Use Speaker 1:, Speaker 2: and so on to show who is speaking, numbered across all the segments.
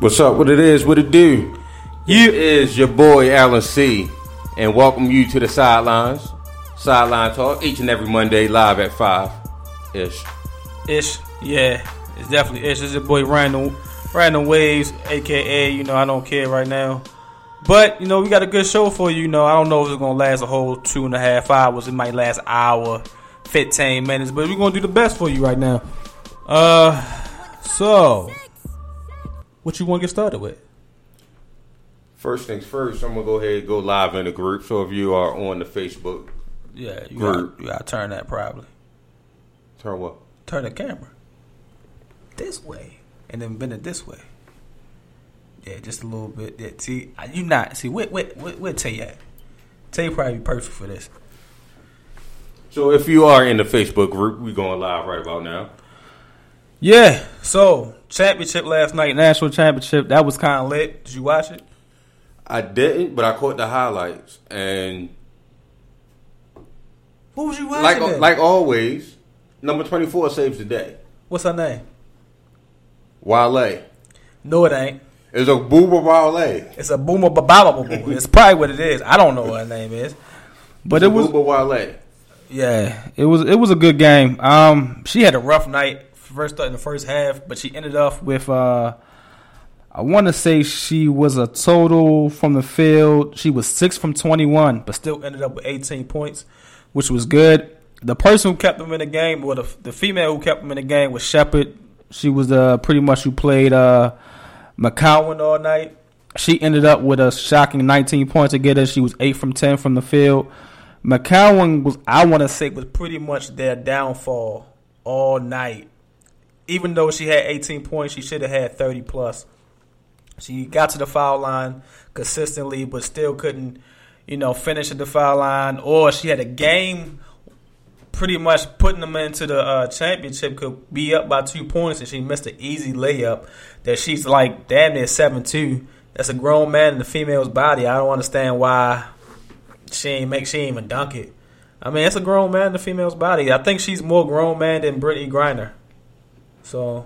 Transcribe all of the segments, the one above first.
Speaker 1: What's up? What it is? What it do?
Speaker 2: You
Speaker 1: It is your boy Alan C, and welcome you to the sidelines. Sideline talk each and every Monday live at five ish.
Speaker 2: ish, yeah, it's definitely ish. It's your boy Random Random Waves, aka you know I don't care right now. But you know we got a good show for you. You know I don't know if it's gonna last a whole two and a half hours. It might last hour, fifteen minutes, but we're gonna do the best for you right now. Uh, so what you want to get started with?
Speaker 1: First things first, I'm gonna go ahead and go live in the group. So if you are on the Facebook,
Speaker 2: Yeah, you
Speaker 1: Group.
Speaker 2: got you gotta turn that probably.
Speaker 1: turn what?
Speaker 2: Turn the camera this way, and then bend it this way. Yeah, just a little bit. Yeah, see, you not see. Wait, wait, wait, wait. Tell you, tell you probably be perfect for this.
Speaker 1: So if you are in the Facebook group, we going live right about now.
Speaker 2: Yeah. So championship last night, national championship. That was kind of lit. Did you watch it?
Speaker 1: I didn't, but I caught the highlights, and
Speaker 2: What was you watching?
Speaker 1: like
Speaker 2: then?
Speaker 1: like always, number 24 saves the day.
Speaker 2: what's her name?
Speaker 1: Wale.
Speaker 2: No, it ain't.
Speaker 1: It's a booba Wale.
Speaker 2: It's a boomer bababa boo boo. It's probably what it is. I don't know what her name is, but it was
Speaker 1: Booba Wale.
Speaker 2: Yeah, it was it was a good game. Um, she had a rough night first in the first half, but she ended up with uh, I want to say she was a total from the field. She was six from twenty one, but still ended up with eighteen points, which was good. The person who kept them in the game, or the the female who kept them in the game, was Shepard. She was the pretty much who played uh, McCowan all night. She ended up with a shocking 19 points to get her. She was 8 from 10 from the field. McCowan was, I want to say, was pretty much their downfall all night. Even though she had 18 points, she should have had 30 plus. She got to the foul line consistently, but still couldn't, you know, finish at the foul line. Or she had a game pretty much putting them into the uh, championship could be up by two points, and she missed an easy layup that she's like damn near seven two. That's a grown man in the female's body. I don't understand why she ain't make she ain't even dunk it. I mean, it's a grown man in the female's body. I think she's more grown man than Brittney Griner. So,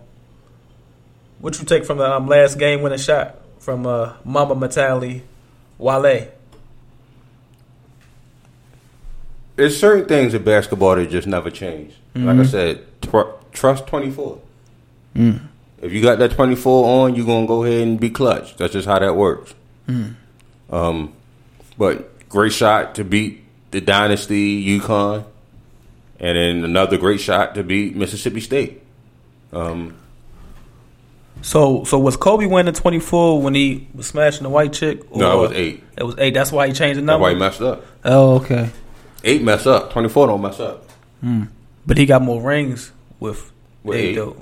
Speaker 2: what you take from the um, last game winning shot from uh, Mama Matali Wale?
Speaker 1: There's certain things in basketball that just never change. Like I said, tr- trust 24. If you got that 24 on, you're going to go ahead and be clutch. That's just how that works. Um, but great shot to beat the Dynasty UConn. And then another great shot to beat Mississippi State. Um,
Speaker 2: So, so was Kobe winning twenty four when he was smashing the white chick?
Speaker 1: no, it was eight.
Speaker 2: It was eight. That's why he changed the
Speaker 1: That's
Speaker 2: number.
Speaker 1: why he messed up.
Speaker 2: oh, okay.
Speaker 1: Eight mess up. 24 don't mess up. Hmm.
Speaker 2: But he got more rings with,
Speaker 1: With
Speaker 2: eight,
Speaker 1: eight.
Speaker 2: though.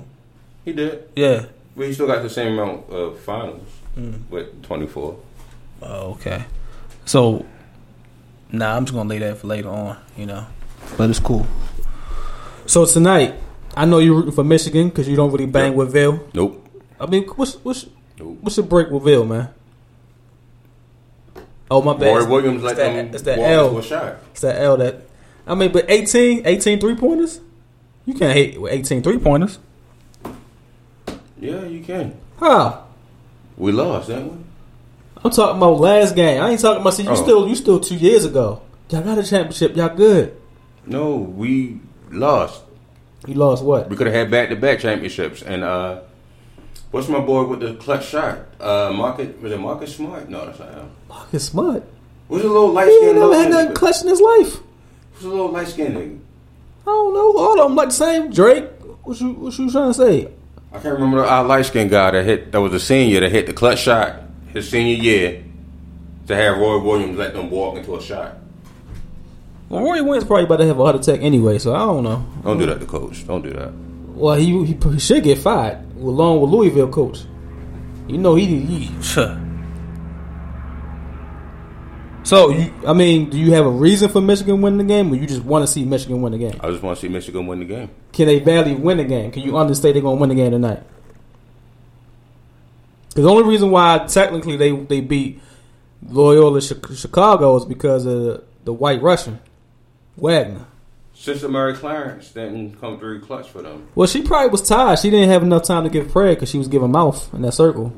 Speaker 1: He did.
Speaker 2: Yeah.
Speaker 1: But he still got the same amount of finals with 24.
Speaker 2: Oh, okay. So, nah, I'm just gonna lay that for later on. You know, but it's cool. So tonight, I know you're rooting for Michigan because you don't really bang
Speaker 1: Yeah.
Speaker 2: with Ville.
Speaker 1: Nope.
Speaker 2: I mean, what's what's
Speaker 1: Nope.
Speaker 2: what's your break with Ville, man? Oh my bad.
Speaker 1: Roy Williams
Speaker 2: it's
Speaker 1: let
Speaker 2: that,
Speaker 1: them
Speaker 2: It's that L. It's that L that. I mean, but 18, 18 three pointers. You can't hate with 18 three pointers.
Speaker 1: Yeah, you can.
Speaker 2: How?
Speaker 1: We lost, didn't we?
Speaker 2: I'm talking about last game. I ain't talking about. See, you
Speaker 1: Oh.
Speaker 2: still you still two years ago. Y'all got a championship. Y'all good.
Speaker 1: No, we lost.
Speaker 2: You lost what?
Speaker 1: We could have had back to back championships. And uh what's my boy with the clutch shot? Uh Marcus was it Marcus Smart? No, that's not him.
Speaker 2: Marcus Smart.
Speaker 1: Who's a little light
Speaker 2: He ain't never had nothing clutch in his life.
Speaker 1: Who's a little light skinned nigga?
Speaker 2: I don't know. All of them like the same. Drake. What you what you trying to say?
Speaker 1: I can't remember the uh, light skinned guy that hit that was a senior that hit the clutch shot his senior year to have Roy Williams let them walk into a shot.
Speaker 2: Well, Roy Williams probably about to have a heart attack anyway, so I don't know.
Speaker 1: Don't do that to coach. Don't do that.
Speaker 2: Well, he he, he should get fired along with Louisville coach. You know he he.
Speaker 3: Sure.
Speaker 2: So you, I mean, do you have a reason for Michigan winning the game, or you just want to see Michigan win the game?
Speaker 1: I just want to see Michigan win the game.
Speaker 2: Can they barely win the game? Can you understand they're gonna win the game tonight? Because the only reason why technically they they beat Loyola Chicago is because of the, the White Russian Wagner.
Speaker 1: Sister Mary Clarence didn't come through clutch for them.
Speaker 2: Well, she probably was tired. She didn't have enough time to give prayer because she was giving mouth in that circle.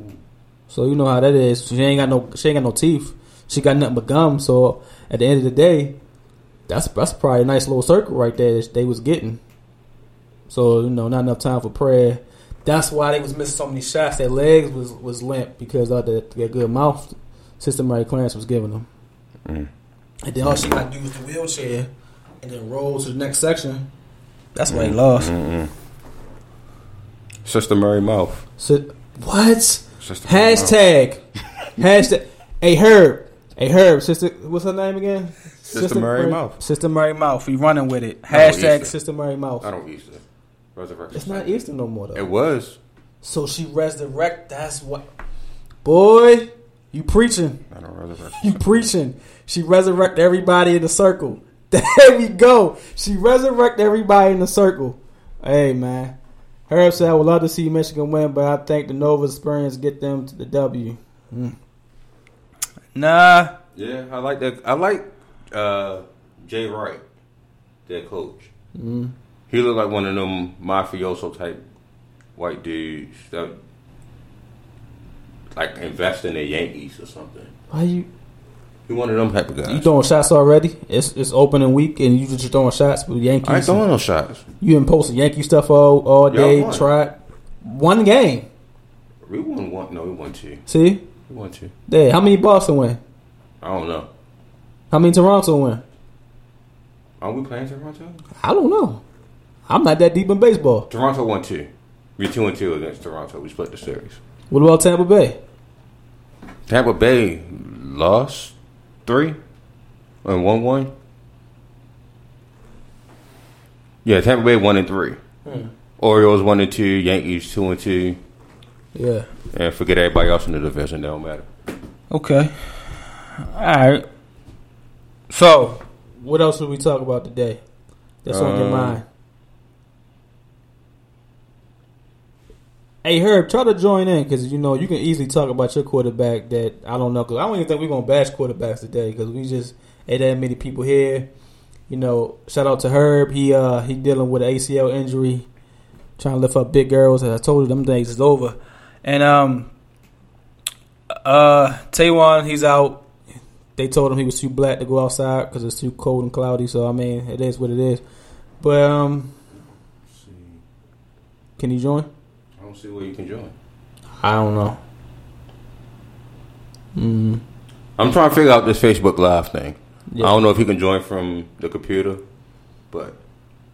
Speaker 2: So you know how that is. She ain't got no. She ain't got no teeth. She got nothing but gum. So at the end of the day, that's that's probably a nice little circle right there that they was getting. So you know, not enough time for prayer. That's why they was missing so many shots. Their legs was was limp because of the, their good mouth. Sister Mary Clarence was giving them.
Speaker 1: Mm.
Speaker 2: And then all she got to do was the wheelchair and then roll to the next section.
Speaker 3: That's why he lost.
Speaker 1: Mm-mm. Sister Mary Mouth.
Speaker 2: So what?
Speaker 1: Sister Mary Mouth.
Speaker 2: Hashtag. Hashtag. Hey Herb. Hey Herb. Sister. What's her name again?
Speaker 1: Sister Mary Mouth.
Speaker 3: Sister Mary Mouth, we running with it. Hashtag
Speaker 2: Sister Mary Mouth.
Speaker 1: I don't Easter. Resurrection.
Speaker 2: It's not Easter no more though.
Speaker 1: It was.
Speaker 2: So she resurrect. That's what. Boy, you preaching.
Speaker 1: I don't resurrect.
Speaker 2: You preaching. She resurrect everybody in the circle. There we go. She resurrect everybody in the circle. Hey man. Herb said I would love to see Michigan win, but I think the Nova experience get them to the W. Mm.
Speaker 3: Nah.
Speaker 1: Yeah, I like that. I like uh, Jay Wright, their coach.
Speaker 2: Mm.
Speaker 1: He looked like one of them mafioso type white dudes that like invest in the Yankees or something.
Speaker 2: Why you
Speaker 1: He one of them type of guys.
Speaker 2: you throwing shots already? It's it's opening week and you just throwing shots with Yankees.
Speaker 1: I ain't throwing no shots.
Speaker 2: You been posting Yankee stuff all all day.
Speaker 1: won.
Speaker 2: Try one game.
Speaker 1: We won one. No, we won two.
Speaker 2: See
Speaker 1: We won two.
Speaker 2: there. How many Boston win?
Speaker 1: I don't know.
Speaker 2: How many Toronto win?
Speaker 1: Are we playing Toronto?
Speaker 2: I don't know. I'm not that deep in baseball.
Speaker 1: Toronto won two. We two and two against Toronto. We split the series.
Speaker 2: What about Tampa Bay?
Speaker 1: Tampa Bay lost three and one one. Yeah, Tampa Bay one and three. Orioles one and two. Yankees two and two.
Speaker 2: Yeah.
Speaker 1: And forget everybody else in the division. They don't matter.
Speaker 3: Okay. All right. So,
Speaker 2: What else should we talk about today? That's on your
Speaker 1: Um,
Speaker 2: mind. Hey Herb, try to join in because you know you can easily talk about your quarterback. That I don't know because I don't even think we're gonna bash quarterbacks today because we just ain't that many people here. You know, shout out to Herb. He uh he dealing with an ACL injury, trying to lift up big girls. As I told you, them days is over.
Speaker 3: and um, uh, Taywan, he's out.
Speaker 2: They told him he was too black to go outside because it's too cold and cloudy. So I mean, it is what it is. But um, can he join?
Speaker 1: I don't see where you can join.
Speaker 2: I don't know. Mm,
Speaker 1: I'm trying to figure out this Facebook Live thing.
Speaker 2: yeah.
Speaker 1: I don't know if you can join from the computer, but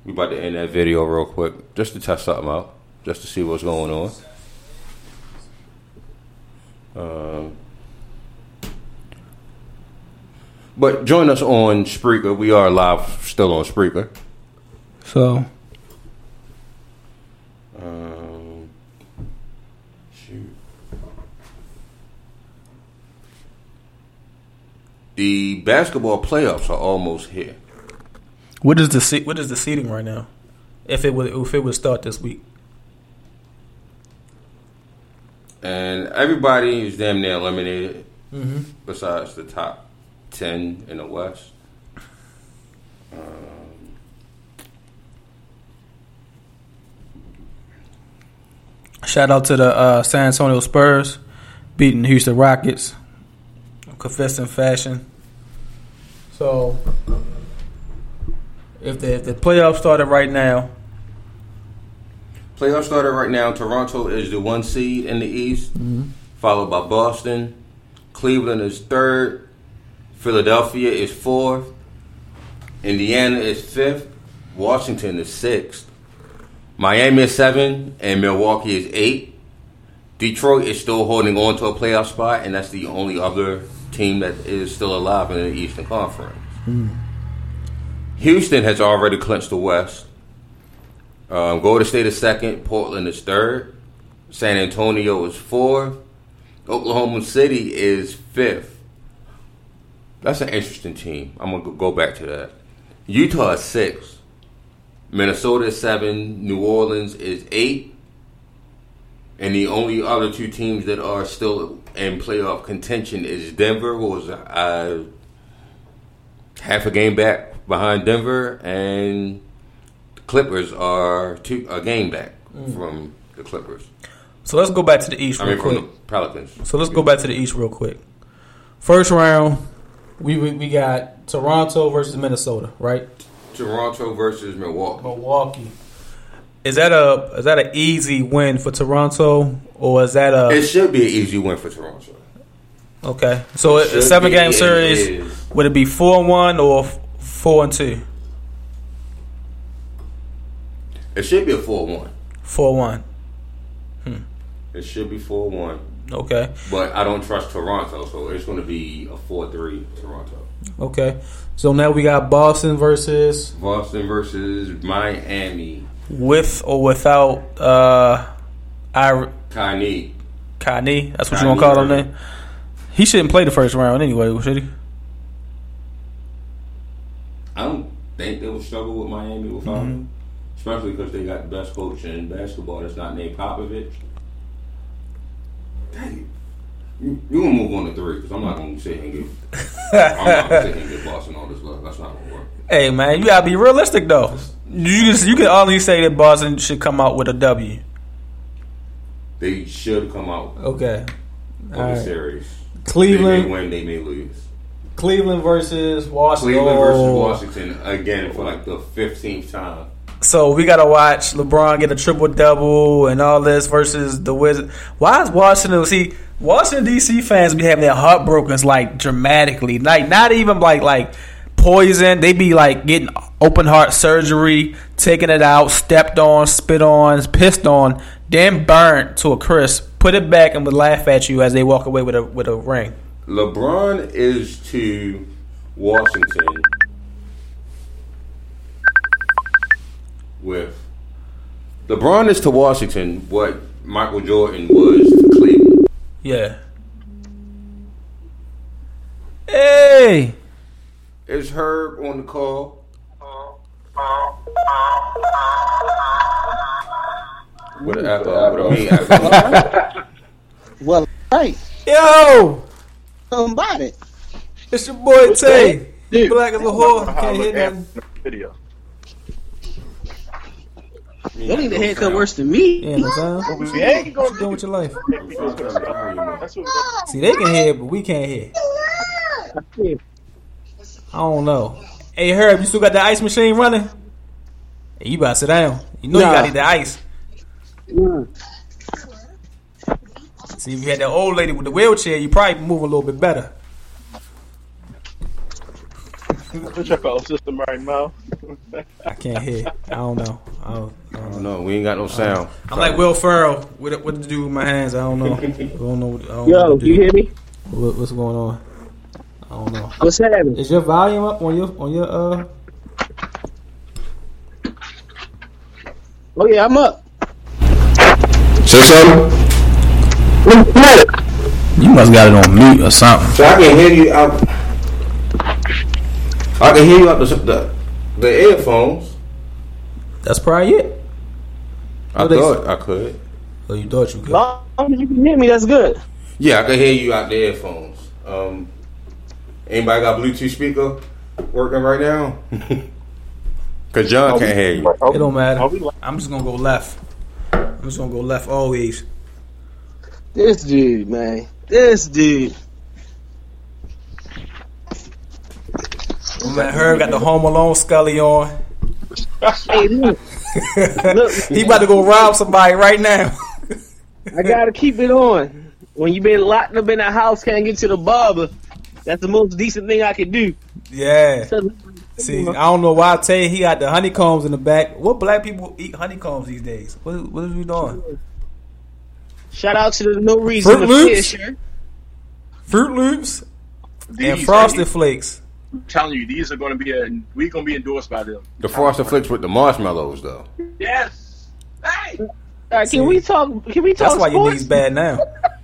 Speaker 1: we about to end that video real quick just to test something out, just to see what's going on. Um, but join us on Spreaker. We are live still on Spreaker.
Speaker 3: So,
Speaker 1: Um, shoot. The basketball playoffs are almost here.
Speaker 3: what is the se- what is the seating right now? If it would if it would start this week,
Speaker 1: And everybody is damn near eliminated
Speaker 2: mm-hmm.
Speaker 1: besides the top 10 in the West. Um,
Speaker 3: shout out to the uh, San Antonio Spurs beating the Houston Rockets, confessing fashion. So, if the if the playoffs started right now,
Speaker 1: playoffs started right now. Toronto is the one seed in the East, mm-hmm. followed by Boston. Cleveland is third. Philadelphia is fourth. Indiana is fifth. Washington is sixth. Miami is seven, and Milwaukee is eight. Detroit is still holding on to a playoff spot, and that's the only other team that is still alive in the Eastern Conference. Houston has already clinched the West. Um, Golden State is second. Portland is third. San Antonio is fourth. Oklahoma City is fifth. That's an interesting team. I'm gonna go- go back to that. Utah is six. Minnesota is seven. New Orleans is eight. And the only other two teams that are still in playoff contention is Denver, who was uh, half a game back behind Denver, and the Clippers are two a game back from the Clippers.
Speaker 2: So let's go back to the East
Speaker 1: I
Speaker 2: real
Speaker 1: mean, from
Speaker 2: quick.
Speaker 1: the Pelicans.
Speaker 2: So let's go back to the East real quick. First round, we we, we got Toronto versus Minnesota, right?
Speaker 1: Toronto versus Milwaukee.
Speaker 2: Milwaukee. Is that a is that an easy win for Toronto, or is that a
Speaker 1: It should be an easy win for Toronto.
Speaker 2: okay? So a, a seven
Speaker 1: be,
Speaker 2: game series
Speaker 1: is.
Speaker 2: would it be four and one or four and two?
Speaker 1: It should be a four-one.
Speaker 2: Four one. Hmm.
Speaker 1: It should be four-one.
Speaker 2: Okay.
Speaker 1: But I don't trust Toronto, so it's going to be a four-three Toronto.
Speaker 2: Okay. So now we got Boston versus
Speaker 1: Boston versus Miami.
Speaker 2: With or without uh I
Speaker 1: Kanye.
Speaker 2: Kanye. That's what you
Speaker 1: Kyrie
Speaker 2: gonna call him then? He shouldn't play the first round anyway, should he?
Speaker 1: I don't think they will struggle with Miami without him. Especially because they got the best coach in basketball that's not named Popovich. Dang. You, you gonna move on to three because I'm not gonna sit here and give. I'm not gonna sit here and give Boston all this love. That's not gonna work.
Speaker 2: Hey man, you gotta be realistic though. You can, you can only say that Boston should come out with a W.
Speaker 1: They should come out of
Speaker 2: Okay.
Speaker 1: the series.
Speaker 2: Cleveland-
Speaker 1: They may win. They may lose.
Speaker 2: Cleveland versus Washington.
Speaker 1: Cleveland versus
Speaker 2: Oh.
Speaker 1: Washington again for like the fifteenth time.
Speaker 2: So we gotta watch LeBron get a triple double and all this versus the Wizards. Why is Washington? See, Washington DC fans be having their heartbrokens like dramatically, like not even like like poison. They be like getting open heart surgery, taking it out, stepped on, spit on, pissed on, then burnt to a crisp. Put it back and would laugh at you as they walk away with a with a ring.
Speaker 1: LeBron is to Washington with LeBron is to Washington what Michael Jordan was to Cleveland.
Speaker 2: Yeah. Hey.
Speaker 1: Is Herb on the call? With an apple, with a apple.
Speaker 4: Well, right.
Speaker 2: Yo,
Speaker 4: Somebody.
Speaker 2: it's your boy Tay.
Speaker 4: Dude.
Speaker 2: Black as a whore. Can't hear nothing.
Speaker 5: Video.
Speaker 4: You need a haircut worse than me.
Speaker 2: Yeah, no sound.
Speaker 5: We ain't
Speaker 2: What you doing with your life?
Speaker 5: That's what we're
Speaker 2: See, they can hear, but we can't hear. I don't know. Hey, Herb, you still got the ice machine running? Hey, you better sit down. You know you gotta eat the ice. See, if you had that old lady with the wheelchair, you probably move a little bit better.
Speaker 5: gonna check out system right now.
Speaker 2: I can't hear. I don't know. I don't, I don't know.
Speaker 1: No, we ain't got no sound.
Speaker 2: I'm like Will Ferrell. What, what to do with my hands? I don't know. I don't know. What, I don't know
Speaker 4: Yo,
Speaker 2: what to
Speaker 4: you hear me?
Speaker 2: What, what's going on? I don't know.
Speaker 4: What's happening?
Speaker 2: Is your volume up on your on your uh?
Speaker 4: Oh yeah, I'm up.
Speaker 1: Say something.
Speaker 2: You must got it on mute or something.
Speaker 1: So I can hear you out. I can hear you out the the, the earphones.
Speaker 2: That's probably it.
Speaker 1: I
Speaker 2: they-
Speaker 1: thought I could.
Speaker 2: Oh, you thought you could?
Speaker 4: Long as you can hear me, that's good.
Speaker 1: Yeah, I can hear you out the earphones. Um, anybody got Bluetooth speaker working right now? Cause John can't hear you.
Speaker 2: It don't matter.
Speaker 5: Are we live?
Speaker 2: I'm just gonna go left. I'm just gonna go left always.
Speaker 4: This dude, man. This dude.
Speaker 2: My man Herb got the Home Alone Scully on.
Speaker 4: Hey, look. look,
Speaker 2: He about to go rob somebody right now.
Speaker 4: I gotta keep it on. When you been locked up in a house, can't get to the barber. That's the most decent thing I can do.
Speaker 2: yeah.
Speaker 4: So,
Speaker 2: See, I don't know why I tell you he got the honeycombs in the back. What black people eat honeycombs these days? What what are we doing?
Speaker 4: Shout out to the No Reason
Speaker 2: Fruit Loops?
Speaker 4: Fear.
Speaker 2: Fruit Loops and Frosted Flakes.
Speaker 5: I'm telling you, these are going to be a, we're going to be endorsed by them.
Speaker 1: The Frosted Flakes with the marshmallows, though.
Speaker 5: Yes. Hey.
Speaker 4: All right, can we talk? Can we talk
Speaker 2: That's why your
Speaker 4: sports?
Speaker 2: knees bad now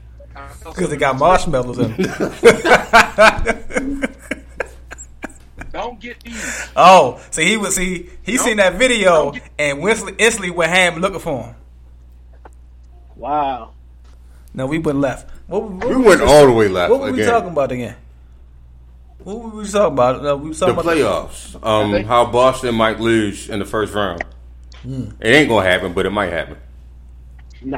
Speaker 2: because they got marshmallows in them.
Speaker 5: Don't get these.
Speaker 2: oh, see, he was see he seen that video and Wesley instantly went ham looking for him.
Speaker 4: Wow.
Speaker 2: No, we went left. What, what
Speaker 1: We went all the way left
Speaker 2: What were we
Speaker 1: again.
Speaker 2: talking about again? What were we talking about? No, we was
Speaker 1: The
Speaker 2: talking about
Speaker 1: playoffs. Um, how Boston might lose in the first round. It ain't gonna happen, but it might happen.
Speaker 4: Nah.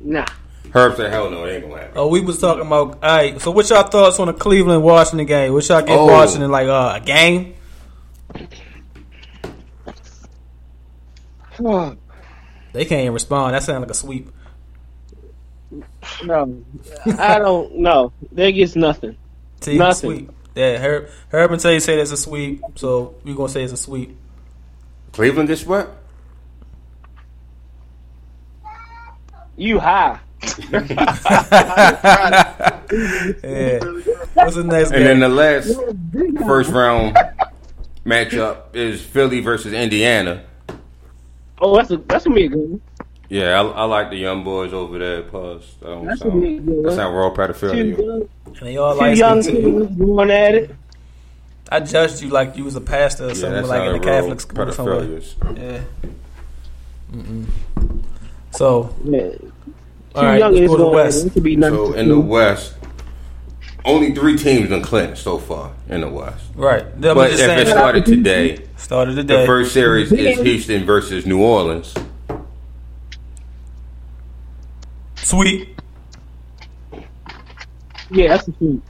Speaker 4: Nah.
Speaker 1: Herb said, "Hell no, it ain't gonna happen."
Speaker 2: Oh, we was talking about. All right. So, what's y'all thoughts on the Cleveland Washington game? What y'all get
Speaker 1: Oh.
Speaker 2: Washington like uh, a game? They can't even respond. That sounds like a sweep.
Speaker 4: No. I don't know. They gets nothing.
Speaker 2: See,
Speaker 4: Nothing.
Speaker 2: sweep. Yeah, Herb, Herb and Tay said it's a sweep, so we gonna say it's a sweep.
Speaker 1: Cleveland gets swept.
Speaker 4: You high.
Speaker 2: Yeah. What's the next
Speaker 1: And then the last first round matchup is Philly versus Indiana.
Speaker 4: Oh, that's a that's gonna be a good one.
Speaker 1: Yeah, I, I like the young boys over there. Plus, that don't
Speaker 4: That's
Speaker 1: sound,
Speaker 4: a big deal.
Speaker 1: that sound raw
Speaker 4: Two,
Speaker 1: pedophilia.
Speaker 4: young-
Speaker 2: and they all
Speaker 4: two
Speaker 2: like
Speaker 4: young
Speaker 2: too.
Speaker 4: teams going at it.
Speaker 2: I judged you like you was a pastor or
Speaker 1: Yeah,
Speaker 2: something, like in the Catholic school or somewhere.
Speaker 1: pedophilia.
Speaker 2: Yeah. So,
Speaker 4: Yeah.
Speaker 2: All right,
Speaker 4: young
Speaker 2: let's go to the
Speaker 4: going at it.
Speaker 2: West.
Speaker 4: It be nothing.
Speaker 1: So in the West, only three teams in Clinton so far in the West.
Speaker 2: Right. I'm
Speaker 1: But
Speaker 2: just
Speaker 1: if
Speaker 2: saying,
Speaker 1: it started today,
Speaker 2: started today.
Speaker 1: the first series is Houston versus New Orleans.
Speaker 2: Sweep.
Speaker 4: Yeah, that's a team.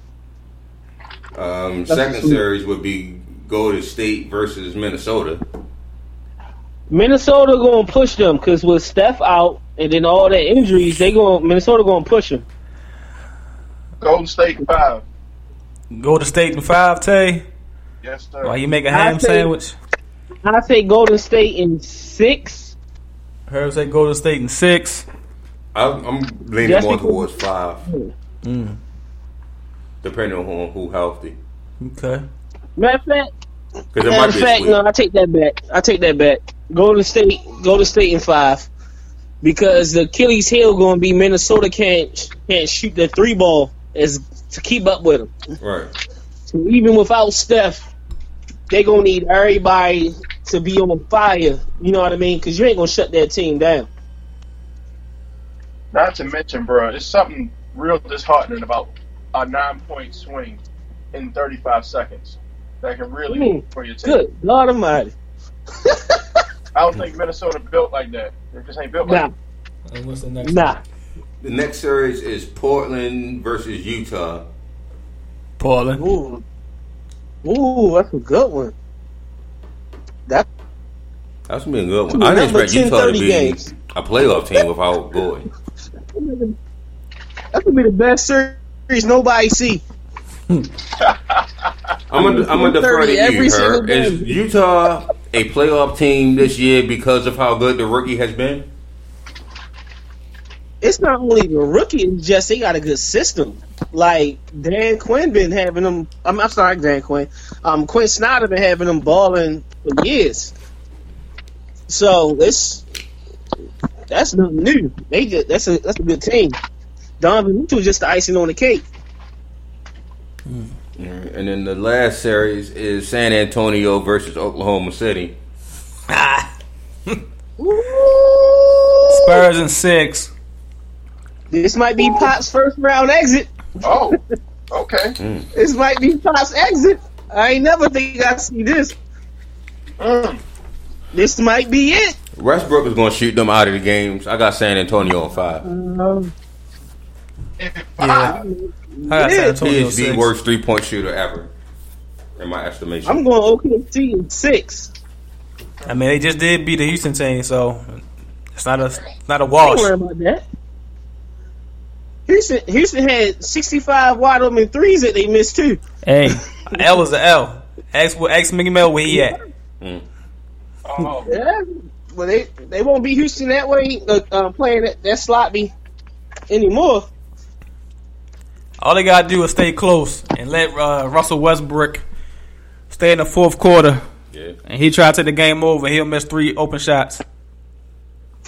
Speaker 1: Um,
Speaker 4: That's
Speaker 1: second
Speaker 4: sweet.
Speaker 1: series would be Golden State versus Minnesota.
Speaker 4: Minnesota going to push them because with Steph out and then all the injuries, they going Minnesota going to push them.
Speaker 5: Golden State five.
Speaker 2: Golden state in five, Tay.
Speaker 5: Yes, sir.
Speaker 2: While you make a ham
Speaker 4: say-
Speaker 2: sandwich.
Speaker 4: I say Golden State in six.
Speaker 2: Herb say go to state in six.
Speaker 1: I'm, I'm leaning
Speaker 4: Just
Speaker 1: more towards five, mm. depending on who healthy.
Speaker 2: Okay.
Speaker 4: Matter of fact,
Speaker 1: Because it
Speaker 4: matter of fact,
Speaker 1: sweep.
Speaker 4: no, I take that back. I take that back. Golden State, Golden State in five, because the Achilles heel going to be Minnesota can't can't shoot the three ball as to keep up with them.
Speaker 1: Right.
Speaker 4: So even without Steph, they gonna need everybody to be on fire. You know what I mean? Because you ain't gonna shut that team down.
Speaker 5: Not to mention, bro, it's something real disheartening about a nine-point swing in 35 seconds that can really
Speaker 4: Mm,
Speaker 5: for your team.
Speaker 4: Good Lord Almighty.
Speaker 5: I don't think Minnesota built like that. They just ain't built
Speaker 4: Nah,
Speaker 5: like
Speaker 2: And what's the next?
Speaker 4: nah.
Speaker 1: The next series is Portland versus Utah.
Speaker 2: Portland.
Speaker 4: Ooh, ooh, that's a good one. That
Speaker 1: That's gonna be a good one. I didn't
Speaker 4: number
Speaker 1: expect
Speaker 4: 10,
Speaker 1: Utah to be
Speaker 4: games.
Speaker 1: a playoff team without Gordon.
Speaker 4: That could be the best series nobody see.
Speaker 1: I'm gonna I'm gonna defer to
Speaker 4: 30
Speaker 1: you,
Speaker 4: every single
Speaker 1: Herb. Is. Utah a playoff team this year because of how good the rookie has been?
Speaker 4: It's not only the rookie; it's just they got a good system. Like Dan Quinn been having them. I'm, I'm sorry, Dan Quinn. Um, Quin Snyder been having them balling for years. So it's that's nothing new. They just, that's a that's a good team. Donovan Mitchell just the icing on the cake.
Speaker 1: And then the last series is San Antonio versus Oklahoma City.
Speaker 4: Ooh.
Speaker 2: Spurs and six.
Speaker 4: This might be Pop's first round exit.
Speaker 5: Oh, okay.
Speaker 4: This might be Pop's exit. I ain't never think I see this.
Speaker 5: Mm.
Speaker 4: This might be it.
Speaker 1: Westbrook is going to shoot them out of the games. I got San Antonio on five.
Speaker 4: Um,
Speaker 2: Yeah. I got San
Speaker 4: Yeah.
Speaker 1: He
Speaker 2: Antonio
Speaker 1: is the worst three point shooter ever, in my estimation.
Speaker 4: I'm going OKC in six.
Speaker 2: I mean, they just did beat the Houston team, so it's not a not a wash.
Speaker 4: Don't worry about that. Houston, Houston had 65 wide open threes that they missed too.
Speaker 2: Hey, L is an L. Ask what ask Mickey Mel where he at.
Speaker 5: Oh,
Speaker 4: Yeah, but they they won't be Houston that way uh, uh, playing that, that slot be anymore.
Speaker 2: All they gotta do is stay close and let uh, Russell Westbrook stay in the fourth quarter,
Speaker 1: Yeah.
Speaker 2: and he try to take the game over. He'll miss three open shots.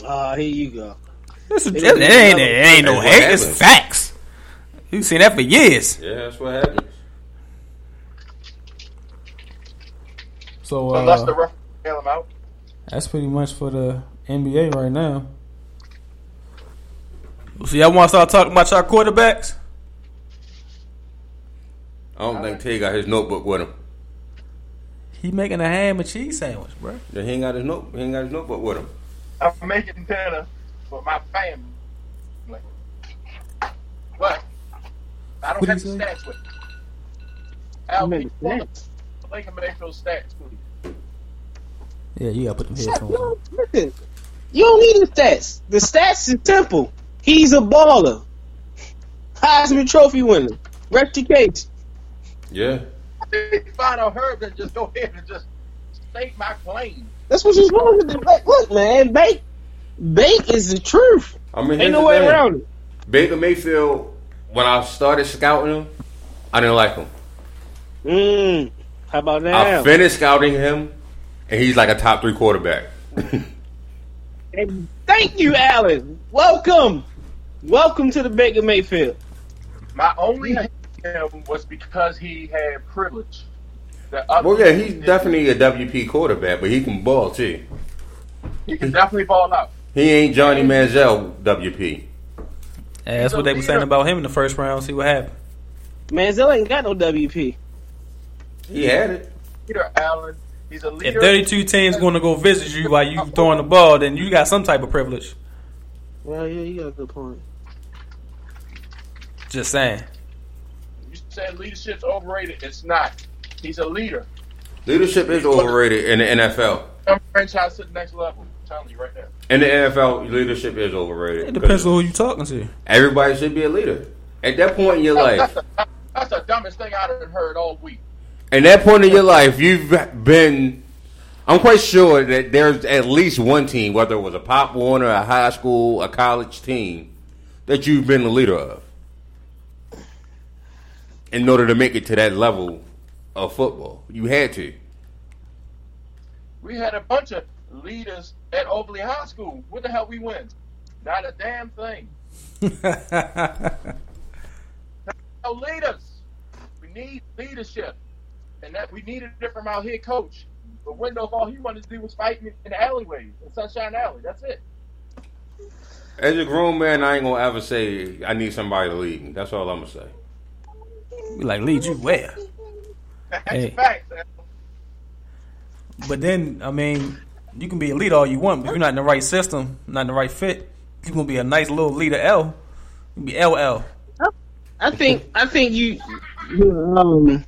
Speaker 4: Ah, here you go.
Speaker 2: This is, it, it ain't it ain't no
Speaker 1: That's what
Speaker 2: hate. It's facts. You've seen that for years.
Speaker 1: Yeah, that's what happens.
Speaker 6: So
Speaker 5: unless
Speaker 6: uh,
Speaker 5: the ref bail him out.
Speaker 6: That's pretty much for the NBA right now.
Speaker 2: So y'all want to start talking about y'all quarterbacks?
Speaker 1: I don't think Tay got his notebook with him.
Speaker 2: He making a ham and cheese sandwich, bro.
Speaker 1: Yeah, He ain't got his note. He ain't got his notebook with him.
Speaker 5: I'm making dinner for my family. What? I don't
Speaker 6: What'd
Speaker 5: have
Speaker 6: he
Speaker 5: the stats with me. Al,
Speaker 4: Man,
Speaker 5: can you pull the Baker Mayfield stats, please?
Speaker 6: Yeah, you gotta put them
Speaker 4: Shut
Speaker 6: headphones. on.
Speaker 4: up. Listen, you don't need the stats. The stats is simple. He's a baller. Heisman Trophy winner. Rest your case.
Speaker 1: Yeah.
Speaker 5: If I don't heard that, just go ahead and just state my claim.
Speaker 4: That's what you're supposed to do. Like, look, man, bake, bake is the truth.
Speaker 1: I mean,
Speaker 4: Ain't no way
Speaker 1: thing.
Speaker 4: around it.
Speaker 1: Baker Mayfield. When I started scouting him, I didn't like him.
Speaker 4: Mm. How about
Speaker 1: I
Speaker 4: now?
Speaker 1: finished scouting him, and he's like a top three quarterback.
Speaker 4: And thank you, Alan. Welcome. Welcome to the Baker Mayfield.
Speaker 5: My only hate him was because he had privilege.
Speaker 1: Well, yeah, he's definitely a WP quarterback, but he can ball too.
Speaker 5: he can definitely ball out.
Speaker 1: He ain't Johnny Manziel WP.
Speaker 2: Yeah, that's what they were saying about him in the first round. See what happened.
Speaker 4: Manziel ain't got no WP.
Speaker 1: He had it.
Speaker 5: Peter Allen, he's a
Speaker 2: If 32 teams going to go visit you while you throwing the ball, then you got some type of privilege.
Speaker 4: Well, yeah, you got a good point.
Speaker 2: Just saying.
Speaker 5: You said leadership's overrated. It's not. He's a leader.
Speaker 1: Leadership is overrated in the NFL.
Speaker 5: Some franchise to the next level. I'm telling you right now.
Speaker 1: In the NFL, leadership is overrated.
Speaker 2: It depends on who you're talking to.
Speaker 1: Everybody should be a leader. At that point in your
Speaker 5: That's,
Speaker 1: life,
Speaker 5: the, that's the dumbest thing I've heard all week.
Speaker 1: At that point in your life, you've been. I'm quite sure that there's at least one team, whether it was a Pop Warner, or a high school, a college team, that you've been the leader of. In order to make it to that level of football, you had to.
Speaker 5: We had a bunch of leaders at Oakley High School. What the hell we win? Not a damn thing. No leaders. We need leadership. And that we needed it from our head coach. But Wendell, all he wanted to do was fight in in the alleyways, in Sunshine Alley. That's it.
Speaker 1: As a grown man, I ain't gonna ever say I need somebody to lead me. That's all I'm gonna say.
Speaker 2: We like lead you where?
Speaker 5: That's
Speaker 2: Hey.
Speaker 5: facts.
Speaker 2: But then, I mean, you can be a leader all you want, but if you're not in the right system, not in the right fit, You're gonna be a nice little leader L. You can be LL.
Speaker 4: I think I think you, you um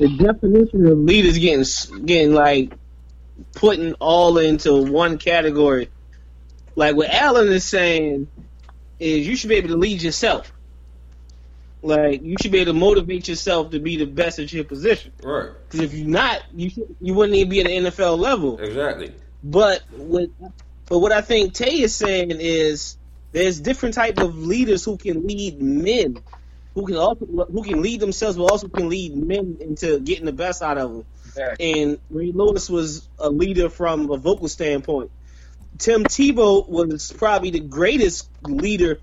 Speaker 4: the definition of leaders getting getting like putting all into one category. Like what Alan is saying is you should be able to lead yourself. Like you should be able to motivate yourself to be the best at your position.
Speaker 1: Right.
Speaker 4: Because if you're not, you should, you wouldn't even be at the NFL level.
Speaker 1: Exactly.
Speaker 4: But what, but what I think Tay is saying is there's different type of leaders who can lead men, who can also who can lead themselves, but also can lead men into getting the best out of them.
Speaker 5: Exactly.
Speaker 4: And Ray Lewis was a leader from a vocal standpoint. Tim Tebow was probably the greatest leader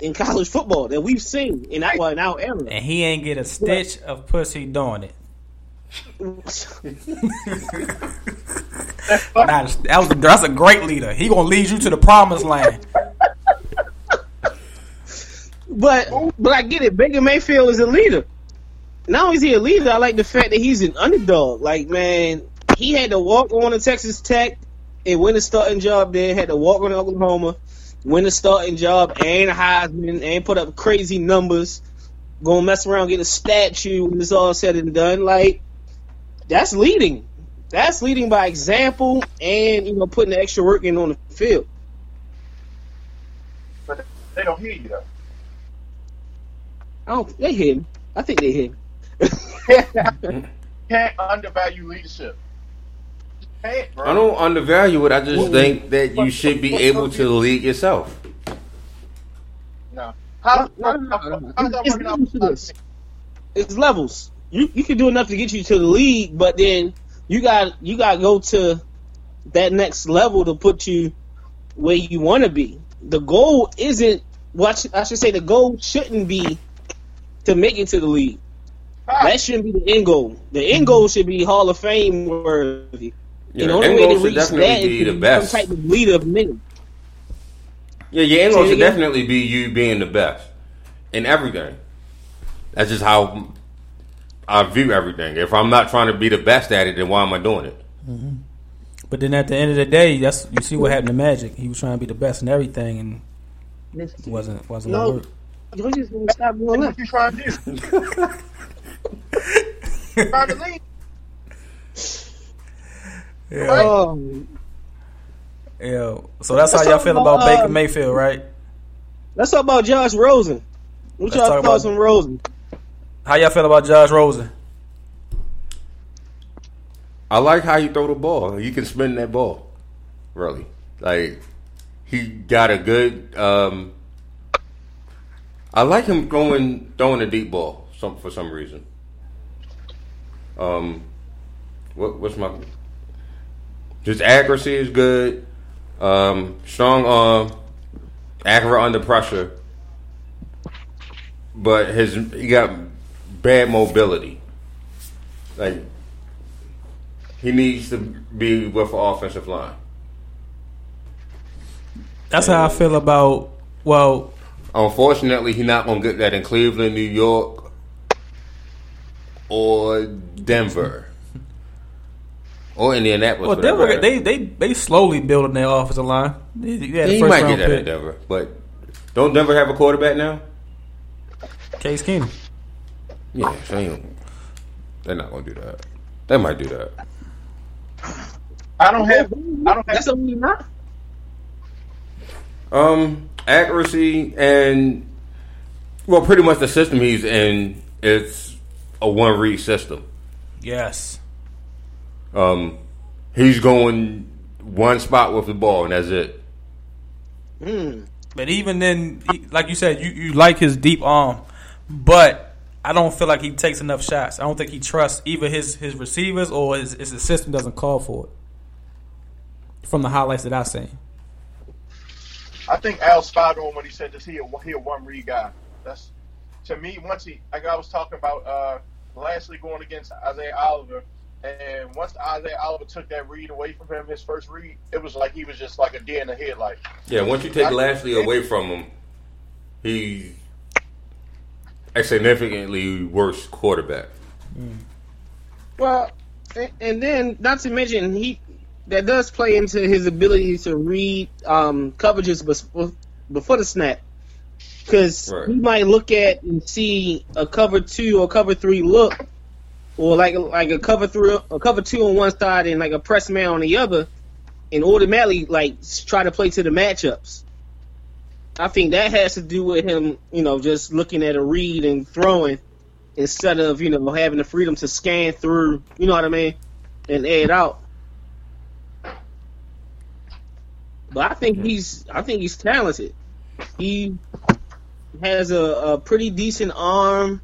Speaker 4: in college football that we've seen in our, in our era.
Speaker 2: And he ain't get a stitch of pussy doing it. Nah, that was that's a great leader. He gonna lead you to the promised land.
Speaker 4: But but I get it. Baker Mayfield is a leader. Only is he a leader, I like the fact that he's an underdog. Like man, he had to walk on to Texas Tech and win a starting job there. Had to walk on to Oklahoma, win a starting job and Heisman, and put up crazy numbers. Gonna mess around, get a statue when it's all said and done. Like that's leading. That's leading by example, and you know putting the extra work in on the field.
Speaker 5: But they don't hear you though.
Speaker 4: I don't. They hit him. I think they hit him.
Speaker 5: Can't undervalue leadership. You can't, bro.
Speaker 1: I don't undervalue it. I just think that you should be able to lead yourself.
Speaker 5: No. How,
Speaker 4: No,
Speaker 5: how,
Speaker 4: no, no,
Speaker 5: how,
Speaker 4: no. It's levels. It's levels. You you can do enough to get you to the league, but then you got you got to go to that next level to put you where you want to be. The goal isn't what should- I should say. The goal shouldn't be to make it to the league. Ah. That shouldn't be the end goal. The end goal should be Hall of Fame worthy.
Speaker 1: Yeah,
Speaker 4: and the
Speaker 1: the
Speaker 4: only
Speaker 1: end
Speaker 4: way
Speaker 1: goal
Speaker 4: to
Speaker 1: should
Speaker 4: reach
Speaker 1: definitely
Speaker 4: that
Speaker 1: be
Speaker 4: is
Speaker 1: the
Speaker 4: to be
Speaker 1: best.
Speaker 4: some type of leader of men.
Speaker 1: Yeah, your end goal should definitely be you being the best in everything. That's just how I view everything. If I'm not trying to be the best at it, then why am I doing it? Mm-hmm.
Speaker 2: But then at the end of the day, that's you see what happened to Magic. He was trying to be the best in everything, and it wasn't wasn't
Speaker 4: No.
Speaker 2: gonna work.
Speaker 4: You just gonna stop doing
Speaker 5: What you trying to do? trying to lead.
Speaker 4: Oh,
Speaker 2: Yeah. So that's how y'all feel
Speaker 4: about,
Speaker 2: about Baker
Speaker 4: uh,
Speaker 2: Mayfield, right?
Speaker 4: let's talk about Josh Rosen. What
Speaker 2: Let's
Speaker 4: y'all
Speaker 2: talk
Speaker 4: thoughts
Speaker 2: about-
Speaker 4: on Rosen?
Speaker 2: How y'all feel about Josh Rosen?
Speaker 1: I like how you throw the ball. You can spin that ball, really. Like he got a good. Um, I like him throwing throwing a deep ball. Some for some reason. Um, what what's my? His accuracy is good. Um, strong arm, accurate under pressure. But his he got bad mobility. Like he needs to be with an offensive line.
Speaker 2: That's how I feel about. Well,
Speaker 1: Unfortunately, he's not gonna get that in Cleveland, New York, or Denver, or Indianapolis.
Speaker 2: well, Denver
Speaker 1: matter.
Speaker 2: they they they slowly building their offensive line. They, they
Speaker 1: he
Speaker 2: first
Speaker 1: might get that in. Denver, but don't Denver have a quarterback now?
Speaker 2: Case Keenum.
Speaker 1: Yeah, so they ain't- they're not gonna do that. They might do that.
Speaker 5: I don't have. I don't have.
Speaker 4: That's something you're not.
Speaker 1: Um, accuracy and well, pretty much the system he's in. It's a one read system.
Speaker 2: Yes.
Speaker 1: Um, he's going one spot with the ball, and that's it.
Speaker 2: But even then, like you said, you, you like his deep arm, but I don't feel like he takes enough shots. I don't think he trusts either his, his receivers or his, his system doesn't call for it. From the highlights that I've seen.
Speaker 5: I think Al spot on when he said this. He a, he a one read guy. That's to me. Once he, like I was talking about, uh, Lasley going against Isaiah Oliver, and once Isaiah Oliver took that read away from him, his first read, it was like he was just like a deer in the headlight.
Speaker 1: Yeah, once you take Lasley away from him, he's a significantly worse quarterback.
Speaker 4: Well, and, and then not to mention he that does play into his ability to read um, coverages before, before the snap. Because
Speaker 1: Right.
Speaker 4: he might look at and see a cover two or cover three look, or like like a cover three, a cover two on one side and like a press man on the other, and automatically like try to play to the matchups. I think that has to do with him, you know, just looking at a read and throwing instead of you know having the freedom to scan through, you know what I mean, and add out. But I think he's I think he's talented. He has a, a pretty decent arm,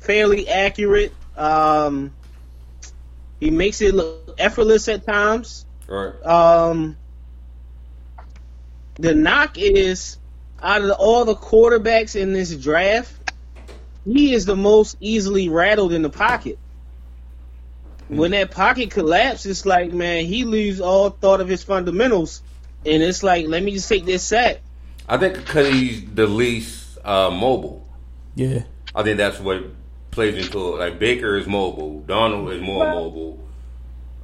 Speaker 4: fairly accurate. Um, he makes it look effortless at times.
Speaker 1: Right.
Speaker 4: Um, the knock is out of all the quarterbacks in this draft, he is the most easily rattled in the pocket. When that pocket collapses, it's like man, he loses all thought of his fundamentals, and it's like let me just take this sack.
Speaker 1: I think because he's the least uh, mobile.
Speaker 2: Yeah.
Speaker 1: I think that's what plays into it. Like Baker is mobile, Darnold is more mobile.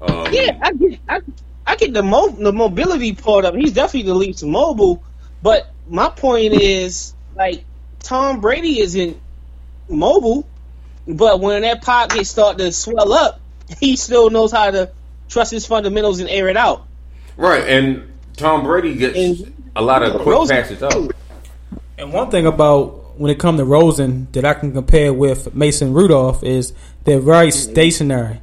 Speaker 1: Um,
Speaker 4: Yeah, I get, I, I get the mo- the mobility part of it. He's definitely the least mobile, but my point is like Tom Brady isn't mobile, but when that pocket start to swell up, he still knows how to trust his fundamentals and air it out.
Speaker 1: Right, and Tom Brady gets
Speaker 4: And-
Speaker 1: a lot of quick
Speaker 4: Rosen-
Speaker 1: passes out.
Speaker 2: And one thing about when it comes to Rosen that I can compare with Mason Rudolph is they're very stationary.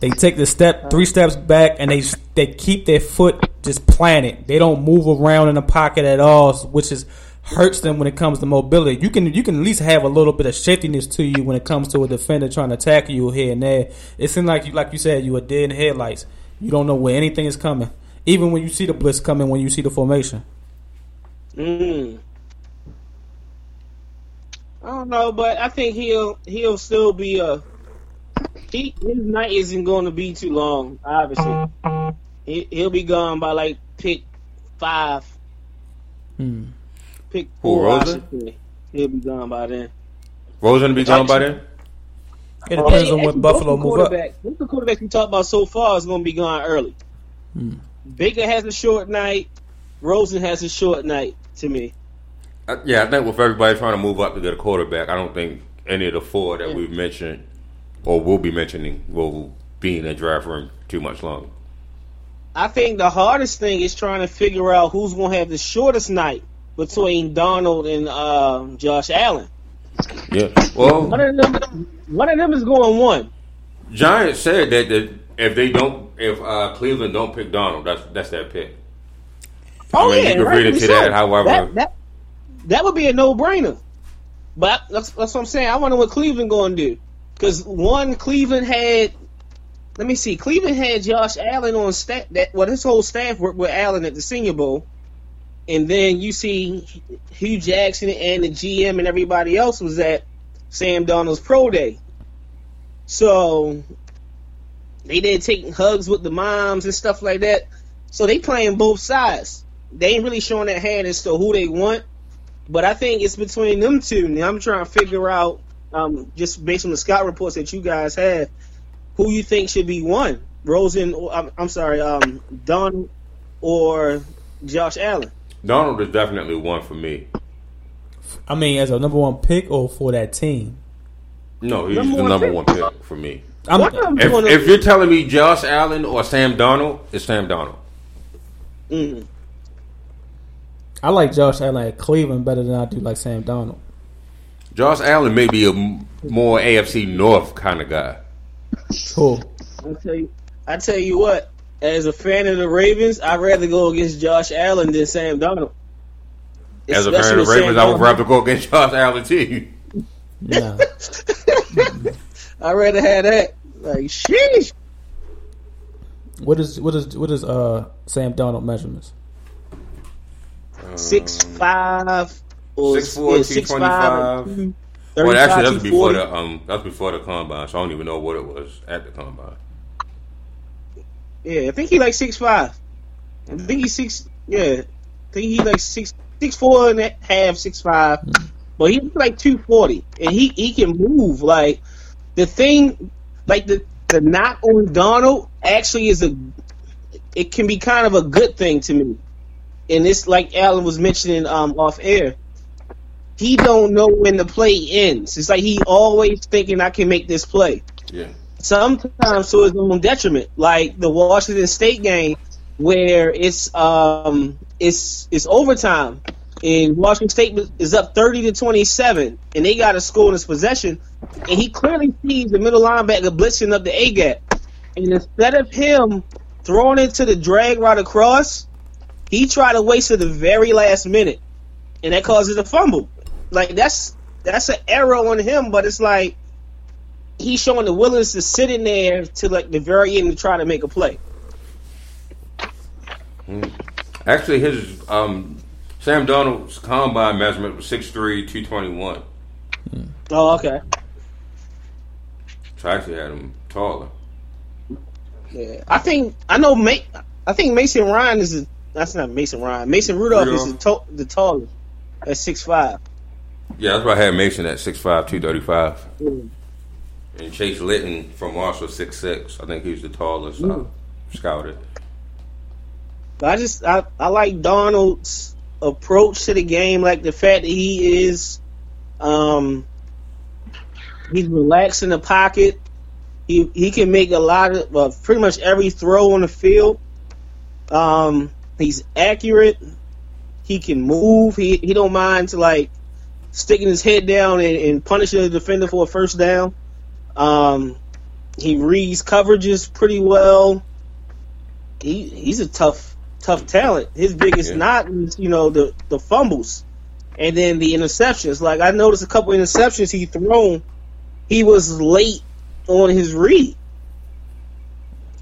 Speaker 2: They take the step three steps back and they they keep their foot just planted. They don't move around in the pocket at all, which is hurts them when it comes to mobility. You can you can at least have a little bit of shiftiness to you when it comes to a defender trying to tackle you here and there. It seems like you like you said you are dead in headlights. You don't know where anything is coming, even when you see the blitz coming. When you see the formation.
Speaker 4: Mm. I don't know, but I think he'll he'll still be a he his night isn't going to be too long. Obviously, he, he'll be gone by like pick five,
Speaker 2: Hmm.
Speaker 4: Pick
Speaker 1: Who,
Speaker 4: four. I
Speaker 1: Rosen?
Speaker 4: should say. He'll be gone by then.
Speaker 1: Rosen be gone by then?
Speaker 2: It depends on
Speaker 4: Hey,
Speaker 2: what Buffalo
Speaker 4: both
Speaker 2: move up.
Speaker 4: quarterbacks- Both the quarterbacks we talked about so far is going to be gone early.
Speaker 2: Hmm.
Speaker 4: Baker has a short night. Rosen has a short night to me.
Speaker 1: Uh, yeah, I think with everybody trying to move up to get a quarterback, I don't think any of the four that we've mentioned or will be mentioning will be in the draft room too much longer.
Speaker 4: I think the hardest thing is trying to figure out who's going to have the shortest night between Darnold and um, Josh Allen.
Speaker 1: Yeah. Well,
Speaker 4: One of them, one of them is going one.
Speaker 1: Giants said that, that if they don't, if uh, Cleveland don't pick Darnold, that's that's their pick.
Speaker 4: Oh
Speaker 1: I mean,
Speaker 4: yeah,
Speaker 1: you can read
Speaker 4: rightfully
Speaker 1: into that however-
Speaker 4: that, that, that would be a no brainer. But that's, that's what I'm saying. I wonder what Cleveland going to do because one Cleveland had. Let me see. Cleveland had Josh Allen on staff. That well, his whole staff worked with Allen at the Senior Bowl, and then you see Hue Jackson and the GM and everybody else was at Sam Darnold's pro day. So they did taking hugs with the moms and stuff like that. So they playing both sides. They ain't really showing their hand as to who they want. But I think it's between them two. Now I'm trying to figure out, um, just based on the scout reports that you guys have, who you think should be one. Rosen, I'm, I'm sorry, um, Don or Josh Allen.
Speaker 1: Darnold is definitely one for me.
Speaker 2: I mean, as a number one pick or for that team.
Speaker 1: No, he's
Speaker 4: Number
Speaker 1: the
Speaker 4: one
Speaker 1: number
Speaker 4: pick.
Speaker 1: one pick for me.
Speaker 2: I'm,
Speaker 4: One
Speaker 1: If,
Speaker 4: gonna-
Speaker 1: if you're telling me Josh Allen or Sam Darnold, it's Sam Darnold.
Speaker 4: Mm.
Speaker 2: I like Josh Allen at Cleveland better than I do like Sam Darnold.
Speaker 1: Josh Allen may be a more AFC North kind of guy.
Speaker 2: Cool.
Speaker 4: I tell you, I tell you what. As a fan of the Ravens, I'd rather go against Josh Allen than Sam Darnold.
Speaker 1: As a fan of the Ravens, I would rather go against Josh Allen too.
Speaker 2: Nah.
Speaker 4: I'd rather have that. Like, sheesh.
Speaker 2: what is what is what is uh Sam Darnold measurements?
Speaker 4: Six five or
Speaker 1: 6'4",
Speaker 4: yeah, six five.
Speaker 1: 225.
Speaker 4: or
Speaker 1: Well, actually, that's before
Speaker 4: 240.
Speaker 1: the um, that's before the combine, so I don't even know what it was at the combine.
Speaker 4: Yeah, I think he like six five. I think he's six. Yeah, I think he like six six four and a half, six five. But he's like two forty, and he he can move. Like the thing, like the the knock on Darnold actually is a. It can be kind of a good thing to me, and it's like Alan was mentioning um off air. He don't know when the play ends. It's like he always thinking I can make this play
Speaker 1: Yeah,
Speaker 4: sometimes to his own detriment, like the Washington State game where it's um it's it's overtime and Washington State is up thirty to twenty seven and they got a score in his possession and he clearly sees the middle linebacker blitzing up the A gap and instead of him throwing it to the drag right across, he tried to waste it the very last minute and that causes a fumble. Like that's that's an error on him, but it's like he's showing the willingness to sit in there to like the very end to try to make a play.
Speaker 1: actually, his um, Sam Darnold's combine measurement was 6'3", 221.
Speaker 4: Oh, okay.
Speaker 1: So I actually had him taller.
Speaker 4: Yeah, I think I know. Ma- I think Mason Ryan is. A, that's not Mason Ryan. Mason Rudolph, is the, to- the tallest at six five.
Speaker 1: Yeah, that's why I had Mason at 6'5", 235. And Chase Litton from Marshall, six six. I think he's the tallest uh, scouted.
Speaker 4: I just I, I like Darnold's approach to the game, like the fact that he is, um, he's relaxed in the pocket. He he can make a lot of well, pretty much every throw on the field. Um, he's accurate. He can move. He he don't mind to like sticking his head down and, and punishing the defender for a first down. Um, he reads coverages pretty well. He he's a tough tough talent. His biggest
Speaker 1: Yeah.
Speaker 4: knot is you know the the fumbles, and then the interceptions. Like I noticed a couple interceptions he thrown. He was late on his read,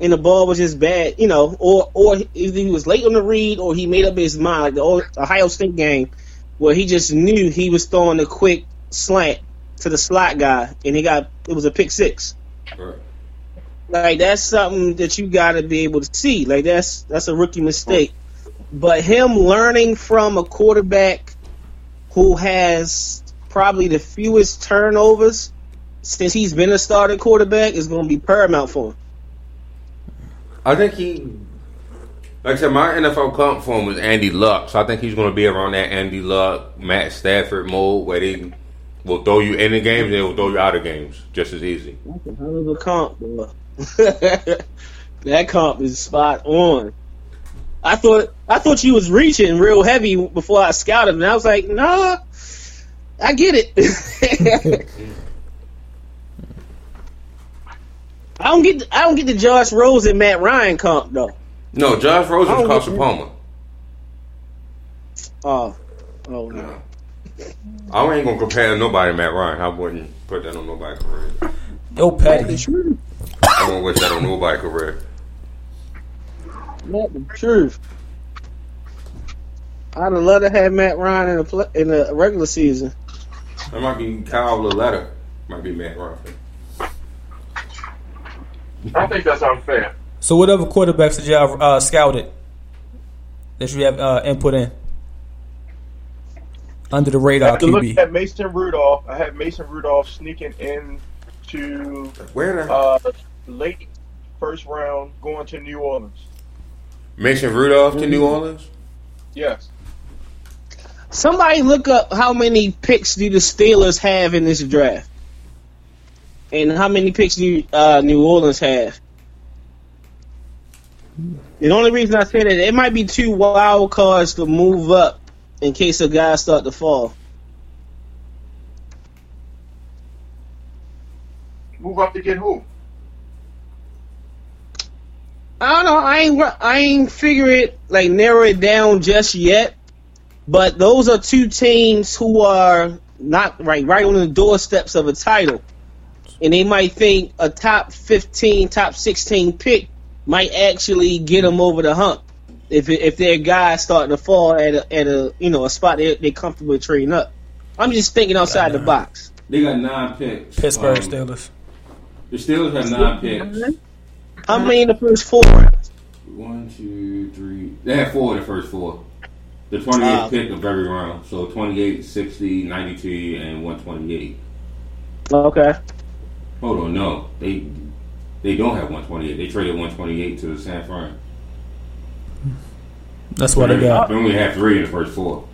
Speaker 4: and the ball was just bad. You know, or or either he was late on the read or he made up his mind. Like the Ohio State game, where he just knew he was throwing a quick slant to the slot guy, and he got it was a pick six.
Speaker 1: Right.
Speaker 4: Like that's something that you got to be able to see. Like that's that's a rookie mistake. But him learning from a quarterback who has probably the fewest turnovers since he's been a starting quarterback is going to be paramount for him.
Speaker 1: I think he, like I said, my NFL comp for him was Andy Luck, so I think he's going to be around that Andy Luck, Matt Stafford mode where they will throw you in the games and they will throw you out of games just as easy.
Speaker 4: That's a hell of a comp, boy. that comp is spot on. I thought I thought you was reaching real heavy before I scouted, and I was like, nah, I get it. I don't get I don't get the Josh Rose and Matt Ryan comp though.
Speaker 1: No, Josh Rosen
Speaker 4: I
Speaker 1: was Carson Palmer.
Speaker 4: Oh, oh no.
Speaker 1: I ain't gonna compare nobody to Matt Ryan. I wouldn't put that on nobody's career.
Speaker 2: Yo, Patty.
Speaker 1: I won't wish that on nobody's career.
Speaker 4: Not the truth. I'd have loved to have Matt Ryan in a pl- in a regular season.
Speaker 1: That might be Kyle Lauletta. Might be Matt Ryan.
Speaker 5: I think that's unfair.
Speaker 2: So, what other quarterbacks did y'all uh, scouted that you have uh, input in under the radar
Speaker 5: have to look at Mason Rudolph. I had Mason Rudolph sneaking in to
Speaker 1: Where the
Speaker 5: uh, late first round, going to New Orleans.
Speaker 1: Mason Rudolph to New Orleans?
Speaker 5: Yes.
Speaker 4: Somebody look up how many picks do the Steelers have in this draft, and how many picks do uh, New Orleans have. The only reason I say that it might be two wild cards to move up in case a guy start to fall.
Speaker 5: Move up to get who?
Speaker 4: I don't know. I ain't I ain't figure it like narrow it down just yet. But those are two teams who are not right right on the doorsteps of a title, and they might think a top fifteen, top sixteen pick might actually get them over the hump if if their guys starting to fall at a, at a you know a spot they they comfortable trading up. I'm just thinking outside the box.
Speaker 1: They got nine picks.
Speaker 2: Pittsburgh
Speaker 1: Um,
Speaker 2: Steelers.
Speaker 1: The Steelers have nine picks.
Speaker 4: How many in the first four?
Speaker 1: One, two, three. They have four in the first four. The 28th
Speaker 4: Ah.
Speaker 1: pick of every round. So 28, 60, 92, and 128.
Speaker 4: Okay.
Speaker 1: Hold on, no. They they don't have 128. They traded 128 to the San Fran.
Speaker 2: That's what I got.
Speaker 1: They only have three in the first four.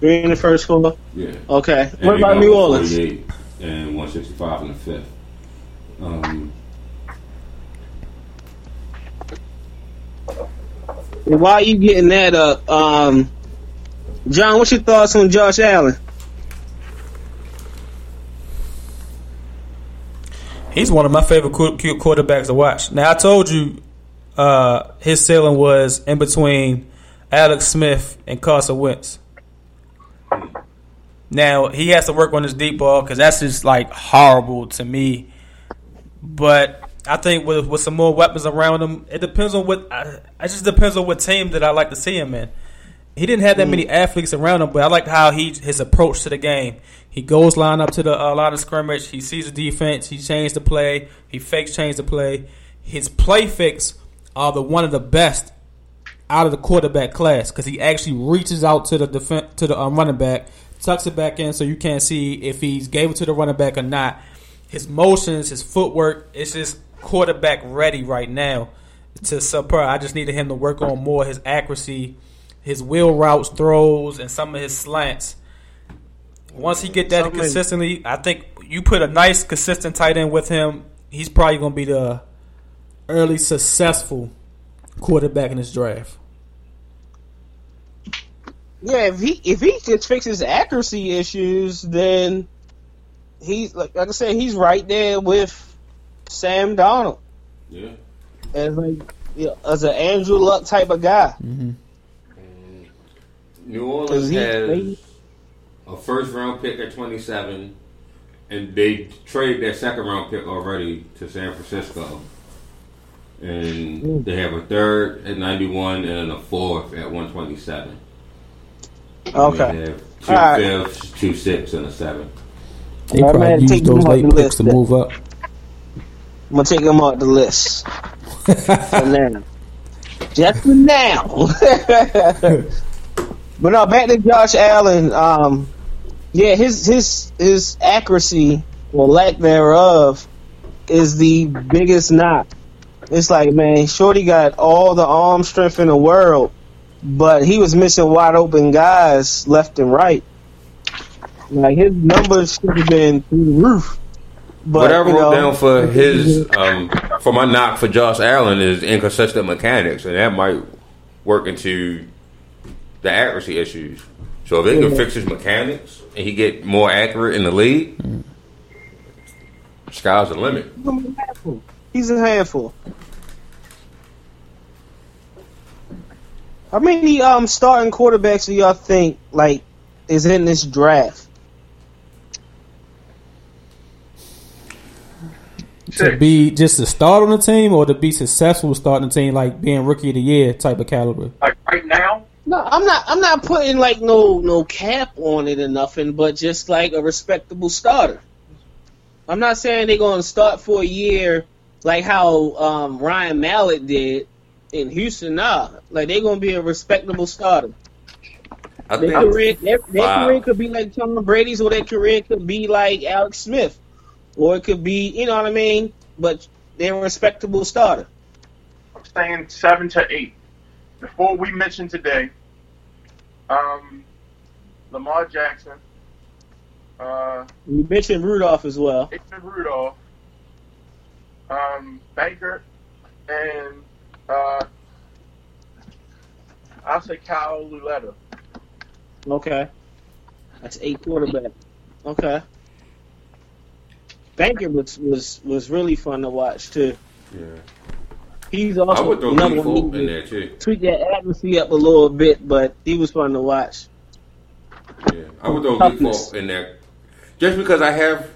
Speaker 4: Three in the first four.
Speaker 1: Yeah.
Speaker 4: Okay.
Speaker 1: And
Speaker 4: What about New Orleans?
Speaker 1: and 165 in the fifth. Um,
Speaker 4: Why are you getting that up? Um, John, what's your thoughts on Josh Allen?
Speaker 2: He's one of my favorite qu- qu- quarterbacks to watch. Now I told you uh, his ceiling was in between Alex Smith and Carson Wentz. Now he has to work on his deep ball because that's just like horrible to me. But I think with with some more weapons around him, it depends on what. I, it just depends on what team that I like to see him in. He didn't have that many athletes around him, but I like how he his approach to the game. He goes line up to the uh, line of scrimmage. He sees the defense. He changed the play. He fakes change the play. His play fix are the one of the best out of the quarterback class because he actually reaches out to the defen to the um, running back, tucks it back in so you can't see if he's gave it to the running back or not. His motions, his footwork, it's just quarterback ready right now to subpar. I just needed him to work on more his accuracy, his wheel routes, throws, and some of his slants. Once he get that
Speaker 4: Something-
Speaker 2: consistently, I think you put a nice consistent tight end with him. He's probably going to be the early successful quarterback in this draft.
Speaker 4: Yeah, if he if he could fix his accuracy issues, then he's like like I said, he's right there with Sam Darnold
Speaker 1: Yeah.
Speaker 4: as like you know, as an Andrew Luck type of guy.
Speaker 1: Mm-hmm.
Speaker 4: Mm-hmm.
Speaker 1: New Orleans
Speaker 4: he-
Speaker 1: has
Speaker 4: they-
Speaker 1: a first round pick at 27, and they trade their second round pick already to San Francisco. And they have a third at 91 and then a fourth at 127. And
Speaker 4: Okay.
Speaker 1: They have two
Speaker 4: All right.
Speaker 1: fifths, two sixths, and a seven.
Speaker 2: They
Speaker 4: Yeah,
Speaker 2: probably
Speaker 4: man,
Speaker 2: use those late picks
Speaker 4: list
Speaker 2: to
Speaker 4: then.
Speaker 2: move up.
Speaker 4: I'm gonna take them off the list for now. Just for now. but no, back to Josh Allen. Um, yeah, his his his accuracy or lack thereof is the biggest knock. It's like, man, Shorty got all the arm strength in the world, but he was missing wide open guys left and right. Like his numbers should have been through the roof. But
Speaker 1: what I
Speaker 4: you
Speaker 1: wrote
Speaker 4: know,
Speaker 1: down for his um, for my knock for Josh Allen is inconsistent mechanics, and that might work into the accuracy issues. So if they can fix his mechanics and he get more accurate in the league, sky's the limit.
Speaker 4: He's a handful. How many um starting quarterbacks do y'all think like is in this draft?
Speaker 2: to be just to start on the team or to be successful starting the team, like being rookie of the year type of caliber.
Speaker 5: Like right now,
Speaker 4: No, I'm not. I'm not putting like no no cap on it or nothing, but just like a respectable starter. I'm not saying they're going to start for a year like how um, Ryan Mallett did in Houston. Nah, like they're going to be a respectable starter.
Speaker 1: I
Speaker 4: Their
Speaker 1: think
Speaker 4: career, their, their
Speaker 1: Wow.
Speaker 4: career could be like Tom Brady's, or their career could be like Alex Smith, or it could be, you know what I mean. But they're a respectable starter.
Speaker 5: I'm saying seven to eight. Before we mention today, um, Lamar Jackson, uh,
Speaker 4: You mentioned Rudolph as well.
Speaker 5: Mason Rudolph, um, Benkert, and uh, I'll say Kyle Lauletta.
Speaker 4: Okay, that's eight quarterback. Okay, Benkert was was was really fun to watch too.
Speaker 1: yeah.
Speaker 4: He's
Speaker 1: I
Speaker 4: also
Speaker 1: would throw
Speaker 4: another one.
Speaker 1: In there too.
Speaker 4: Tweak that accuracy up a little bit, but he was fun to watch.
Speaker 1: Yeah, I would throw Lee in there, just because I have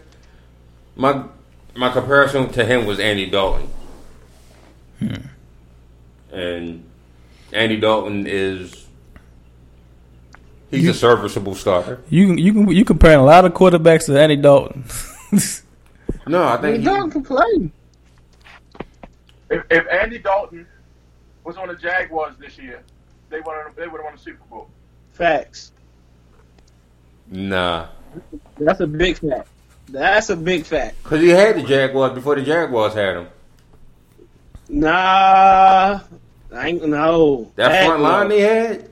Speaker 1: my my comparison to him was Andy Dalton, hmm. and Andy Dalton is he's a serviceable starter.
Speaker 3: You can you can you comparing a lot of quarterbacks to Andy Dalton.
Speaker 1: No, I think he,
Speaker 4: don't complain.
Speaker 5: If, if Andy Dalton was on the Jaguars this year, they would they would have won the Super Bowl.
Speaker 4: Facts.
Speaker 1: nah,
Speaker 4: That's a big fact. That's a big fact.
Speaker 1: because he had the Jaguars before the Jaguars had him.
Speaker 4: Nah, I ain't no.
Speaker 1: That
Speaker 4: Heck
Speaker 1: front line
Speaker 4: no.
Speaker 1: they had.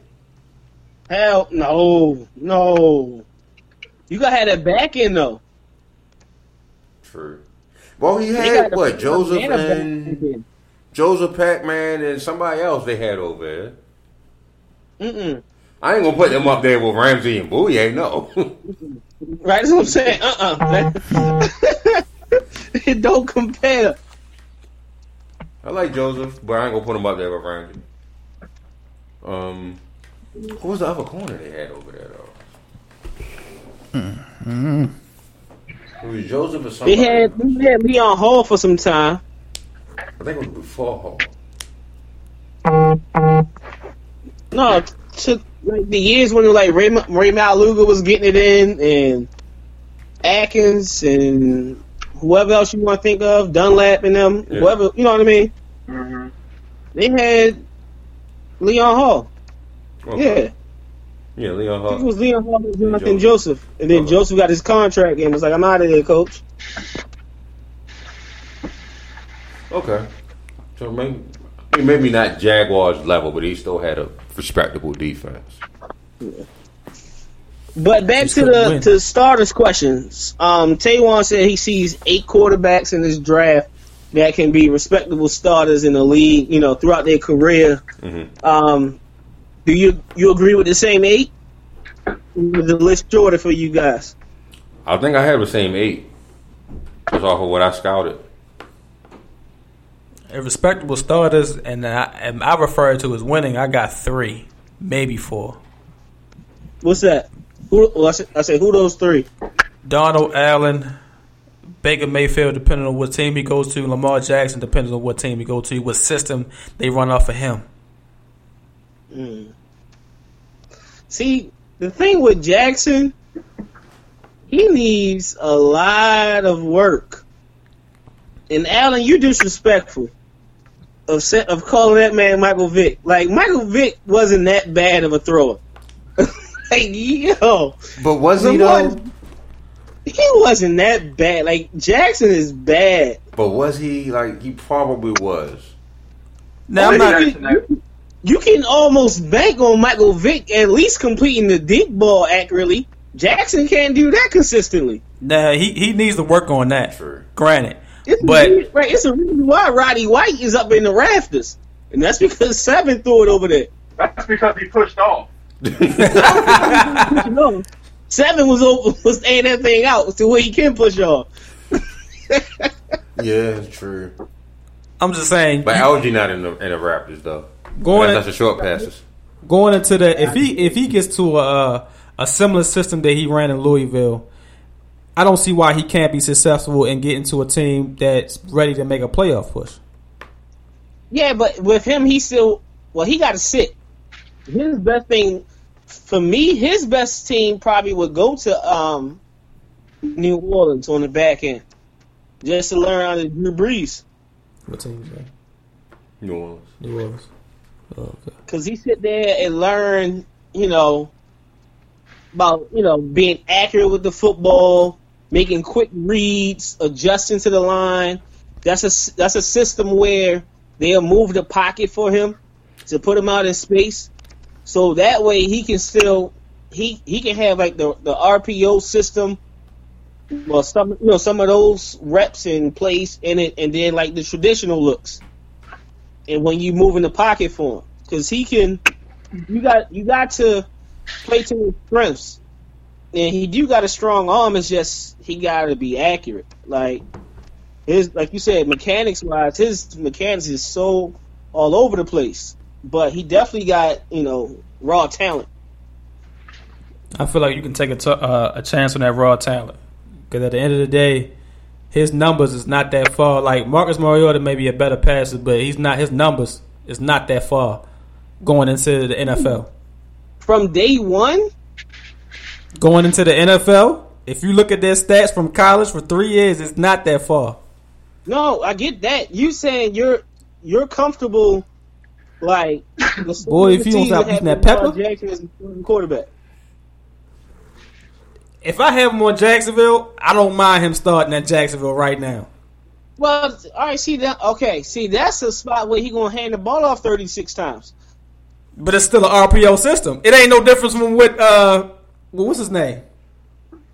Speaker 4: Hell no, no. You gotta have that back end though.
Speaker 1: True. Well, he had
Speaker 4: got
Speaker 1: what Joseph
Speaker 4: and
Speaker 1: and. Joseph Pac-Man and somebody else they had over there.
Speaker 4: Mm-mm.
Speaker 1: I ain't gonna put them up there with Ramsey and Bouye, no.
Speaker 4: Right, that's what I'm saying. Uh-uh. it don't compare.
Speaker 1: I like Joseph, but I ain't gonna put him up there with Ramsey. Um, who was the other corner they had over there though? Hmm. It was Joseph or
Speaker 4: They had they had Leon Hall for some time.
Speaker 1: I think it was before Hall.
Speaker 4: No, to like the years when like Ray, Ray Maualuga was getting it in, and Atkins and whoever else you want to think of, Dunlap and them,
Speaker 1: Yeah.
Speaker 4: whoever you know what I mean.
Speaker 5: Mm-hmm.
Speaker 4: They had Leon Hall.
Speaker 1: Okay.
Speaker 4: Yeah,
Speaker 1: Yeah, Leon
Speaker 4: I think it
Speaker 1: Hall.
Speaker 4: was Leon Hall and Jonathan
Speaker 1: Joseph.
Speaker 4: Joseph, and then
Speaker 1: Okay.
Speaker 4: Joseph got his contract and was like, "I'm out of here, coach."
Speaker 1: Okay. So maybe, maybe not Jaguars level, but he still had a respectable defense.
Speaker 4: But back
Speaker 2: Just
Speaker 4: to the
Speaker 2: win.
Speaker 4: to starters questions. Um, Taywan said he sees eight quarterbacks in this draft that can be respectable starters in the league. You know, throughout their career.
Speaker 1: Mhm.
Speaker 4: Um, do you you agree with the same eight? Was the list shorter for you guys?
Speaker 1: I think I have the same eight. Just off of what I scouted.
Speaker 3: A respectable starters, and I, and I refer to as winning. I got three, maybe four.
Speaker 4: What's that? Who? Well, I, said, I said, who those three?
Speaker 3: Darnold Allen, Baker Mayfield, depending on what team he goes to. Lamar Jackson, depending on what team he goes to, what system they run off of him. Hmm.
Speaker 4: See, the thing with Jackson, he needs a lot of work. And Allen, you're disrespectful of set, of calling that man Michael Vick. Like Michael Vick wasn't that bad of a thrower. like yo,
Speaker 1: But was he
Speaker 4: Lamar-
Speaker 1: though?
Speaker 4: he wasn't that bad. Like Jackson is bad.
Speaker 1: But was he like he probably was?
Speaker 3: Now I'm not.
Speaker 4: you, you can almost bank on Michael Vick at least completing the deep ball accurately. Jackson can't do that consistently.
Speaker 3: Nah, he he needs to work on that.
Speaker 1: Sure.
Speaker 3: Granted,
Speaker 4: It's
Speaker 3: but
Speaker 4: a, reason- right, it's a reason why Roddy White is up in the rafters, and that's because Seven threw it over there.
Speaker 5: That's because he pushed off.
Speaker 4: You Seven was over, was airing that thing out to where he can push off.
Speaker 1: Yeah, true.
Speaker 3: I'm just saying.
Speaker 1: But Algie not in the in the Raptors though.
Speaker 2: Going
Speaker 1: That's, that's the short passes.
Speaker 2: going into the if he if he gets to a a similar system that he ran in Louisville, I don't see why he can't be successful and get into a team that's ready to make a playoff push.
Speaker 4: Yeah, but with him, he still well, he got to sit. His best thing for me, his best team probably would go to um New Orleans on the back end, just to learn how to Drew Brees.
Speaker 2: What team is that?
Speaker 1: New Orleans.
Speaker 2: New Orleans. Oh, okay.
Speaker 4: Cause he sit there and learn, you know, about you know being accurate with the football, making quick reads, adjusting to the line. That's a that's a system where they'll move the pocket for him to put him out in space, so that way he can still he he can have like the the RPO system. Well, some you know some of those reps and plays in it, and then like the traditional looks and when you move in the pocket for him, because he can, you got you got to play to his strengths, and he do got a strong arm. It's just he got to be accurate. Like his, like you said, mechanics wise, his mechanics is so all over the place. But he definitely got you know raw talent.
Speaker 2: I feel like you can take a, t- uh, a chance on that raw talent because at the end of the day, his numbers is not that far. Like Marcus Mariota may be a better passer, but he's not. His numbers is not that far going into the NFL.
Speaker 4: From day one,
Speaker 2: Going into the NFL, if you look at their stats from college for three years, it's not that far.
Speaker 4: no, I get that. You saying you're you're comfortable, like the
Speaker 2: Boy, if you don't
Speaker 4: team
Speaker 2: stop
Speaker 4: that
Speaker 2: eating
Speaker 4: had
Speaker 2: that pepper.
Speaker 4: Jackson as the quarterback.
Speaker 2: If I have him on Jacksonville, I don't mind him starting at Jacksonville right now.
Speaker 4: Well, all right. See that? Okay. See, that's a spot where he gonna hand the ball off thirty six times.
Speaker 2: But it's still an RPO system. It ain't no difference from what uh, well, what's his name?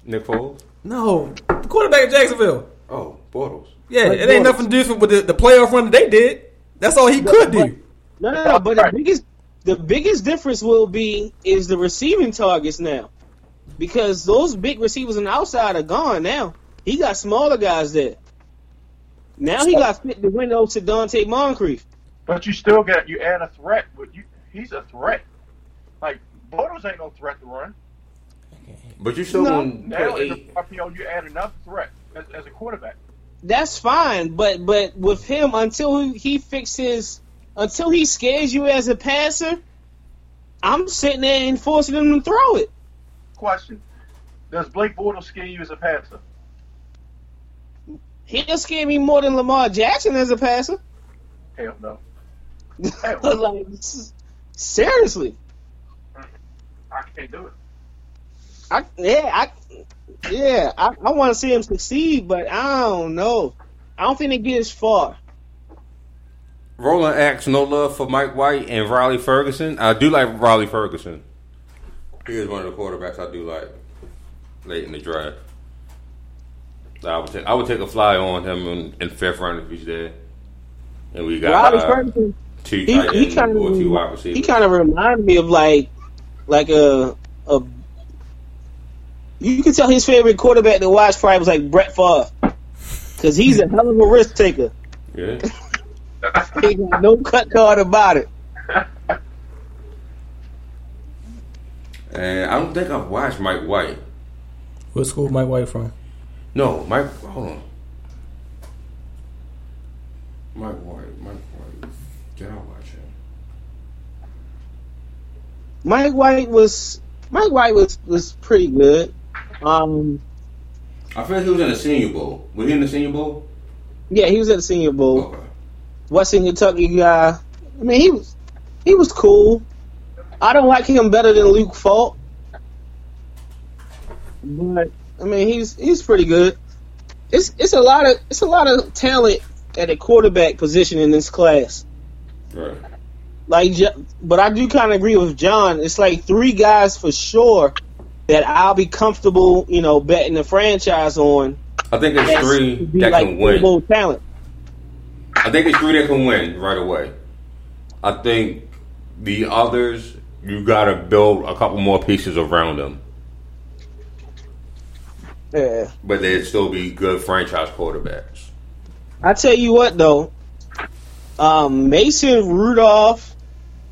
Speaker 1: Nick Foles.
Speaker 2: No, the quarterback at Jacksonville.
Speaker 1: Oh, Bortles.
Speaker 2: Yeah,
Speaker 4: Like
Speaker 2: it ain't
Speaker 4: Bortles.
Speaker 2: nothing different with the, the playoff run that they did. That's all he could do.
Speaker 4: No, no, no. But the biggest, the biggest difference will be is the receiving targets now, because those big receivers on the outside are gone now. He got smaller guys there. Now he got fit the window to Donte Moncrief.
Speaker 5: But you still got you add a threat. But you he's a threat. Like Bortles ain't no threat to run.
Speaker 1: But you still
Speaker 4: No.
Speaker 1: gonna
Speaker 5: Now
Speaker 1: put
Speaker 5: in
Speaker 1: eight.
Speaker 5: RPO you add another threat as, as a quarterback.
Speaker 4: That's fine, but but with him until he, he fixes until he scares you as a passer, I'm sitting there and forcing him to throw it.
Speaker 5: Question: Does Blake Bortles scare you as a passer?
Speaker 4: He'll scare me more than Lamar Jackson as a passer.
Speaker 5: Hell no.
Speaker 4: like seriously, mm,
Speaker 5: I can't do it.
Speaker 4: I yeah I yeah I, I want to see him succeed, but I don't know. I don't think they get as far.
Speaker 1: Roland acts no love for Mike White and Riley Ferguson. I do like Riley Ferguson. He is one of the quarterbacks I do like late in the draft. I would take I would take a fly on him in, in fifth round if he's there. And we got
Speaker 4: Riley
Speaker 1: uh,
Speaker 4: Ferguson,
Speaker 1: two
Speaker 4: he, he kind
Speaker 1: or two wide
Speaker 4: of he kind of reminded me of like like a a you can tell his favorite quarterback to watch probably was like Brett Favre, because he's a hell of a risk taker.
Speaker 1: Yeah.
Speaker 4: He got no cut card about it.
Speaker 1: And I don't think I've watched Mike White.
Speaker 2: What school Mike White from?
Speaker 1: No, Mike. Hold on. Mike White. Mike White. Did I watch him?
Speaker 4: Mike White was Mike White was was pretty good. Um,
Speaker 1: I feel like he was in the Senior Bowl. Was he in the Senior Bowl?
Speaker 4: yeah, he was at the Senior Bowl.
Speaker 1: Okay.
Speaker 4: Western Kentucky guy. I mean, he was he was cool. I don't like him better than Luke Falk, but I mean, he's he's pretty good. It's it's a lot of it's a lot of talent at a quarterback position in this class.
Speaker 1: Right.
Speaker 4: Like, but I do kind of agree with John. It's like three guys for sure that I'll be comfortable, you know, betting the franchise on.
Speaker 1: I think it's three that
Speaker 4: like
Speaker 1: can win.
Speaker 4: Talent.
Speaker 1: I think it's three that can win right away. I think the others you got to build a couple more pieces around them,
Speaker 4: Yeah.
Speaker 1: but they'd still be good franchise quarterbacks.
Speaker 4: I tell you what though, um, Mason Rudolph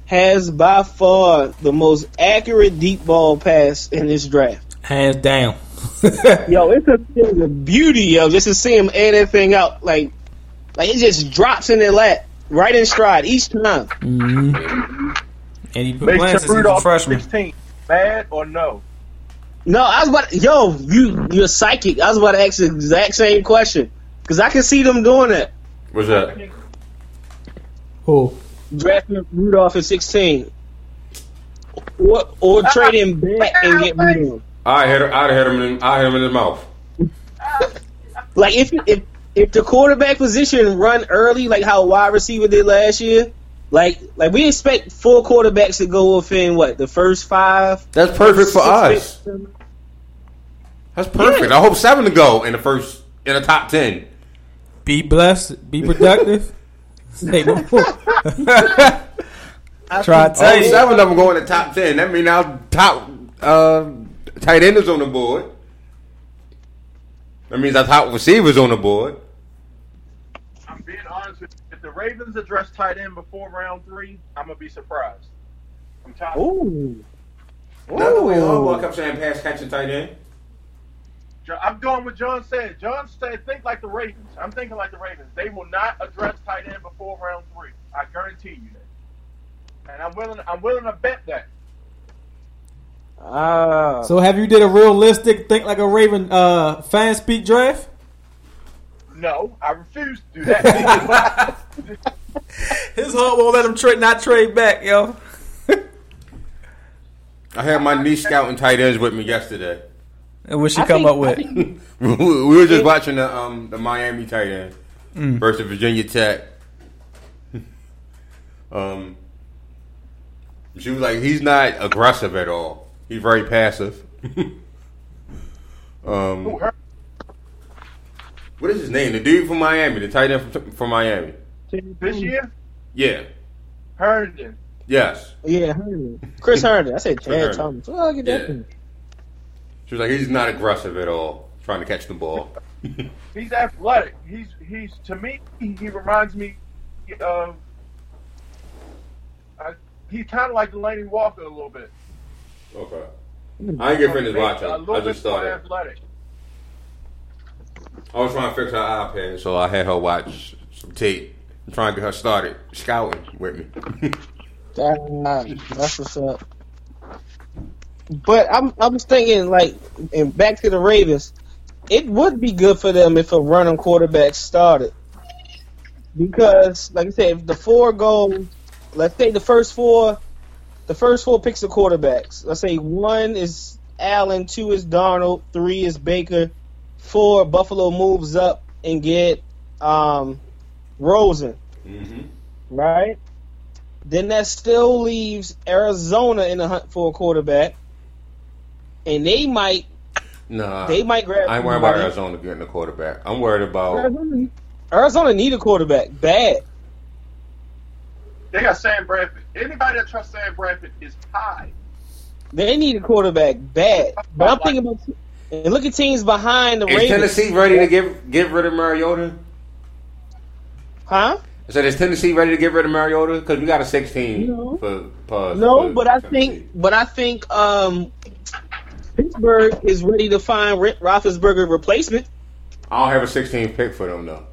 Speaker 4: has by far the most accurate deep ball pass in this draft.
Speaker 2: Hands down.
Speaker 4: Yo, it's a, it's a beauty, yo, just to see him air that thing out like, like it just drops in their lap right in stride each time. Mm-hmm.
Speaker 2: And he been playing
Speaker 5: Mason
Speaker 2: since he a freshman.
Speaker 5: 16. Bad or no?
Speaker 4: No, I was about, yo, you you're psychic. I was about to ask the exact same question because I can see them doing that.
Speaker 1: What's that?
Speaker 2: Who?
Speaker 4: Drafting Rudolph at 16. What or uh, trading uh, back and uh, get Rudolph.
Speaker 1: I hit. I hit him. In, I hit him in the mouth.
Speaker 4: Like if if if the quarterback position run early, like how wide receiver did last year, like like we expect four quarterbacks to go within what the first five.
Speaker 1: That's perfect for us.
Speaker 4: picks.
Speaker 1: That's perfect. I hope seven to go in the first in the top ten.
Speaker 2: Be blessed. Be productive. Say no more. Try to
Speaker 1: I
Speaker 2: tell you.
Speaker 1: seven of them go in the top ten. That means our top uh, tight end is on the board. That means our top receivers on the board.
Speaker 5: I'm being honest with you. If the Ravens address tight end before round three, I'm gonna be surprised. I'm tired.
Speaker 4: Ooh.
Speaker 1: Not the way
Speaker 4: Ooh.
Speaker 1: Harbaugh kept saying pass catching tight end.
Speaker 5: Jo- I'm going with John said. John said, think like the Ravens. I'm thinking like the Ravens. They will not address tight end before round three. I guarantee you that. And I'm willing. I'm willing to bet that.
Speaker 4: Ah.
Speaker 2: So have you did a realistic think like a Raven uh, fan speak draft?
Speaker 5: No, I refuse to do that.
Speaker 2: His heart won't let him trade not trade back, yo.
Speaker 1: I had my niece scouting tight ends with me yesterday.
Speaker 2: And what she
Speaker 4: I
Speaker 2: come
Speaker 4: think-
Speaker 2: up with?
Speaker 4: Think-
Speaker 1: we were just watching the um the Miami tight end versus Virginia Tech. um, she was like, he's not aggressive at all. He's very passive. um, what is his name? The dude from Miami, the tight end from, from Miami.
Speaker 5: This year,
Speaker 1: Yeah.
Speaker 5: Herndon.
Speaker 1: Yes.
Speaker 4: Yeah, Herndon. Chris Herndon. I said Chad Thomas. Oh, get that
Speaker 1: Yeah.
Speaker 4: Thing.
Speaker 1: She was like, he's not aggressive at all, trying to catch the ball.
Speaker 5: He's athletic. He's he's to me. He, he reminds me of. Uh, he's kind of like Delanie Walker a little bit.
Speaker 1: okay. I ain't get finished
Speaker 5: A
Speaker 1: watching. I just
Speaker 5: more
Speaker 1: started.
Speaker 5: athletic.
Speaker 1: I was trying to fix her iPad, so I had her watch some tape. I'm trying to get her started scouting with me.
Speaker 4: That- That's what's up. But I'm I was thinking like, and back to the Ravens, it would be good for them if a running quarterback started, because like I said, if the four go, let's say the first four, the first four picks of quarterbacks. Let's say one is Allen, two is Darnold, three is Baker, four Buffalo moves up and get um, Rosen
Speaker 1: mm-hmm.
Speaker 4: right? Then that still leaves Arizona in the hunt for a quarterback, and they might
Speaker 1: Nah,
Speaker 4: they might grab.
Speaker 1: I ain't worried about. Arizona getting a quarterback. I'm worried about.
Speaker 4: Arizona, Arizona need a quarterback bad.
Speaker 5: They got Sam Bradford. Anybody that trusts Sam Bradford is high.
Speaker 4: They need a quarterback bad. But I'm thinking about And look at teams behind the
Speaker 1: Is
Speaker 4: Ravens.
Speaker 1: Tennessee ready to get get rid of Mariota?
Speaker 4: Huh?
Speaker 1: I said, is Tennessee ready to get rid of Mariota? Because we got a 16
Speaker 4: No.
Speaker 1: for pause.
Speaker 4: No,
Speaker 1: for
Speaker 4: but I
Speaker 1: Tennessee.
Speaker 4: think, but I think um, Pittsburgh is ready to find Ro- Roethlisberger replacement,
Speaker 1: I don't have a 16 pick for them though.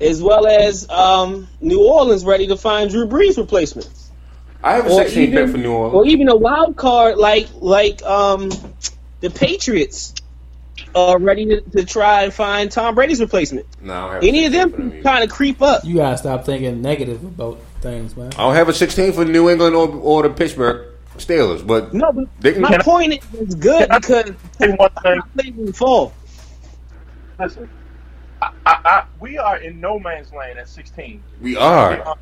Speaker 4: as well as um, New Orleans ready to find Drew Brees replacement,
Speaker 1: I have a
Speaker 4: Or
Speaker 1: 16
Speaker 4: even-
Speaker 1: pick for New Orleans.
Speaker 4: or even a wild card like like um, the Patriots are ready to, to try and find Tom Brady's replacement.
Speaker 1: No, I don't have a
Speaker 4: Any of them
Speaker 1: them
Speaker 4: kind of creep up.
Speaker 2: You gotta stop thinking negative about things, man.
Speaker 1: I don't have a 16 for New England or, or the Pittsburgh Steelers, but
Speaker 4: No, but
Speaker 1: They can-
Speaker 4: my
Speaker 1: Can I-
Speaker 4: point is good because
Speaker 5: Say one thing.
Speaker 4: they will fall.
Speaker 5: Listen, I, I, I, we are in no man's land at 16.
Speaker 1: we are.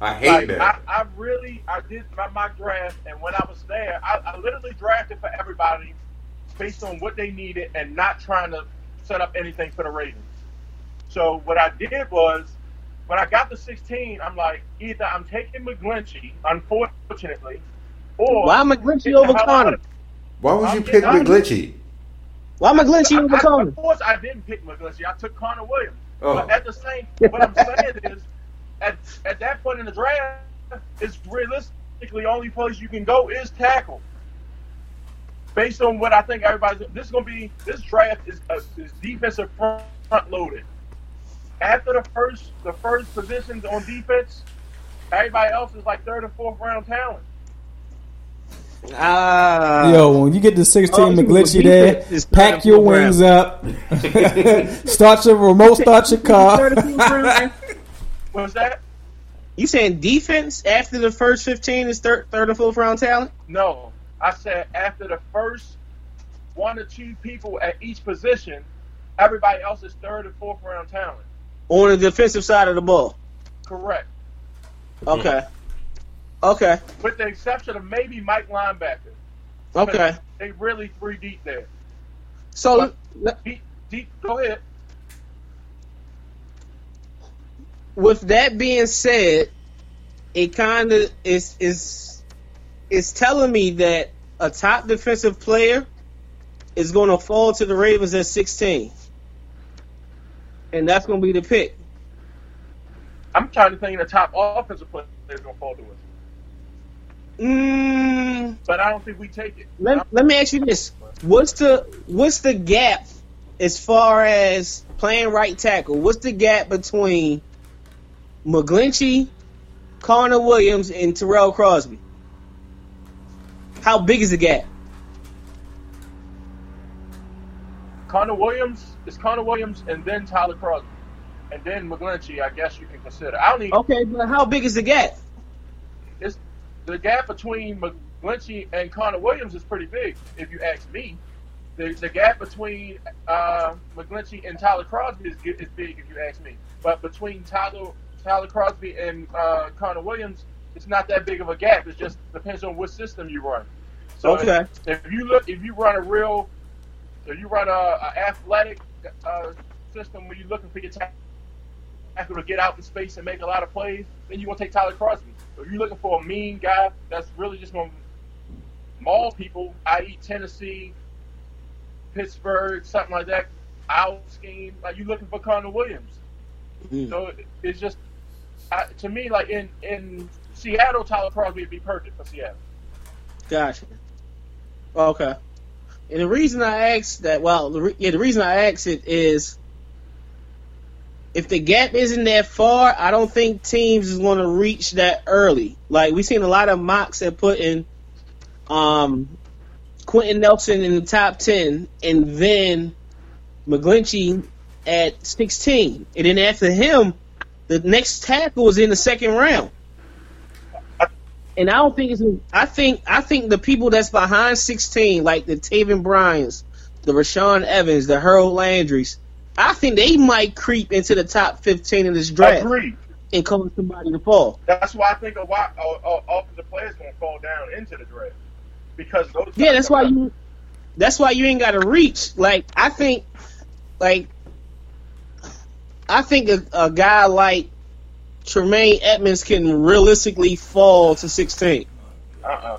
Speaker 1: I hate
Speaker 5: Like,
Speaker 1: that.
Speaker 5: I, I really, I did my mock draft, and when I was there, I, I literally drafted for everybody based on what they needed and not trying to set up anything for the Ravens. So what I did was, when I got to 16, I'm like, either I'm taking McGlinchey, unfortunately, or
Speaker 4: Why McGlinchey
Speaker 5: Get the
Speaker 4: over Connor?
Speaker 1: Why would you
Speaker 5: I'm
Speaker 1: pick
Speaker 5: getting out of
Speaker 1: McGlinchey?
Speaker 4: Why McGlinchey over
Speaker 5: I, I,
Speaker 4: Connor?
Speaker 5: of course, I didn't pick McGlinchey. I took Connor Williams.
Speaker 1: Oh.
Speaker 5: But at the same, what I'm saying is, at at that point in the draft, it's realistically only place you can go is tackle. Based on what I think everybody's, this is going to be this draft is uh, is defensive front, front loaded. After the first the first positions on defense, everybody else is like third and fourth round talent.
Speaker 4: Ah,
Speaker 2: Yo, when you get to 16
Speaker 4: Oh,
Speaker 2: McGlinchey
Speaker 4: defense
Speaker 2: there,
Speaker 4: is
Speaker 2: pack your
Speaker 4: and
Speaker 2: wings up. start your remote, start your car.
Speaker 5: Was that?
Speaker 4: You saying defense after the first fifteen is third, third or fourth round talent?
Speaker 5: No, I said after the first one or two people at each position, everybody else is third and fourth round talent.
Speaker 4: On the defensive side of the ball.
Speaker 5: Correct.
Speaker 4: Okay. Okay.
Speaker 5: With the exception of maybe Mike linebacker.
Speaker 4: Okay.
Speaker 5: They really three deep there.
Speaker 4: So
Speaker 5: Deep, deep. Go ahead.
Speaker 4: with that being said, it kind of is is is telling me that a top defensive player is going to fall to the Ravens at 16, and that's going to be the pick.
Speaker 5: I'm trying to think the top offensive player that's gonna fall to us,
Speaker 4: Mm,
Speaker 5: but I don't think we take it.
Speaker 4: let, let me ask you this: What's the what's the gap as far as playing right tackle? What's the gap between McGlinchey, Connor Williams, and Tyrell Crosby? How big is the gap?
Speaker 5: Connor Williams is Connor Williams, and then Tyler Crosby, and then McGlinchey. I guess you can consider. I don't even.
Speaker 4: Okay, but how big is the gap?
Speaker 5: It's, the gap between McGlinchey and Connor Williams is pretty big, if you ask me. The, the gap between uh, McGlinchey and Tyler Crosby is, is big, if you ask me. But between Tyler Tyler Crosby and uh, Connor Williams, it's not that big of a gap. It just depends on what system you run. So
Speaker 4: Okay.
Speaker 5: if, if you look, if you run a real, if you run a, a athletic uh, system where you're looking for your tackle to get out in space and make a lot of plays, then you're gonna take Tyler Crosby. If you're looking for a mean guy that's really just gonna maul people, i.e. Tennessee, Pittsburgh, something like that, out scheme, like you're looking for Connor Williams.
Speaker 4: Mm.
Speaker 5: So it's just I, to me like in in Seattle, Tyler Crosby would be perfect for Seattle.
Speaker 4: Gotcha. Okay. And the reason I asked that, well, the re- yeah, the reason I asked it is if the gap isn't that far, I don't think teams is going to reach that early. Like we've seen a lot of mocks that put in um, Quenton Nelson in the top ten, and then McGlinchey at sixteen, and then after him, the next tackle was in the second round. And I don't think it's. I think I think the people that's behind 16, like the Taven Bryans, the Rashaan Evans, the Harold Landrys, I think they might creep into the top 15 in this draft
Speaker 5: Agreed.
Speaker 4: and cause somebody to fall.
Speaker 5: That's why I think a lot of offensive players gonna fall down into the draft because those.
Speaker 4: Yeah, that's why you. That's why you ain't got to reach. Like I think, like I think a, a guy like Tremaine Edmunds can realistically fall to 16.
Speaker 5: Uh uh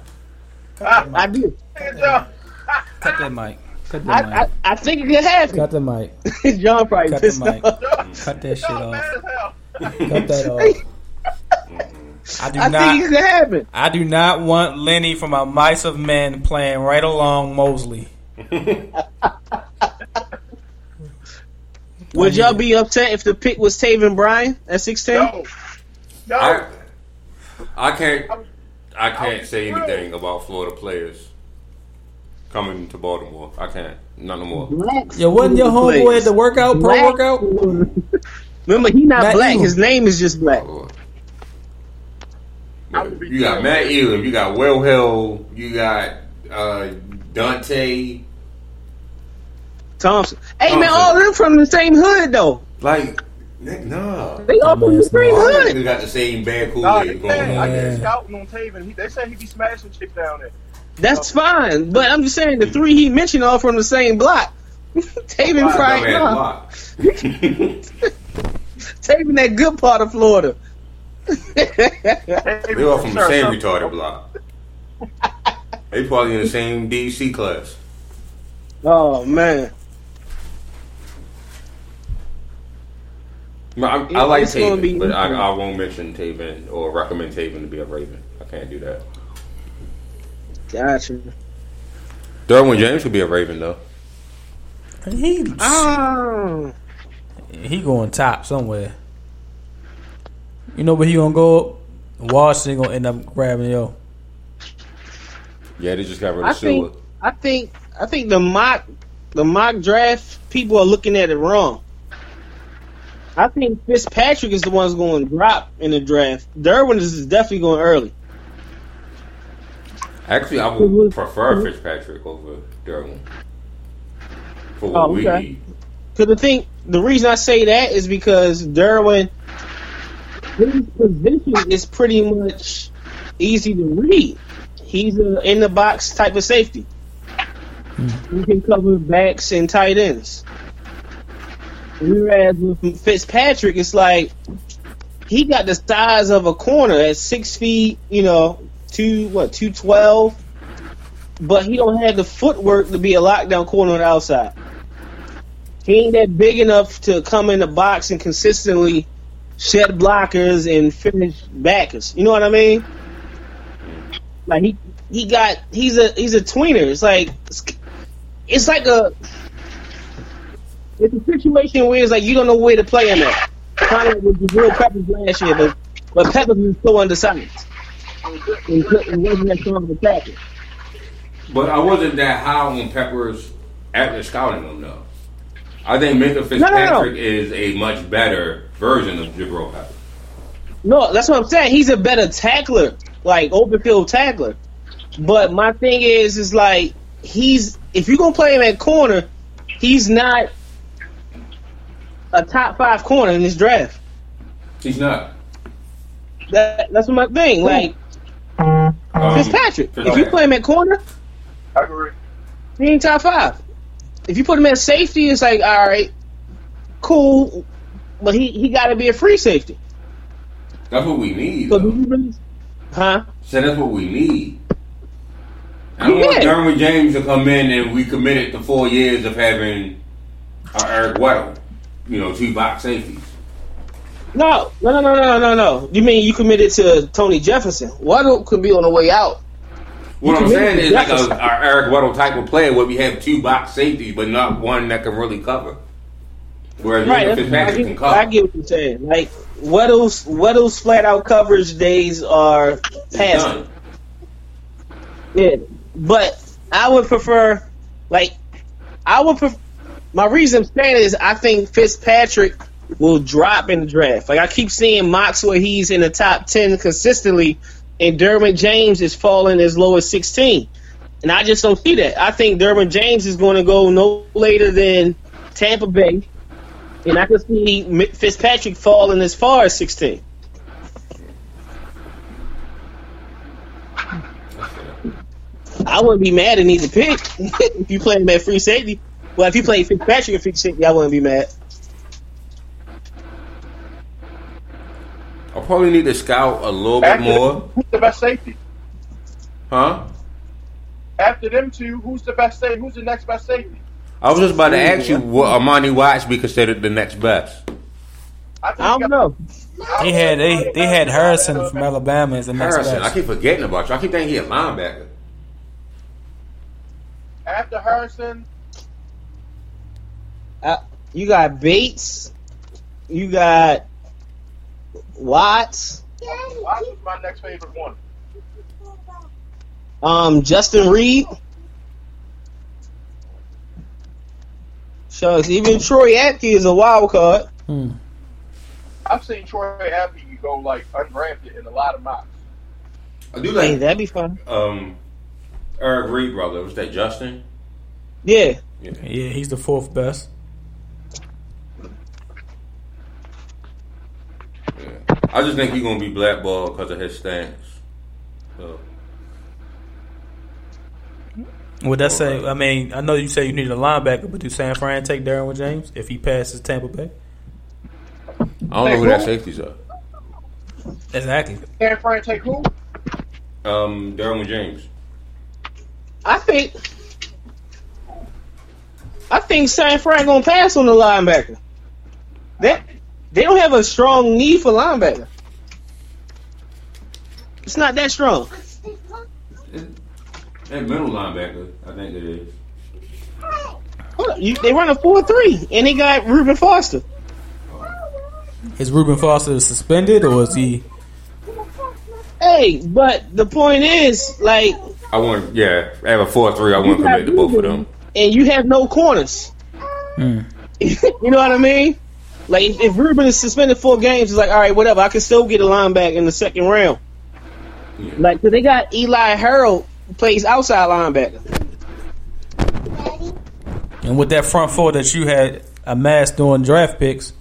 Speaker 5: Ah,
Speaker 4: I do.
Speaker 3: Cut that mic.
Speaker 2: Cut the
Speaker 4: I,
Speaker 2: mic.
Speaker 4: I, I think it could happen.
Speaker 2: Cut the mic.
Speaker 4: John probably
Speaker 2: Cut the
Speaker 4: pissed
Speaker 2: mic.
Speaker 4: off.
Speaker 2: Cut that shit
Speaker 5: Y'all
Speaker 2: off.
Speaker 5: mad as hell.
Speaker 2: Cut that off. Mm-hmm. I do
Speaker 4: I
Speaker 2: not.
Speaker 4: think it could happen.
Speaker 3: I do not want Lenny from our Mice of Men playing right along Mosley.
Speaker 4: Would y'all be upset if the pick was Taven Bryan at 16?
Speaker 5: No. No.
Speaker 1: I, I can't. I can't say anything about Florida players coming to Baltimore. I can't. Not no more.
Speaker 4: Black
Speaker 2: Yeah, wasn't your homeboy at the workout, pro
Speaker 4: Black
Speaker 2: workout?
Speaker 4: Remember, he not
Speaker 2: Matt
Speaker 4: black.
Speaker 2: Elam.
Speaker 4: His name is just black.
Speaker 1: Lord.
Speaker 5: I would be
Speaker 1: You got
Speaker 5: too.
Speaker 1: Matt Elam, you got Will Hill, you got uh, Dante.
Speaker 4: Thompson. Hey man, all of them from the same hood though.
Speaker 1: Like, nah.
Speaker 4: They all from the same hood.
Speaker 1: them got the same bad Kool
Speaker 5: Nah,
Speaker 1: going
Speaker 5: said, I
Speaker 1: on.
Speaker 5: did scouting on Taven. He, they said he be smashing chicks down there.
Speaker 4: That's fine, but I'm just saying the three he mentioned all from the same block. Taven
Speaker 1: block.
Speaker 4: Taven that good part of Florida.
Speaker 1: They all from the same retarded block. They probably in the same DC class.
Speaker 4: oh man,
Speaker 1: I, I like Taven,
Speaker 4: be
Speaker 1: but I. I won't mention Taven or recommend Taven to be a Raven. I can't do that.
Speaker 4: Gotcha.
Speaker 1: Derwin James could be a Raven though.
Speaker 3: He
Speaker 4: Oh,
Speaker 3: he going top somewhere. You know where he gonna go? Washington gonna end up grabbing yo.
Speaker 1: Yeah, they just got rid
Speaker 4: I
Speaker 1: of Sewell.
Speaker 4: think, I think, I think the mock, the mock draft people are looking at it wrong. I think Fitzpatrick is the one's going to drop in the draft. Derwin is definitely going early.
Speaker 1: Actually, I would mhm. prefer mhm. Fitzpatrick over Derwin for what
Speaker 4: Oh,
Speaker 1: we
Speaker 4: okay.
Speaker 1: need.
Speaker 4: Because the thing, the reason I say that is because Derwin, his position is pretty much easy to read. He's a in the box type of safety. Mm-hmm. He can cover backs and tight ends. Whereas with Fitzpatrick, it's like he got the size of a corner at six feet, you know, two what two twelve, but he don't have the footwork to be a lockdown corner on the outside. He ain't that big enough to come in the box and consistently shed blockers and finish backers. You know what I mean? Like he he got he's a he's a tweener. It's like it's like a it's a situation where it's like you don't know where to play him at. Kind of with Jabril Peppers last year, but but Peppers was so undersized wasn't that strong of a tackle.
Speaker 1: But I wasn't that high on Peppers after scouting him though. I think Minkah
Speaker 4: no, no.
Speaker 1: Fitzpatrick is a much better version of Jabril Peppers.
Speaker 4: No, that's what I'm saying. He's a better tackler, like open field tackler. But my thing is, is like he's if you're gonna play him at corner, he's not a top five corner in this draft.
Speaker 1: He's not.
Speaker 4: That, that's my thing. Like
Speaker 1: Um,
Speaker 4: Fitzpatrick, if you put him at corner,
Speaker 5: I agree.
Speaker 4: he ain't top five. If you put him at safety, it's like all right, cool, but he he got to be a free safety.
Speaker 1: That's what we need.
Speaker 4: So
Speaker 1: Though.
Speaker 4: really, huh?
Speaker 1: So that's what we need. I don't want
Speaker 4: Yeah.
Speaker 1: Derwin James to come in and we committed to four years of having uh, Eric Weddle, you know, two box safeties.
Speaker 4: No, no, no, no, no, no, no. You mean you committed to Tony Jefferson? Weddle could be on the way out.
Speaker 1: What I'm saying
Speaker 4: to
Speaker 1: is like a,
Speaker 4: Jefferson.
Speaker 1: a Eric Weddle type of player where we have two box safeties, but not one that can really cover. Whereas
Speaker 4: Right.
Speaker 1: Minkah
Speaker 4: that's- I
Speaker 1: Fitzpatrick can
Speaker 4: get,
Speaker 1: cover.
Speaker 4: I get what you're saying. Like Weddle's Weddle's flat out coverage days are past. Yeah, but I would prefer, like, I would prefer. My reason I'm saying is I think Fitzpatrick will drop in the draft. Like I keep seeing mocks where he's in the top ten consistently, and Derwin James is falling as low as 16, and I just don't see that. I think Derwin James is going to go no later than Tampa Bay, and I can see Fitzpatrick falling as far as 16. I wouldn't be mad at either pick if you play him at free safety. Well, if you play Fitzpatrick at free safety, I wouldn't be mad.
Speaker 1: I'll probably need to scout a little bit
Speaker 5: Actually,
Speaker 1: more.
Speaker 5: Who's the best safety?
Speaker 1: Huh?
Speaker 5: after them two, who's the best safety? Who's the next best safety?
Speaker 1: I was just about to ask you, what Armani Watts be considered the next best?
Speaker 5: I,
Speaker 4: I don't know.
Speaker 2: They had they they had Harrison from Alabama as the next
Speaker 1: Harrison. I keep forgetting about you. I keep thinking he a linebacker.
Speaker 5: After Harrison,
Speaker 4: Uh, you got Bates. You got Watts.
Speaker 5: Watts was my next favorite one.
Speaker 4: Um, Justin Reid. Shucks, even Troy Apke is a wild card.
Speaker 2: Hmm.
Speaker 5: I've seen Troy Apke go like undrafted in a lot of mocks.
Speaker 1: I do
Speaker 4: Hey, that'd be fun.
Speaker 1: um, Eric Reid brother. Was that Justin?
Speaker 4: Yeah.
Speaker 1: Yeah.
Speaker 2: Yeah, he's the fourth best.
Speaker 1: I just think he's gonna be blackballed because of his stance. So,
Speaker 2: Would that say? I mean, I know you say you need a linebacker, but do San Fran take Derwin James if he passes Tampa Bay?
Speaker 1: I don't know who that safeties are.
Speaker 2: Exactly.
Speaker 5: San Fran take who?
Speaker 1: Um, Derwin James.
Speaker 4: I think I think San Fran gonna pass on the linebacker. They they don't have a strong need for linebacker. It's not that strong.
Speaker 1: That middle linebacker, I think it is.
Speaker 4: Hold up, you, they run a four three, and they got Reuben Foster.
Speaker 2: Is Reuben Foster suspended or is he?
Speaker 4: Hey, but the point is, like,
Speaker 1: I want, yeah, I have a four three. I want to
Speaker 4: you got
Speaker 1: commit to both of them.
Speaker 4: and you have no corners.
Speaker 2: Hmm.
Speaker 4: you know what I mean? Like, if, if Reuben is suspended four games, it's like, all right, whatever. I can still get a linebacker in the second round.
Speaker 1: Yeah.
Speaker 4: Like, 'cause they got Eli Harold who plays outside linebacker.
Speaker 2: And with that front four that you had amassed during draft picks,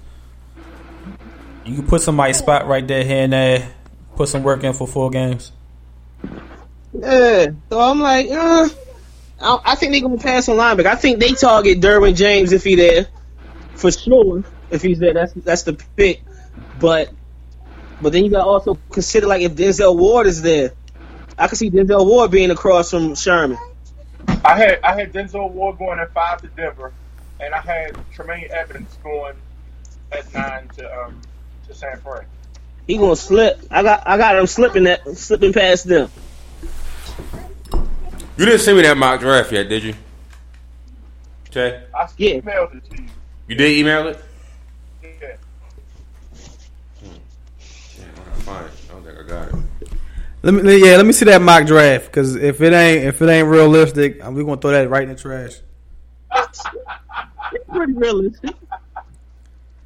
Speaker 2: you can put somebody spot right there here and there. Put some work in for four games.
Speaker 4: Yeah. So I'm like, uh, I, I think they're gonna pass on linebacker. I think they target Derwin James if he there, for sure. If he's there, that's that's the pick. But but then you got to also consider like if Denzel Ward is there, I could see Denzel Ward being across from Sherman.
Speaker 5: I had I had Denzel Ward going at five to Denver, and I had Tremaine Evans going at nine to um to San Fran.
Speaker 4: He gonna slip. I got I got him slipping that slipping past them.
Speaker 1: You didn't send me that mock draft yet, did you? Okay.
Speaker 5: I
Speaker 4: Yeah.
Speaker 5: emailed it to you.
Speaker 1: You did email it?
Speaker 5: Yeah.
Speaker 1: Yeah, I gotta find it. I don't think I got it.
Speaker 3: Let me, yeah, let me see that mock draft because if it ain't if it ain't realistic, uh, we gonna throw that right in the trash.
Speaker 4: It's pretty realistic.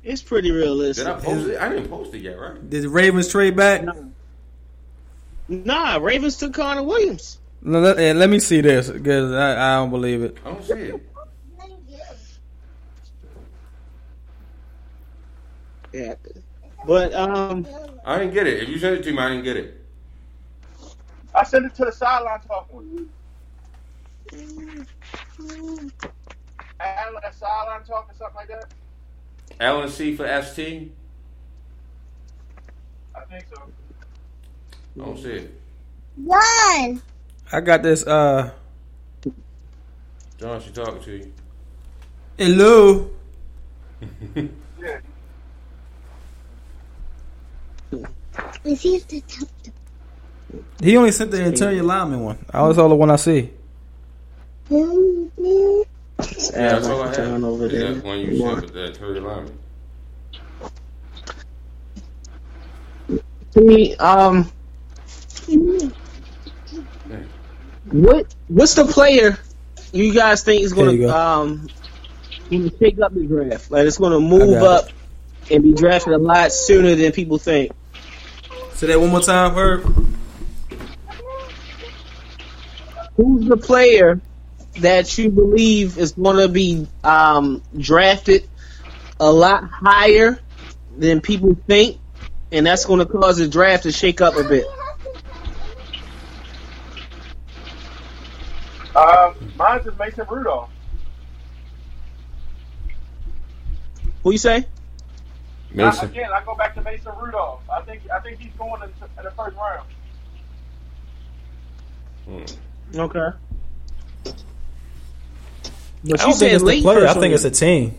Speaker 4: It's pretty
Speaker 1: Did
Speaker 4: realistic.
Speaker 1: I post it? I didn't post it yet, right?
Speaker 3: Did the Ravens trade back?
Speaker 4: Nah, Ravens took Connor Williams.
Speaker 3: No, let, yeah, let me see this because I, I don't believe it.
Speaker 1: I don't see it.
Speaker 4: Yeah, but um,
Speaker 1: I didn't get it. If you sent it to me, I didn't get it.
Speaker 5: I sent it to the sideline talk one. Alan, a sideline talk or something like that.
Speaker 1: Alan C for ST.
Speaker 5: I think so.
Speaker 1: I don't see it.
Speaker 7: One.
Speaker 3: I got this. Uh,
Speaker 1: John, she talking to you.
Speaker 3: hello.
Speaker 5: Yeah.
Speaker 7: Receive the top.
Speaker 3: He only sent the interior lineman one. I was all the one I see.
Speaker 1: Yeah, that's all I have.
Speaker 4: Over there.
Speaker 1: that one you sent with that Terry Lyman?
Speaker 4: to me, um, what what's the player you guys think is going to
Speaker 3: go.
Speaker 4: um gonna take up the draft? Like it's going to move
Speaker 3: got
Speaker 4: up and be drafted a lot sooner than people think.
Speaker 3: Say that one more time, Herb.
Speaker 4: Who's the player that you believe is going to be um, drafted a lot higher than people think, and that's going to cause the draft to shake up a bit?
Speaker 5: Um, mine's is Mason Rudolph.
Speaker 4: Who you say?
Speaker 1: Mason.
Speaker 5: I, again, I go back to Mason Rudolph. I think I think he's going in, in the first round.
Speaker 1: Hmm.
Speaker 4: Okay. But
Speaker 2: I
Speaker 4: you
Speaker 2: don't think it's the player. I think it's a team.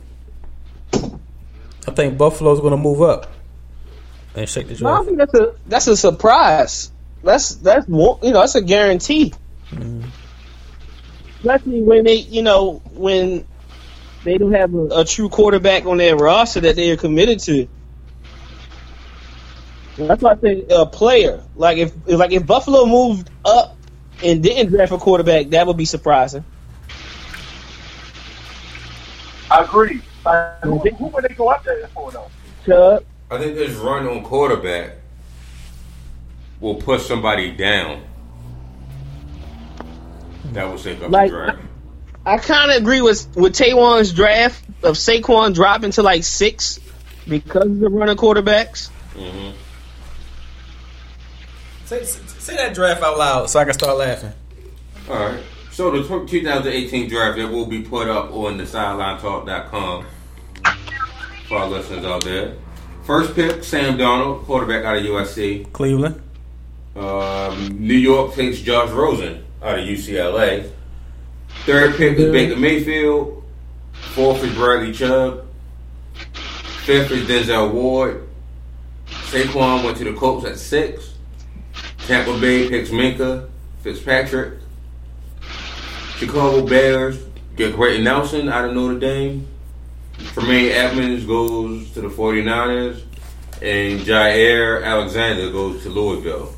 Speaker 2: I think Buffalo's going to move up and shake the
Speaker 4: No, I think that's a that's a surprise. That's that's you know that's a guarantee. Especially when they you know when they don't have a, a true quarterback on their roster that they are committed to. That's why I say a player. Like if if- like if Buffalo moved up and didn't draft a quarterback, that would be surprising.
Speaker 5: I agree. Like, who, who would they go up there for though?
Speaker 4: Chubb,
Speaker 1: I think this run on quarterback will push somebody down. That will shake up
Speaker 4: Like-
Speaker 1: the draft.
Speaker 4: I kind of agree with with Taywan's draft of Saquon dropping to like six because of the running quarterbacks.
Speaker 2: Say, say that draft out loud so I can start laughing.
Speaker 1: All right. So the 2018 draft that will be put up on the sidelinetalk.com for our listeners out there. First pick, Sam Darnold, quarterback out of USC.
Speaker 2: Cleveland.
Speaker 1: Um, New York takes Josh Rosen out of UCLA. Third pick is Baker Mayfield. Fourth is Bradley Chubb. Fifth is Denzel Ward. Saquon went to the Colts at six. Tampa Bay picks Minkah Fitzpatrick. Chicago Bears get Quenton Nelson out of Notre Dame. Tremaine Edmunds goes to the 49ers. And Jaire Alexander goes to Louisville.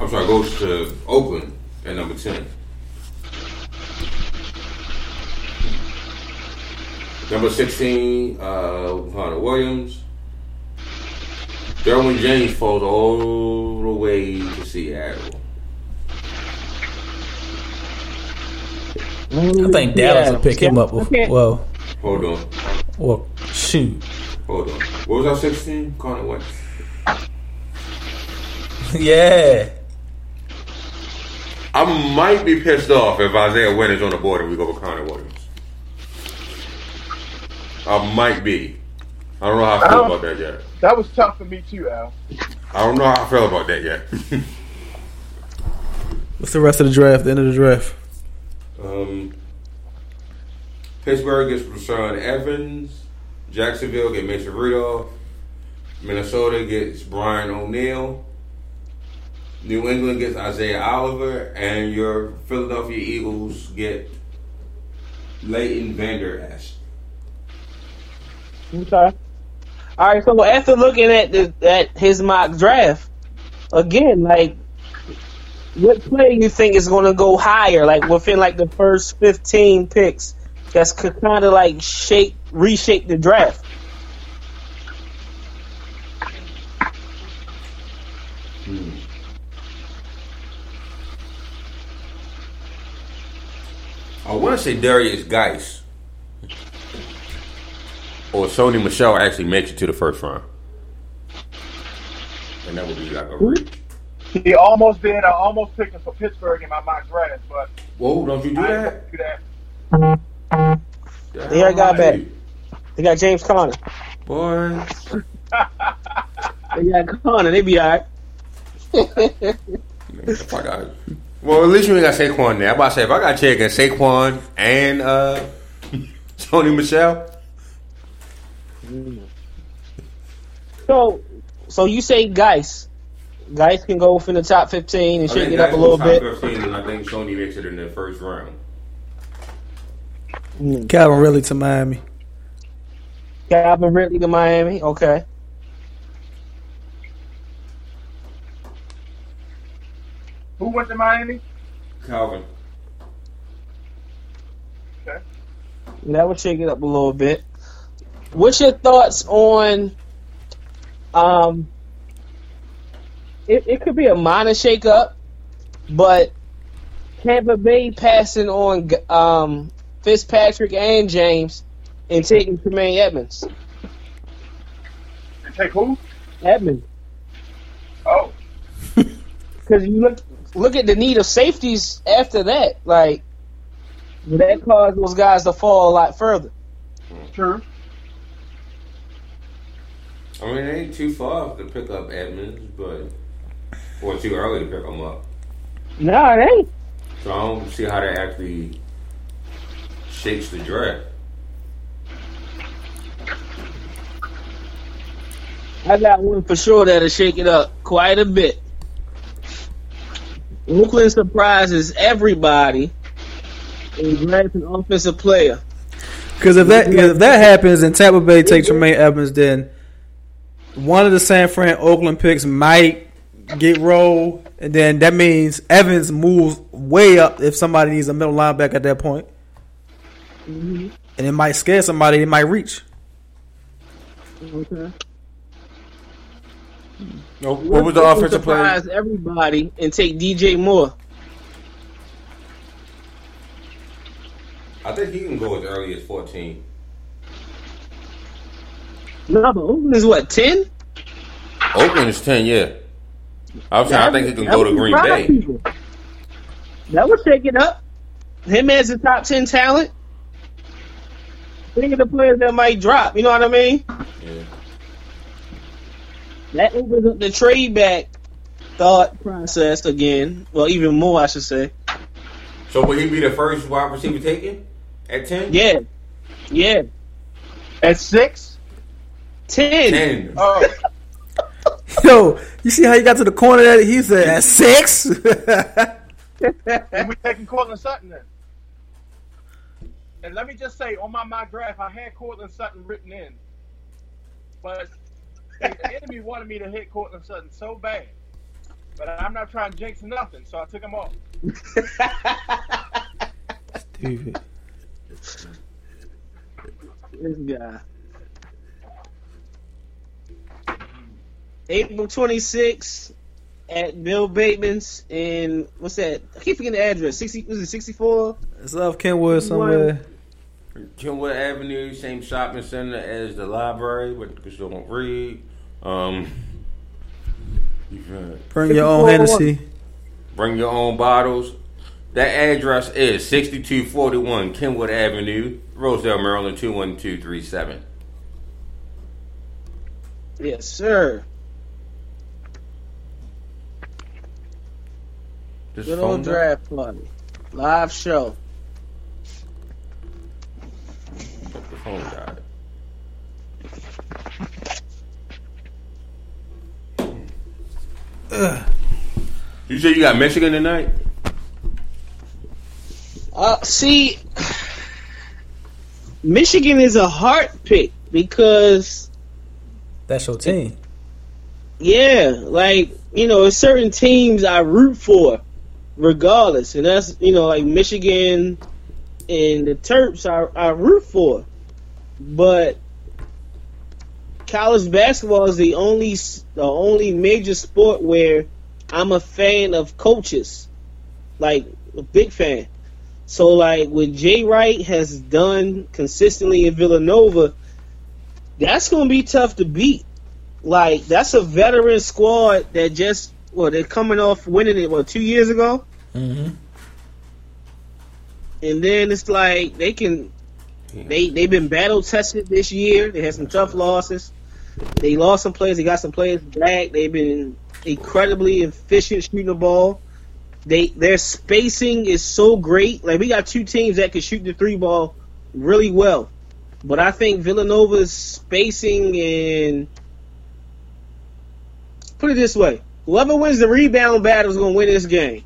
Speaker 1: I'm sorry, goes to Oakland at number 10. Number 16, uh, Hunter Williams. Derwin James falls all the way to Seattle.
Speaker 2: I think Dallas will pick him up.
Speaker 4: Okay.
Speaker 2: Well,
Speaker 1: Hold on.
Speaker 2: well, shoot.
Speaker 1: Hold on. What was our 16? Connor Wentz.
Speaker 2: yeah.
Speaker 1: I might be pissed off if Isaiah Wynn is on the board and we go with Connor Williams. I might be. I don't know how I feel about that yet.
Speaker 5: That was tough for me too, Al.
Speaker 1: I don't know how I feel about that yet.
Speaker 2: What's the rest of the draft? The end of the draft.
Speaker 1: um, Pittsburgh gets Rashaan Evans. Jacksonville gets Mason Rudolph. Minnesota gets Brian O'Neill. New England gets Isaiah Oliver. And your Philadelphia Eagles get Leighton Vander Esch.
Speaker 4: Okay. All right. So after looking at the at his mock draft again, like, what player you think is going to go higher? Like within like the first fifteen picks, that's kind of like shape reshape the draft.
Speaker 1: I want to say Derrius Guice or Sony Michel actually makes it to the first round, and that would be like a reach.
Speaker 5: He almost did. I almost picked him for Pittsburgh in my mock draft, but
Speaker 1: Whoa! Don't you do
Speaker 5: I
Speaker 1: that?
Speaker 5: do that.
Speaker 4: They already got back. They got James Conner.
Speaker 1: boy.
Speaker 4: They got Conner. They be all right.
Speaker 1: If I got, well, at least you ain't got Saquon there. I'm about to say if I got check against Saquon and uh, Sony Michel,
Speaker 4: So, so you say Guice, Guice can go within the top fifteen and
Speaker 1: I
Speaker 4: shake it up a little
Speaker 1: top
Speaker 4: bit.
Speaker 1: 15, and I think Sony makes it in the first round. Hmm.
Speaker 2: Calvin Ridley to Miami.
Speaker 4: Calvin Ridley to Miami. Okay.
Speaker 5: Who went to Miami?
Speaker 1: Calvin.
Speaker 5: Okay.
Speaker 4: That would shake it up a little bit. What's your thoughts on? Um, it, it could be a minor shake up, but Tampa Bay passing on um, Fitzpatrick and James and taking Tremaine Edmunds.
Speaker 5: And take who?
Speaker 4: Edmunds,
Speaker 5: Oh,
Speaker 4: because you look look at the need of safeties after that. Like, that caused those guys to fall a lot further?
Speaker 5: true.
Speaker 1: I mean, it ain't too far to pick up Edmunds, but or too early to pick him up.
Speaker 4: No, it ain't.
Speaker 1: So I don't see how that actually shakes the draft.
Speaker 4: I got one for sure that'll shake it up quite a bit. Oakland surprises everybody and grabs an offensive player.
Speaker 2: Because if that if that happens and Tampa Bay takes Tremaine Evans, then one of the San Fran Oakland picks might get rolled, and then that means Evans moves way up if somebody needs a middle linebacker at that point. Mm-hmm. and it might scare somebody. It might reach.
Speaker 4: Okay.
Speaker 1: No, what was the offensive player?
Speaker 4: surprise everybody and take DJ Moore?
Speaker 1: I think he can go as early as 14.
Speaker 4: No, but Oakland is what ten?
Speaker 1: Oakland is 10, yeah. I was saying, I think he can go to Green Bay.
Speaker 4: people. That would shake it up. Him as a top ten talent. Think of the players that might drop. You know what I mean?
Speaker 1: Yeah.
Speaker 4: That opens up the trade back thought process again. Well, even more, I should say.
Speaker 1: So will he be the first wide receiver taken at 10?
Speaker 4: Yeah, yeah,
Speaker 5: At six?
Speaker 4: Ten.
Speaker 1: 10.
Speaker 5: Oh,
Speaker 2: Yo, you see how he got to the corner? That he said at six.
Speaker 5: and we taking Courtland Sutton then. And let me just say, on my mock draft, I had Courtland Sutton written in, but the enemy wanted me to hit Courtland Sutton so bad. But I'm not trying to jinx nothing, so I took him off.
Speaker 2: Stupid.
Speaker 4: This guy. April 26th at Bill Bateman's in what's that? I keep forgetting the address. 60 was it 64?
Speaker 2: It's off Kenwood somewhere.
Speaker 1: Kenwood Avenue, same shopping center as the library, but because you don't read. Um, you
Speaker 2: Bring your own Hennessy.
Speaker 1: bring your own bottles. That address is 6241 Kenwood Avenue, Rosedale, Maryland 21237.
Speaker 4: Yes, sir.
Speaker 1: This
Speaker 4: Good old
Speaker 1: number?
Speaker 4: draft party. Live show.
Speaker 1: The phone died. You said you got Michigan tonight?
Speaker 4: Uh, see, Michigan is a hard pick because
Speaker 2: That's your team.
Speaker 4: Yeah, like you know, certain teams I root for, regardless, and that's you know like Michigan and the Terps I, I root for, but college basketball is the only the only major sport where I'm a fan of coaches, like a big fan. So like what Jay Wright has done consistently in Villanova, that's gonna be tough to beat. Like that's a veteran squad that just well they're coming off winning it what two years ago
Speaker 2: Mm-hmm.
Speaker 4: and then it's like they can they they've been battle tested this year. They had some tough losses. They lost some players. They got some players back. They've been incredibly efficient shooting the ball. They their spacing is so great. Like we got two teams that can shoot the three ball really well. But I think Villanova's spacing and put it this way: whoever wins the rebound battle is going to win this game.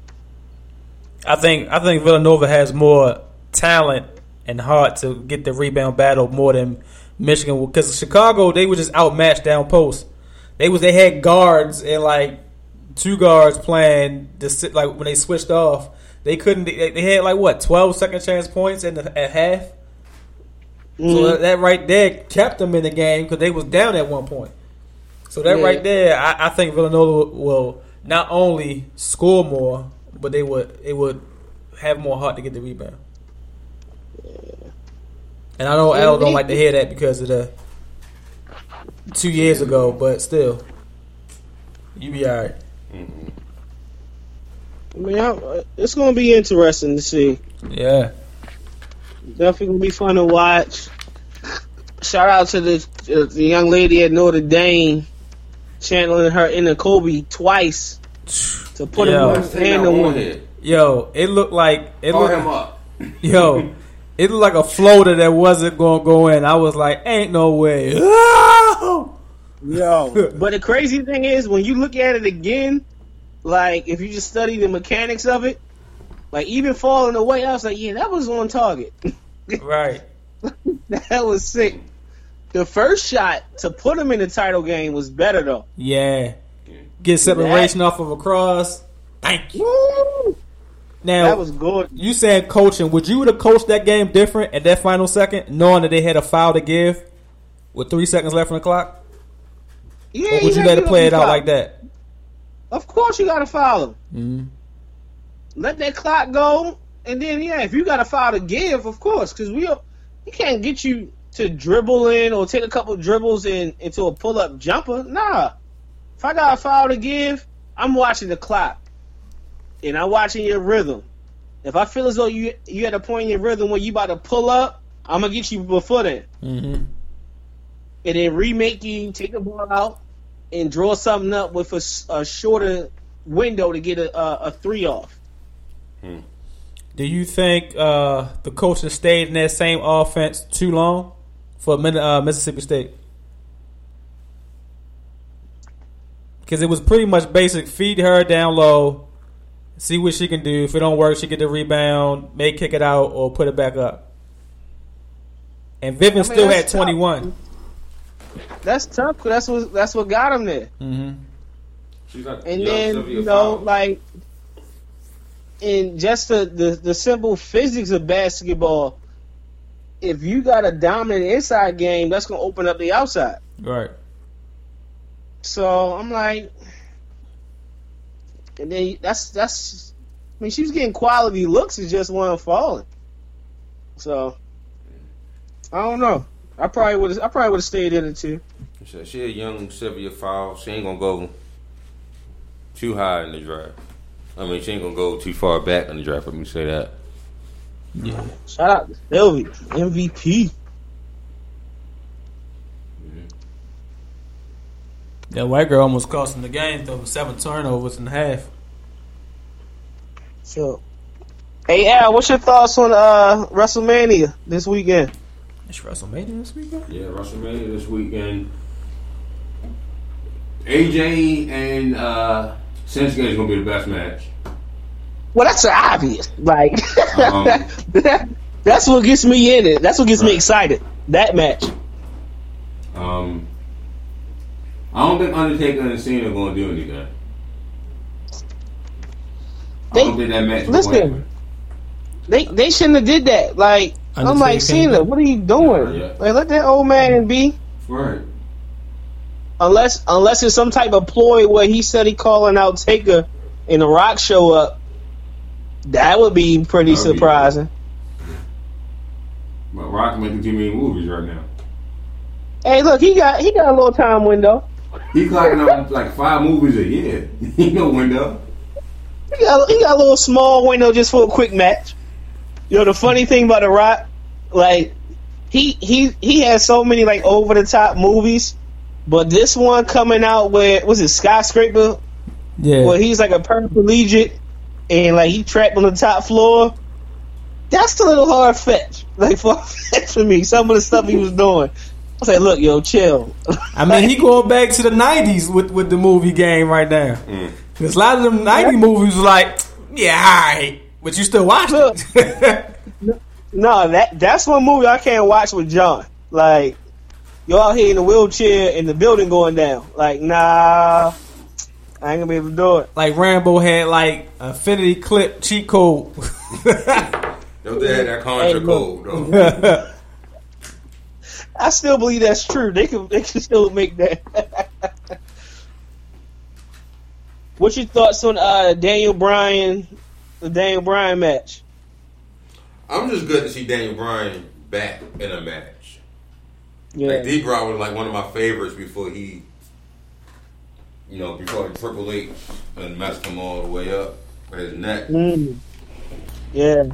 Speaker 2: I think I think Villanova has more talent and heart to get the rebound battle more than Michigan because Chicago they were just outmatched down post. They was they had guards and like two guards playing the si- like when they switched off. They couldn't. They, they had like what 12 second chance points in the, at half. So
Speaker 4: Mhm.
Speaker 2: that, that right there kept them in the game because they was down at one point. So that
Speaker 4: Yeah.
Speaker 2: right there, I, I think Villanova will not only score more, but they would it would have more heart to get the rebound. And I know Al don't like to hear that because of the two years ago, but still, you be all right.
Speaker 4: I mean, I, it's going to be interesting to see.
Speaker 2: Yeah,
Speaker 4: Definitely going to be fun to watch. Shout out to the uh, the young lady at Notre Dame, channeling her inner Kobe twice to put
Speaker 2: Yeah.
Speaker 4: him on and the
Speaker 1: one
Speaker 4: one.
Speaker 2: yo, it looked like it
Speaker 1: Call
Speaker 2: looked
Speaker 1: him up.
Speaker 2: yo, It looked like a floater that wasn't going to go in. I was like, ain't no way.
Speaker 4: Yo, but the crazy thing is when you look at it again, like if you just study the mechanics of it, like even falling away, I was like, yeah, that was on target.
Speaker 2: Right.
Speaker 4: that was sick. The first shot to put him in the title game was better though.
Speaker 2: Yeah. Get separation off of a cross. Thank you.
Speaker 4: Woo!
Speaker 2: Now,
Speaker 4: That was good.
Speaker 2: you said coaching. Would you would have coached that game different at that final second, knowing that they had a foul to give with three seconds left on the clock?
Speaker 4: Yeah,
Speaker 2: Or would you let it play it out like that?
Speaker 4: Of course, you gotta foul him.
Speaker 2: Mhm.
Speaker 4: Let that clock go, and then yeah, if you got a foul to give, of course, because we we can't get you to dribble in or take a couple dribbles in into a pull up jumper. Nah, if I got a foul to give, I'm watching the clock, and I'm watching your rhythm. If I feel as though you you at a point in your rhythm where you about to pull up, I'm gonna get you before then,
Speaker 2: Mm-hmm.
Speaker 4: and then remake you take the ball out and draw something up with a, a shorter window to get a, a, a three off.
Speaker 2: Do you think uh, the coaches stayed in that same offense too long for uh, Mississippi State? Because it was pretty much basic: feed her down low, see what she can do. If it don't work, she get the rebound, may kick it out or put it back up. And Vivian
Speaker 4: I mean,
Speaker 2: still had
Speaker 4: that's tough.
Speaker 2: twenty one.
Speaker 4: That's tough. 'cause that's what that's what got him there.
Speaker 2: Mm-hmm.
Speaker 1: She's like
Speaker 4: And then
Speaker 1: Sylvia
Speaker 4: you know,
Speaker 1: Fowler.
Speaker 4: like, in just the, the the simple physics of basketball, if you got a dominant inside game, that's gonna open up the outside.
Speaker 2: Right.
Speaker 4: So I'm like, and then that's that's. I mean, she was getting quality looks. It just wasn't falling. So I don't know. I probably would. I probably would have stayed in it too.
Speaker 1: She she a young Sylvia Fowles. She ain't gonna go too high in the draft. I mean, she ain't gonna go too far back in the draft. Let me say that. Yeah.
Speaker 4: Shout out to Sylvie, MVP.
Speaker 2: That white girl almost cost him the game though. Seven turnovers in a half.
Speaker 4: So, hey Al, what's your thoughts on uh, WrestleMania this weekend?
Speaker 2: It's WrestleMania this weekend.
Speaker 1: Yeah, WrestleMania this weekend. AJ and uh, Shinsuke is gonna be the best match.
Speaker 4: Well, that's obvious. Like
Speaker 1: Um,
Speaker 4: that's what gets me in it. That's what gets me excited. That match.
Speaker 1: Um, I don't think Undertaker and Cena are gonna do anything. I
Speaker 4: They-
Speaker 1: don't think that match.
Speaker 4: listen. They they shouldn't have did that. Like I'm like
Speaker 2: can't
Speaker 4: Cena, what are you doing?
Speaker 1: Yeah, yeah.
Speaker 4: Like let that old man be.
Speaker 1: Right.
Speaker 4: Unless unless it's some type of ploy where he said he calling out Taker and the Rock show up. That would be pretty
Speaker 1: That would be-
Speaker 4: surprising.
Speaker 1: But Rock making too many movies right now.
Speaker 4: Hey, look, he got he got a little time window.
Speaker 1: He clocking up like five movies a year. he no window.
Speaker 4: He got, he got a little small window just for a quick match. You know the funny thing about the Rock, like he he he has so many like over the top movies, but this one coming out where was it skyscraper
Speaker 2: Yeah.
Speaker 4: where he's like a paraplegic and like he trapped on the top floor. That's a little hard fetch, like for for me. Some of the stuff he was doing, I was like, look, yo, chill.
Speaker 2: I mean, he going back to the '90s with with the movie game right now. Mm. Because a lot of them '90 movies was like, yeah, all right, but you still watch
Speaker 4: Look.
Speaker 2: it.
Speaker 4: No, that that's one movie I can't watch with John. Like, you out here in the wheelchair and the building going down. Like, nah, I ain't gonna be able to do it.
Speaker 2: like Rambo had like Infinity Clip cheat code.
Speaker 1: Don't they had that contra
Speaker 4: Hey, look.
Speaker 1: code though?
Speaker 4: I still believe that's true. They can they can still make that. What's your thoughts on uh, Daniel Bryan, the Daniel Bryan match?
Speaker 1: I'm just good to see Daniel Bryan back in a match.
Speaker 4: Yeah,
Speaker 1: Like D Brown was like one of my favorites before he, you know, before Triple H and messed him all the way up with his neck.
Speaker 4: Mm. yeah.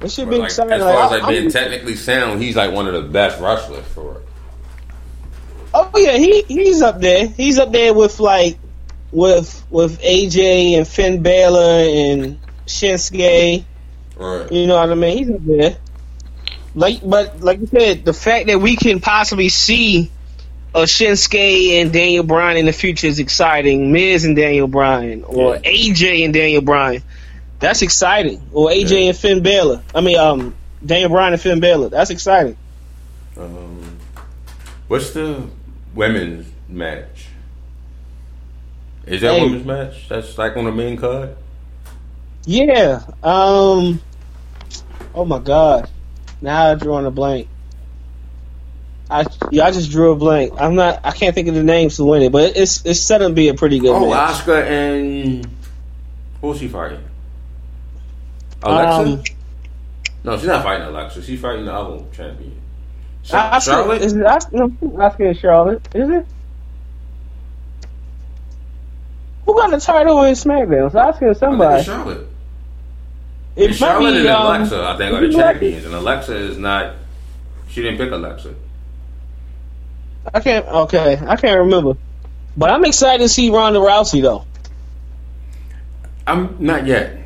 Speaker 4: It should be
Speaker 1: like,
Speaker 4: exciting.
Speaker 1: as far as
Speaker 4: Like,
Speaker 1: like being
Speaker 4: I'm-
Speaker 1: technically sound, he's like one of the best wrestlers for it.
Speaker 4: Oh yeah, he he's up there. He's up there with like with with AJ and Finn Balor and Shinsuke.
Speaker 1: Right.
Speaker 4: You know what I mean? He's up there. Like, but like you said, the fact that we can possibly see a Shinsuke and Daniel Bryan in the future is exciting. Miz and Daniel Bryan, or
Speaker 1: Yeah.
Speaker 4: AJ and Daniel Bryan, that's exciting. Well, AJ
Speaker 1: Yeah.
Speaker 4: and Finn Balor. I mean, um, Daniel Bryan and Finn Balor. That's exciting.
Speaker 1: Um, what's the women's match? Is that
Speaker 4: Hey.
Speaker 1: women's match? That's like on the main card.
Speaker 4: Yeah. Um. Oh my God. Now I drew on a blank. I yeah, I just drew a blank. I'm not. I can't think of the names to win it, but it's it's set up to be a pretty good
Speaker 1: Oh,
Speaker 4: match.
Speaker 1: Asuka and who's she fighting? Alexa?
Speaker 4: Um,
Speaker 1: no, she's not fighting Alexa. She's fighting the other champion. Cha-
Speaker 4: Asuka,
Speaker 1: Charlotte.
Speaker 4: Is it Asuka? No, Asuka and Charlotte. Is it? Who got the title in SmackDown? It's Asuka and
Speaker 1: think
Speaker 4: somebody.
Speaker 1: it's Charlotte.
Speaker 4: It
Speaker 1: It's Charlotte
Speaker 4: be,
Speaker 1: and
Speaker 4: um,
Speaker 1: Alexa, I think, are the
Speaker 4: is it Alexa?
Speaker 1: champions, and Alexa is not. She didn't pick Alexa.
Speaker 4: I can't. Okay, I can't remember. But I'm excited to see Ronda Rousey though.
Speaker 1: I'm not yet.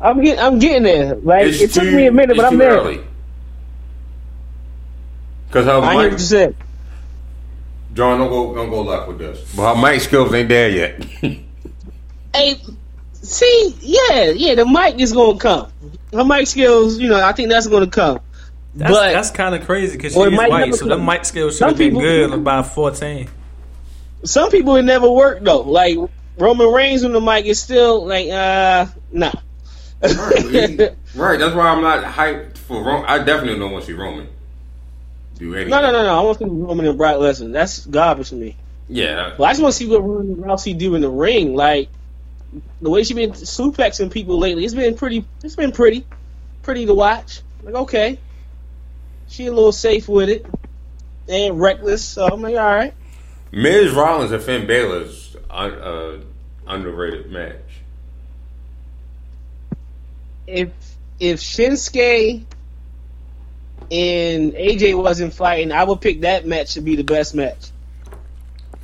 Speaker 4: I'm getting. I'm getting there. Like
Speaker 1: It's
Speaker 4: it took
Speaker 1: too-
Speaker 4: me a minute,
Speaker 1: it's
Speaker 4: but I'm
Speaker 1: too
Speaker 4: there.
Speaker 1: Because her
Speaker 4: I hear
Speaker 1: mic,
Speaker 4: you said.
Speaker 1: John, don't go, don't go left with this. But her mic skills ain't there yet.
Speaker 4: Hey, see, yeah, yeah, the mic is gonna come. Her mic skills, you know, I think that's gonna come.
Speaker 2: That's,
Speaker 4: but
Speaker 2: that's kind of crazy because she's
Speaker 4: Or
Speaker 2: white,
Speaker 4: never
Speaker 2: so the
Speaker 4: come.
Speaker 2: mic skills should
Speaker 4: Some
Speaker 2: have been
Speaker 4: people-
Speaker 2: good by 14.
Speaker 4: some people it never worked though. Like Roman Reigns on the mic is still like, uh, nah.
Speaker 1: right, right, that's why I'm not hyped for Roman. I definitely don't want to see Roman do anything.
Speaker 4: No, no, no, no. I want to see Roman and Brock Lesnar. That's garbage to me.
Speaker 1: Yeah,
Speaker 4: But I just want to see what Ronda Rousey do in the ring. Like the way she's been suplexing people lately, it's been pretty. It's been pretty, pretty to watch. Like okay, she a little safe with it and reckless. So I'm like, all right.
Speaker 1: Miz Rollins and Finn Balor's un, uh, underrated match.
Speaker 4: If if Shinsuke and AJ wasn't fighting, I would pick that match to be the best match.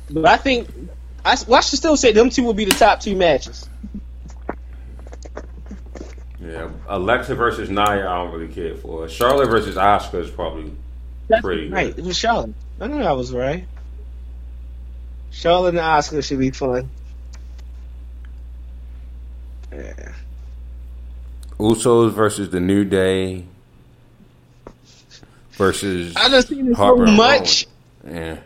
Speaker 4: But I think I, well, I should still say them two will be the top two matches.
Speaker 1: Yeah, Alexa versus Nia, I don't really care for. Charlotte versus Asuka is probably
Speaker 4: That's
Speaker 1: Pretty good.
Speaker 4: right. It was Charlotte. I know I was right. Charlotte and Asuka should be fun. Yeah.
Speaker 1: Usos versus the New Day versus
Speaker 4: I done seen it so
Speaker 1: Harper and
Speaker 4: much.
Speaker 1: Yeah,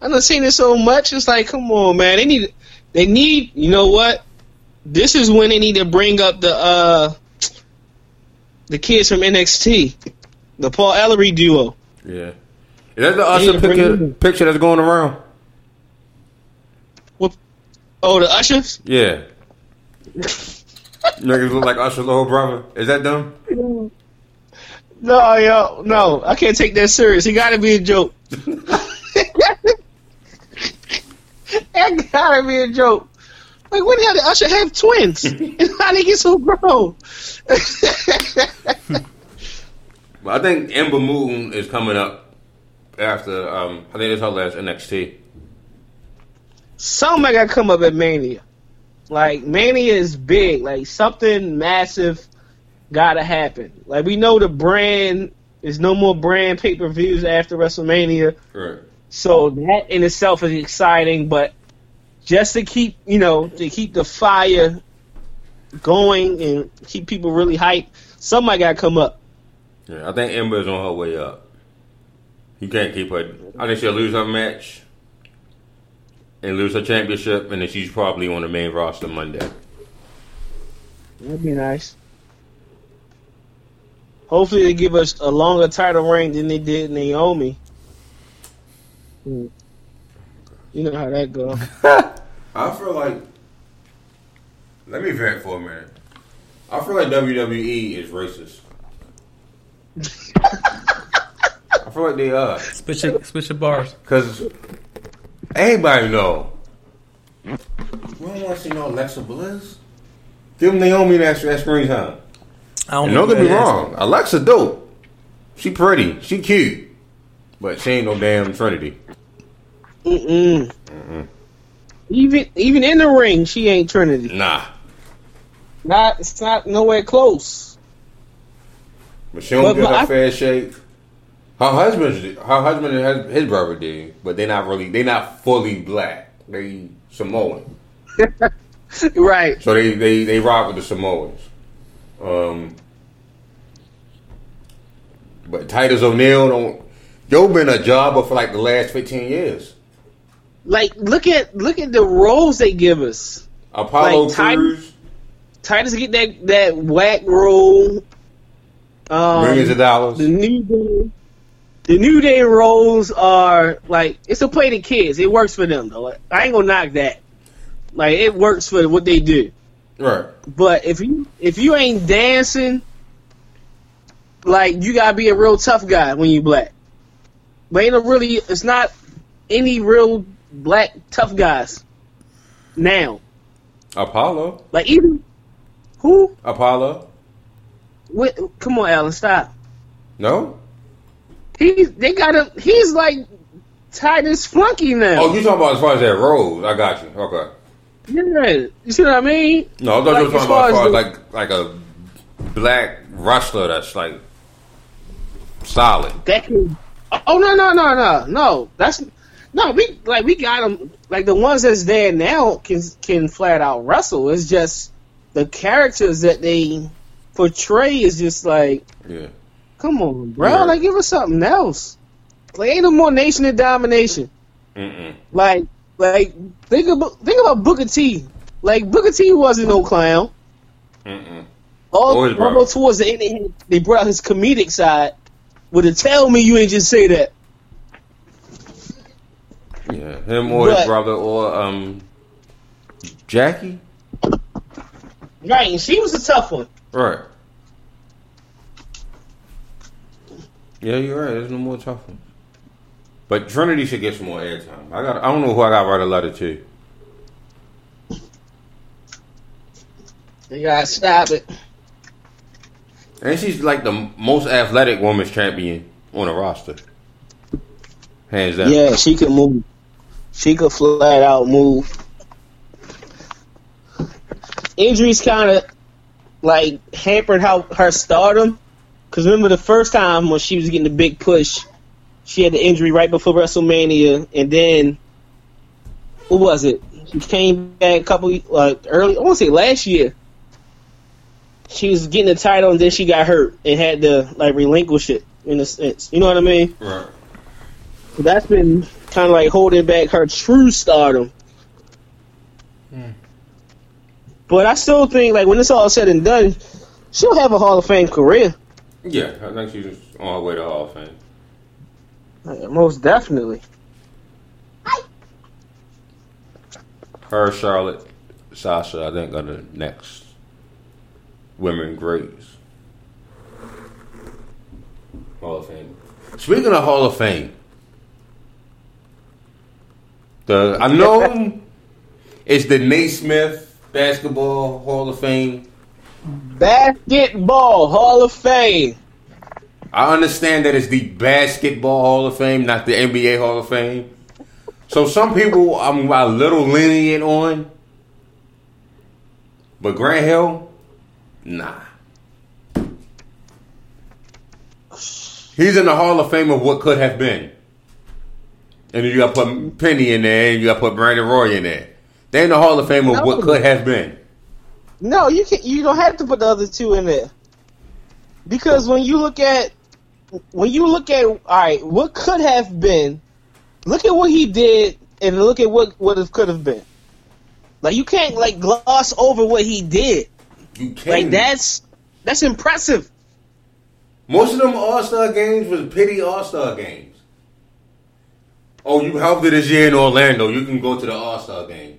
Speaker 4: I done seen it so much. It's like, come on, man. They need. They need. You know what? This is when they need to bring up the uh the kids from NXT, the Paul Ellery duo.
Speaker 1: yeah. Is that the Usher picture, picture that's going around?
Speaker 4: What? Oh, the Ushers.
Speaker 1: Yeah. Niggas look like Usher's little brother. Is that dumb?
Speaker 4: No, yo, no, I can't take that serious. It got to be a joke. that gotta be a joke. Like, when the hell did Usher have twins? and how they get so grown?
Speaker 1: But I think Ember Moon is coming up after. Um, I think it's her last NXT.
Speaker 4: Something got to come up at Mania. Like, Mania is big. Like, something massive gotta happen. Like, we know the brand is no more brand pay per views after WrestleMania.
Speaker 1: Right.
Speaker 4: So that in itself is exciting, but just to keep, you know, to keep the fire going and keep people really hyped, somebody got to come up.
Speaker 1: Yeah, I think Ember is on her way up. You can't keep her. I think she'll lose her match and lose her championship, and then she's probably on the main roster Monday.
Speaker 4: That'd be nice. Hopefully, they give us a longer title reign than they did in Naomi. Hmm. You know how that goes.
Speaker 1: I feel like. Let me vent for a minute. I feel like WWE is racist. I feel like they are.
Speaker 2: Spit your, spit your bars.
Speaker 1: Because everybody know. We don't want to see no Alexa Bliss. Give them Naomi that, that screen time.
Speaker 2: I don't
Speaker 1: And
Speaker 2: know
Speaker 1: don't get me
Speaker 2: that is.
Speaker 1: wrong. Alexa dope. She pretty. She cute. But she ain't no damn Trinity.
Speaker 4: Mm-mm. Even even in the ring, she ain't Trinity.
Speaker 1: Nah.
Speaker 4: not it's not nowhere close.
Speaker 1: But she don't
Speaker 4: But-
Speaker 1: get
Speaker 4: but
Speaker 1: her
Speaker 4: I-
Speaker 1: fair shake. Her husband, her husband and his, his brother did, but they're not really, they're not fully black. They Samoan,
Speaker 4: Right.
Speaker 1: so they they they rock with the Samoans. Um, but Titus O'Neil don't. Yo been a jobber for like the last fifteen years.
Speaker 4: Like look at look at the roles they give us.
Speaker 1: Apollo
Speaker 4: Like Titus-
Speaker 1: Crews,
Speaker 4: Titus get that that whack role. Um,
Speaker 1: millions of dollars.
Speaker 4: the new the new day roles are like it's a play to kids. It works for them though. Like, I ain't gonna knock that. Like it works for what they do.
Speaker 1: Right.
Speaker 4: But if you if you ain't dancing, like you gotta be a real tough guy when you black. But ain't a really it's not any real black tough guys now.
Speaker 1: Apollo.
Speaker 4: Like even who?
Speaker 1: Apollo.
Speaker 4: What, come on, Alan, stop.
Speaker 1: No.
Speaker 4: He's they got him. He's like Titus Flunky now.
Speaker 1: Oh, you talking about as far as that roles? I got you. Okay.
Speaker 4: Yeah, you see what I mean?
Speaker 1: No, I thought
Speaker 4: Like,
Speaker 1: you were talking about as
Speaker 4: far
Speaker 1: as
Speaker 4: as
Speaker 1: like like a black wrestler that's like solid.
Speaker 4: That can. Oh no no no no no. That's no. We like we got them. Like the ones that's there now can can flat out wrestle. It's just the characters that they portray is just like,
Speaker 1: Yeah.
Speaker 4: Come on, bro.
Speaker 1: Yeah.
Speaker 4: Like give us something else. Like ain't no more nation of domination.
Speaker 1: Mm-mm.
Speaker 4: Like like think about think about Booker T. Like Booker T wasn't no clown.
Speaker 1: Mm-mm.
Speaker 4: All,
Speaker 1: Always, bro.
Speaker 4: although towards the end, they, brought his comedic side. Would have tell me you ain't just say that.
Speaker 1: Yeah. Him or his brother or um Jackie.
Speaker 4: Right, and she was a tough one.
Speaker 1: Right. Yeah, you're right. There's no more tough ones. But Trinity should get some more airtime. I got. I don't know who I got to write a letter to.
Speaker 4: You gotta stop it.
Speaker 1: And she's like the most athletic women's champion on the roster. Hands down.
Speaker 4: Yeah, she could move. She could flat out move. Injuries kind of like hampered how her stardom. Cause remember the first time when she was getting the big push, she had the injury right before WrestleMania, and then what was it? She came back a couple like early. I want to say last year. She was getting the title, and then she got hurt and had to like relinquish it in a sense. You know what I mean?
Speaker 1: Right.
Speaker 4: So that's been kind of like holding back her true stardom. Hmm. But I still think, like, when it's all said and done, she'll have a Hall of Fame career.
Speaker 1: Yeah, I think she's on her way to Hall of Fame.
Speaker 4: Most definitely.
Speaker 1: Her, Charlotte, Sasha, I think are the next women greats. Hall of Fame. Speaking of Hall of Fame, the I know it's the Naismith Basketball Hall of Fame.
Speaker 4: Basketball Hall of Fame.
Speaker 1: I understand that it's the Basketball Hall of Fame, not the NBA Hall of Fame. So some people I'm a little lenient on, but Grant Hill, nah. He's in the Hall of Fame of what could have been. And you got to put Penny in there, and you got to put Brandon Roy in there. They in the Hall of Fame of what could have been.
Speaker 4: No, you can You don't have to put the other two in there because when you look at when you look at all right, what could have been. Look at what he did, and look at what what it could have been. Like you can't like gloss over what he did.
Speaker 1: You can't.
Speaker 4: Like that's that's impressive.
Speaker 1: Most of them All Star games was pity All Star games. Oh, you helped it this year in Orlando. You can go to the All Star game.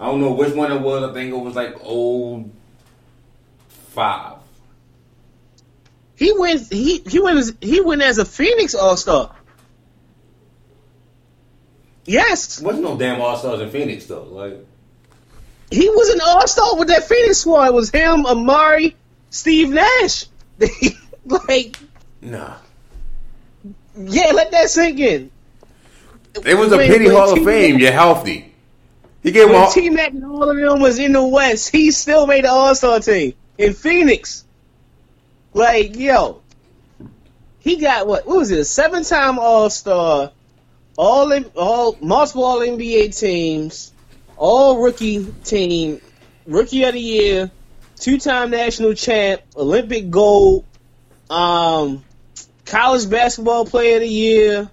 Speaker 1: I don't know which one it was. I think it was like oh five.
Speaker 4: He wins. He he went. As, he went as a Phoenix All Star. Yes,
Speaker 1: Wasn't no damn All Stars in Phoenix though. Like
Speaker 4: he was an All Star with that Phoenix squad. It was him, Amar'e, Steve Nash. like,
Speaker 1: nah.
Speaker 4: yeah, let that sink in.
Speaker 1: It was a
Speaker 4: When-
Speaker 1: pity
Speaker 4: when
Speaker 1: Hall of Fame. You're healthy. He gave
Speaker 4: when
Speaker 1: all.
Speaker 4: T Mac and all of them was in the West, he still made the All Star team in Phoenix. Like, yo, he got what? What was it? A seven time All Star, all in, all multiple All NBA teams, all rookie team, rookie of the year, two time national champ, Olympic gold, um, college basketball player of the year,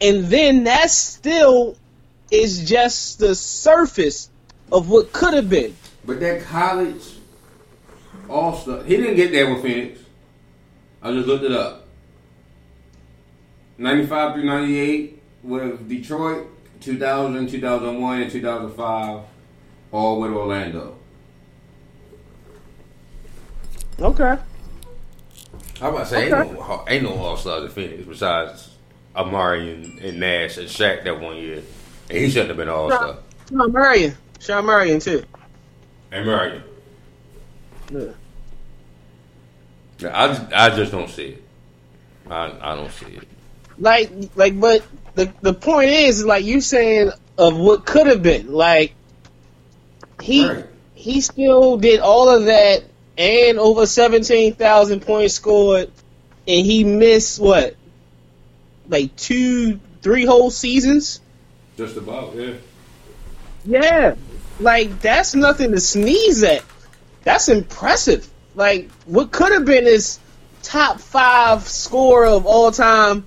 Speaker 4: and then that's still is just the surface of what could have been.
Speaker 1: But that college all star, he didn't get there with Phoenix. I just looked it up. 95 through 98 with Detroit, 2000, 2001, and 2005, all with Orlando.
Speaker 4: Okay.
Speaker 1: How about to say, ain't no, ain't no all stars in Phoenix besides Amar'e and, and Nash and Shaq that one year. He shouldn't have been all star.
Speaker 4: Shawn Marion. Shawn Marion too.
Speaker 1: And Marion.
Speaker 4: Yeah.
Speaker 1: I just, I just don't see it. I, I don't see it.
Speaker 4: Like like but the the point is like you saying of what could have been. Like he
Speaker 1: Right.
Speaker 4: he still did all of that and over seventeen thousand points scored and he missed what? Like two three whole seasons?
Speaker 1: Just about, yeah.
Speaker 4: Yeah. Like that's nothing to sneeze at. That's impressive. Like what could have been his top five scorer of all time,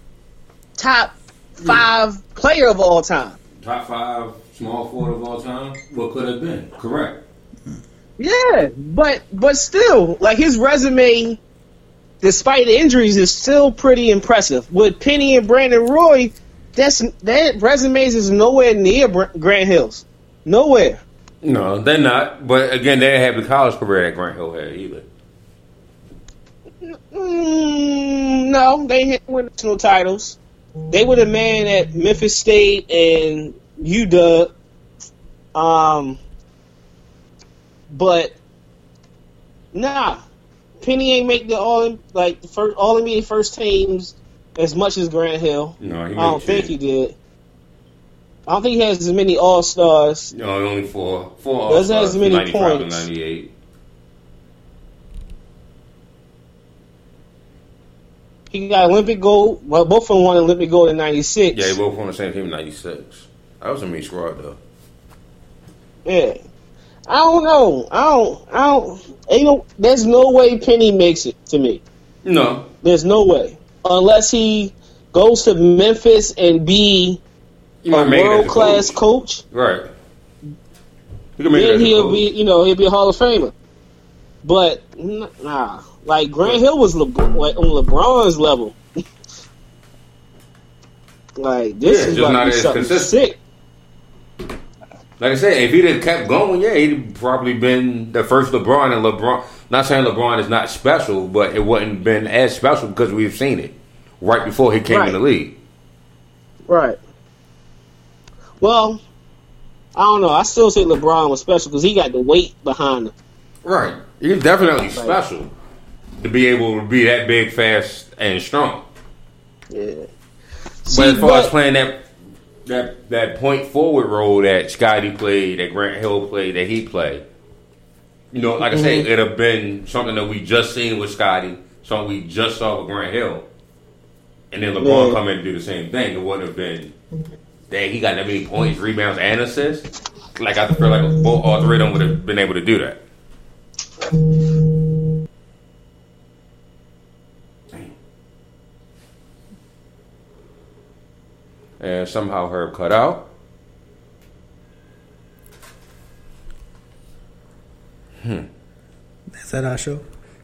Speaker 4: top five player of all time.
Speaker 1: Top five small forward of all time. What could have been? Correct.
Speaker 4: Yeah, but but still, like his resume, despite the injuries, is still pretty impressive. With Penny and Brandon Roy, that's that resumes is nowhere near Grant Hill's. Nowhere.
Speaker 1: No, they're not. But again, they didn't have the college career that Grant Hill had either.
Speaker 4: Mm, no, they didn't win national titles. They were the man at Memphis State and UW. Um, but nah, Penny ain't make the all like the first all NBA first teams as much as Grant Hill.
Speaker 1: No, he
Speaker 4: I don't think he did. I don't think he has as many All Stars.
Speaker 1: No, only four. Four
Speaker 4: Doesn't have as many points.
Speaker 1: 98.
Speaker 4: He got Olympic gold. Well, both of them won Olympic gold in '96.
Speaker 1: Yeah, they both on the same team in 96. That was a me squad, though.
Speaker 4: Yeah. I don't know. I don't. I don't. Ain't no. There's no way Penny makes it to me.
Speaker 1: No.
Speaker 4: There's no way unless he goes to Memphis and be
Speaker 1: He
Speaker 4: a
Speaker 1: might make it as a
Speaker 4: world class coach.
Speaker 1: Right. Make it
Speaker 4: Then he'll be. You know, he'll be a Hall of Famer. But nah, like Grant Hill was LeBron, like, on LeBron's level. like this
Speaker 1: Yeah,
Speaker 4: is
Speaker 1: just
Speaker 4: about
Speaker 1: not
Speaker 4: to be something
Speaker 1: consistent.
Speaker 4: sick.
Speaker 1: Like I said, if he'd have kept going, yeah, he'd probably been the first LeBron. And LeBron, not saying LeBron is not special, but it wouldn't been as special because we've seen it right before he came
Speaker 4: Right.
Speaker 1: in the league.
Speaker 4: Right. Well, I don't know. I still say LeBron was special because he got the weight behind him.
Speaker 1: Right. He's definitely special to be able to be that big, fast, and strong.
Speaker 4: Yeah.
Speaker 1: But
Speaker 4: See,
Speaker 1: as far as playing that that that point forward role that Scotty played, that Grant Hill played, that he played, you know, like I say, mm-hmm. it'd have been something that we just seen with Scotty, something we just saw with Grant Hill, and then LeBron
Speaker 4: Yeah.
Speaker 1: come in and do the same thing. It wouldn't have been. Dang, he got that many points, rebounds, and assists. Like I feel like both all three of them would have been able to do that. And somehow Herb cut out.
Speaker 2: Is that our show?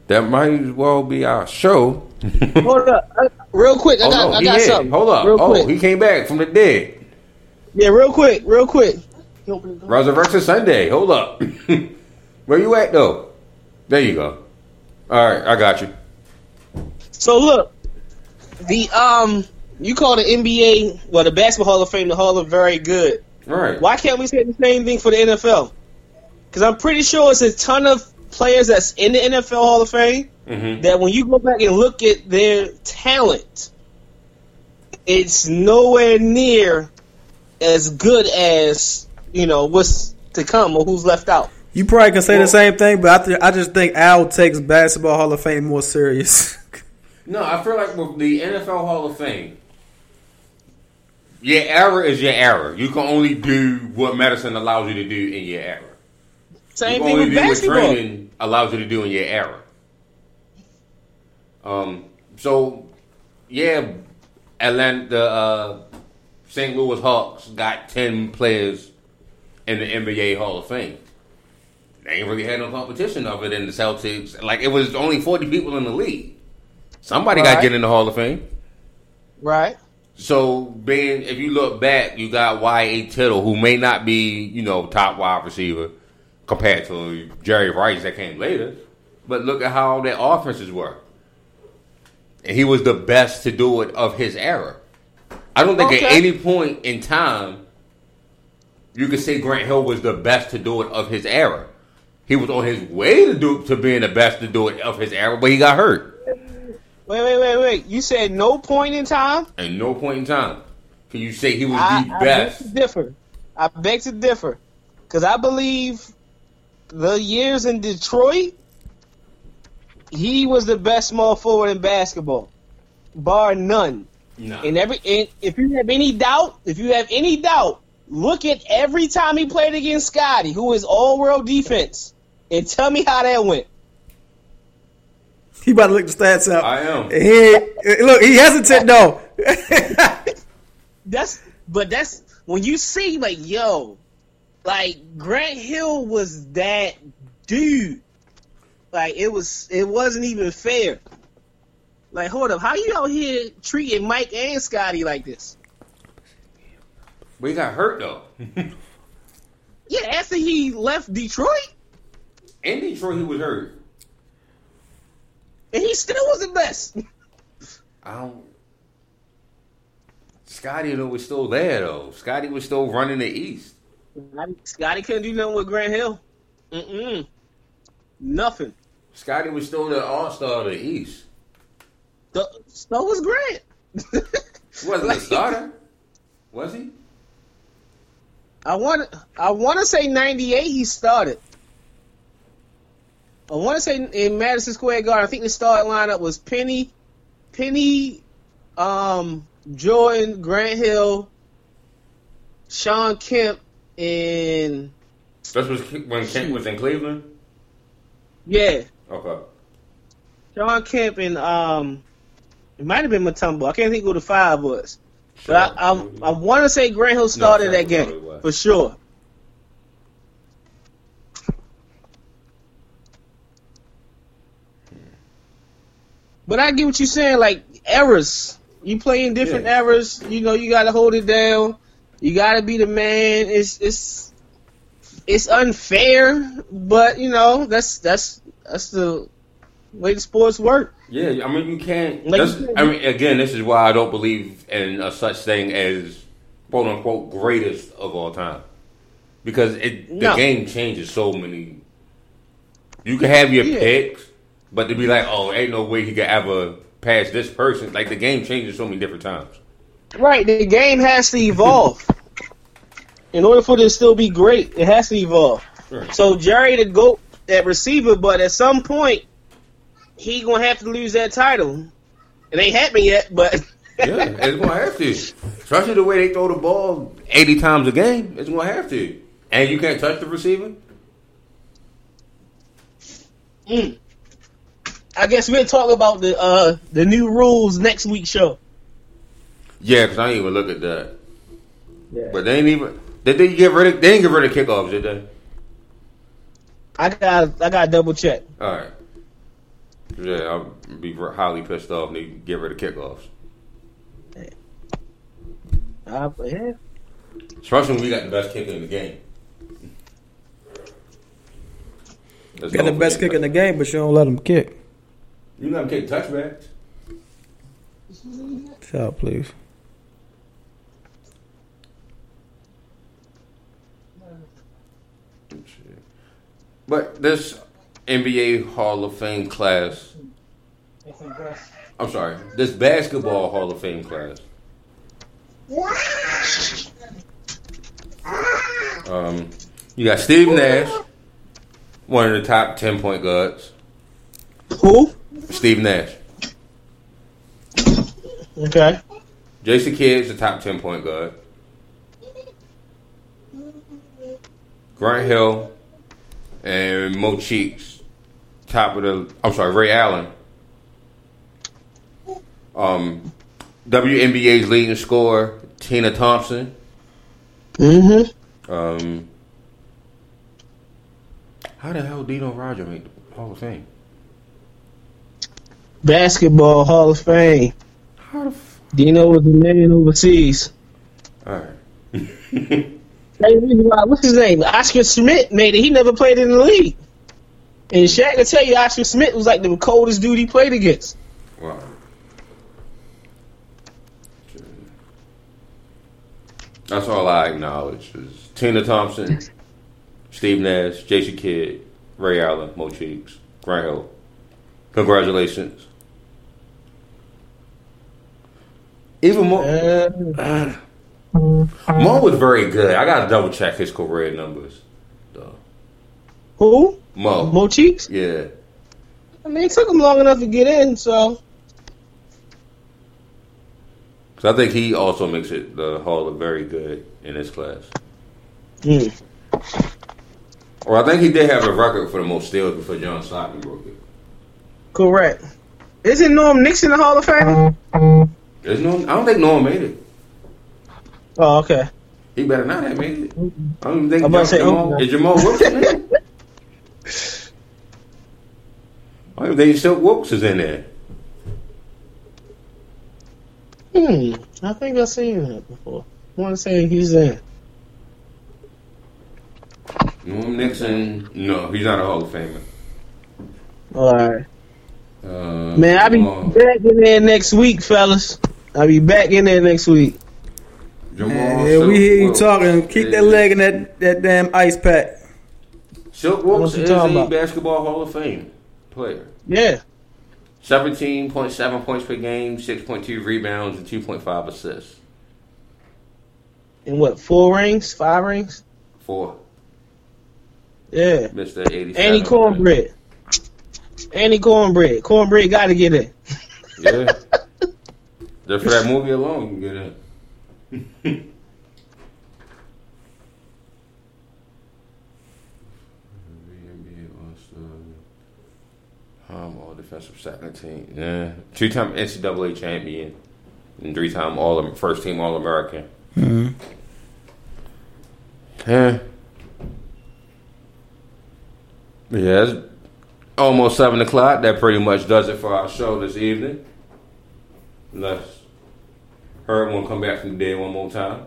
Speaker 1: That might as well be our show.
Speaker 4: Hold up, real quick. I
Speaker 1: Hold
Speaker 4: got,
Speaker 1: on,
Speaker 4: I got
Speaker 1: here.
Speaker 4: something.
Speaker 1: Hold up.
Speaker 4: Real
Speaker 1: Oh,
Speaker 4: quick.
Speaker 1: he came back from the dead.
Speaker 4: Yeah, real quick, real quick.
Speaker 1: Resurrection Sunday. Hold up. Where you at though? There you go. All right, I got you.
Speaker 4: So look, the um, you call the NBA, well, the Basketball Hall of Fame, the Hall of Very Good.
Speaker 1: All right.
Speaker 4: Why can't we say the same thing for the NFL? Because I'm pretty sure it's a ton of players that's in the NFL Hall of Fame
Speaker 1: Mm-hmm.
Speaker 4: that when you go back and look at their talent, it's nowhere near as good as you know what's to come or who's left out.
Speaker 2: You probably can say the same thing, but I, th- I just think Al takes basketball Hall of Fame more serious.
Speaker 1: No, I feel like with the NFL Hall of Fame, your error is your error. You can only do what medicine allows you to do in your error.
Speaker 4: Same thing with
Speaker 1: do what
Speaker 4: basketball.
Speaker 1: training allows you to do in your era. Um. So, yeah, Atlanta, the uh, St. Louis Hawks got ten players in the NBA Hall of Fame. They ain't really had no competition of it in the Celtics. Like it was only forty people in the league. Somebody got to get in the Hall of Fame.
Speaker 4: Right.
Speaker 1: So, being if you look back, you got Y.A. Tittle, who may not be, you know, top wide receiver compared to Jerry Rice that came later, but look at how their offenses were. And he was the best to do it of his era. I don't think at any point in time you could say Grant Hill was the best to do it of his era. He was on his way to do to being the best to do it of his era, but he got hurt.
Speaker 4: Wait, wait, wait, wait. You said no point in time.
Speaker 1: At no point in time can you say he was
Speaker 4: I,
Speaker 1: the
Speaker 4: I beg
Speaker 1: best.
Speaker 4: to differ. I beg to differ because I believe the years in Detroit, he was the best small forward in basketball, bar none.
Speaker 1: No.
Speaker 4: And every and if you have any doubt, if you have any doubt, look at every time he played against Scotty, who is all world defense, and tell me how that went.
Speaker 2: he about to look the stats up.
Speaker 1: I am.
Speaker 2: And he ain't- look, he hesitant though.
Speaker 4: That's but that's when you see like yo, like Grant Hill was that dude. Like it was it wasn't even fair. Like hold up, how you out here treating Mike and Scotty like this?
Speaker 1: But he got hurt though.
Speaker 4: Yeah, after he left Detroit,
Speaker 1: In Detroit, he was hurt.
Speaker 4: and he still was the best.
Speaker 1: I don't. Scotty though was still there though. Scotty was still running the East.
Speaker 4: Scotty couldn't do nothing with Grant Hill. Mm-mm. Nothing.
Speaker 1: Scotty was still the All Star of the East.
Speaker 4: The, so was Grant.
Speaker 1: He wasn't a starter, was he?
Speaker 4: I want I want to say 98 he started. I want to say in Madison Square Garden, I think the start lineup was Penny, Penny, um, Jordan, Grant Hill, Shawn Kemp, and
Speaker 1: This was when Kemp was in Cleveland.
Speaker 4: yeah,
Speaker 1: Okay.
Speaker 4: Shawn Kemp and um, it might have been Mutombo. I can't think who the five was, but I I, I want to say Grant Hill started
Speaker 1: No,
Speaker 4: that game for sure. But I get what you're saying. Like errors, you playing different
Speaker 1: Yeah.
Speaker 4: errors. You know, you got to hold it down. You got to be the man. It's it's it's unfair, but you know that's that's that's the way the sports work.
Speaker 1: Yeah, I mean you can't.
Speaker 4: Like-
Speaker 1: I mean, again, this is why I don't believe in a such thing as quote unquote greatest of all time, because it the
Speaker 4: No.
Speaker 1: game changes so many. You can have your
Speaker 4: Yeah.
Speaker 1: picks, but to be like, oh, ain't no way he could ever pass this person. Like the game changes so many different times.
Speaker 4: Right, the game has to evolve. In order for it to still be great, it has to evolve.
Speaker 1: Right.
Speaker 4: So Jerry the goat at receiver, but at some point he gonna have to lose that title. It ain't happened yet, but
Speaker 1: Yeah, it's gonna have to, especially the way they throw the ball eighty times a game. It's gonna have to, and you can't touch the receiver.
Speaker 4: Mm. I guess we'll talk about the uh the new rules next week's show.
Speaker 1: Yeah, because I didn't even look at that.
Speaker 4: Yeah.
Speaker 1: But they ain't even. Did they get rid of? They didn't get rid of kickoffs, did they?
Speaker 4: I got I got double check.
Speaker 1: All right. Yeah, I'll be highly pissed off if they get rid of kickoffs.
Speaker 4: Uh, yeah.
Speaker 1: Especially when we got the best kicker in the game. Let's
Speaker 2: Got the best
Speaker 1: for
Speaker 2: kick in the game, but you don't let him kick.
Speaker 1: You let him kick touchbacks.
Speaker 2: Shut up, please.
Speaker 1: But this NBA Hall of Fame class. I'm sorry. This basketball Hall of Fame class. Um, you got Steve Nash, one of the top ten point guards.
Speaker 4: Who?
Speaker 1: Steve Nash.
Speaker 4: Okay.
Speaker 1: Jason Kidd's the top ten point guard. Grant Hill and Mo Cheeks, top of the. I'm sorry, Ray Allen. Um, WNBA's leading scorer Tina Thompson.
Speaker 4: Mm-hmm.
Speaker 1: Um, how the hell Dino Radja make the Hall of Fame?
Speaker 4: Basketball Hall of Fame.
Speaker 1: How the f-
Speaker 4: Dino was the man overseas.
Speaker 1: All right.
Speaker 4: What's his name? Oscar Schmidt made it. He never played in the league. And Shaq can tell you, Oscar Schmidt was like the coldest dude he played against.
Speaker 1: Wow. That's all I acknowledge is Tina Thompson, Steve Nash, Jason Kidd, Ray Allen, Mo Cheeks, Grant Hill. Congratulations. Even Mo,
Speaker 4: Uh,
Speaker 1: Mo was very good. I gotta double check his career numbers. Though.
Speaker 4: who?
Speaker 1: Mo.
Speaker 4: Mo Cheeks?
Speaker 1: Yeah.
Speaker 4: I mean, it took him long enough to get in, so.
Speaker 1: Because I think he also makes it the Hall of Very Good in his class.
Speaker 4: Hmm.
Speaker 1: Or I think he did have a record for the most steals before John Stockton broke it.
Speaker 4: Correct. Isn't Norm Nixon the Hall of Fame?
Speaker 1: There's no, I don't think Norm made it.
Speaker 4: Oh, okay.
Speaker 1: He better not have made it. I don't even think
Speaker 4: I'm about say,
Speaker 1: Jamal,
Speaker 4: oh.
Speaker 1: is Jamal Wilson in it? I don't even think Silk Wilkes is in there.
Speaker 4: Hmm. I think I've seen that before. I want to say he's in.
Speaker 1: Norm Nixon, no, he's not a Hall of Famer.
Speaker 4: All right.
Speaker 1: Uh,
Speaker 4: Man, I'll be
Speaker 1: Jamal,
Speaker 4: back in there next week, fellas. I'll be back in there next week.
Speaker 1: Jamal
Speaker 2: Yeah,
Speaker 1: Silk
Speaker 2: we hear you
Speaker 1: Wilkes
Speaker 2: talking. Keep that leg in that, that damn ice pack.
Speaker 1: Silk Wilkes
Speaker 4: What you
Speaker 1: is
Speaker 4: talking
Speaker 1: a
Speaker 4: about?
Speaker 1: basketball Hall of Fame player.
Speaker 4: Yeah.
Speaker 1: 17.7 points per game, 6.2 rebounds, and 2.5 assists.
Speaker 4: And what, four rings? Five rings?
Speaker 1: Four.
Speaker 4: Yeah.
Speaker 1: Mr. 87.
Speaker 4: Andy Cornbread. Andy Cornbread. Cornbread got to get it.
Speaker 1: Yeah. Just for that movie alone, you can get in. Um, all defensive second team. Yeah. Two time NCAA champion and three time all first team All American. Yeah. Yeah, it's almost seven o'clock. That pretty much does it for our show this evening. Unless Herb won't come back from the dead one more time.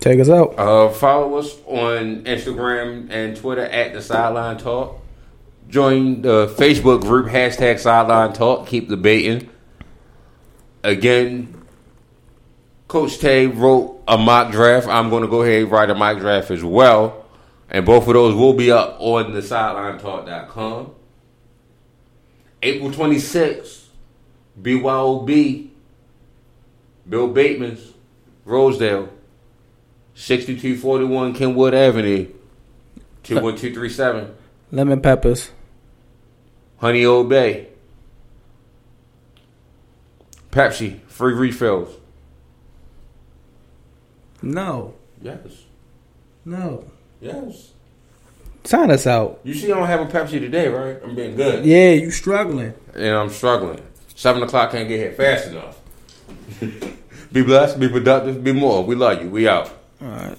Speaker 2: Take us out.
Speaker 1: Uh, follow us on Instagram and Twitter at the Sideline Talk. Join the Facebook group hashtag Sideline Talk. Keep debating. Again, Coach Tay wrote a mock draft. I'm going to go ahead and write a mock draft as well. And both of those will be up on the sidelinetalk.com. April 26th, BYOB, Bill Bateman's, Rosedale, 6241 Kenwood Avenue, 21237,
Speaker 2: Lemon peppers.
Speaker 1: Honey Old Bay. Pepsi, free refills.
Speaker 2: No.
Speaker 1: Yes.
Speaker 2: No.
Speaker 1: Yes.
Speaker 2: Sign us out.
Speaker 1: You see, I don't have a Pepsi today, right? I'm being good.
Speaker 2: Yeah, you struggling.
Speaker 1: And I'm struggling. Seven o'clock can't get here fast enough. be blessed, be productive, be more. We love you. We out.
Speaker 2: All right.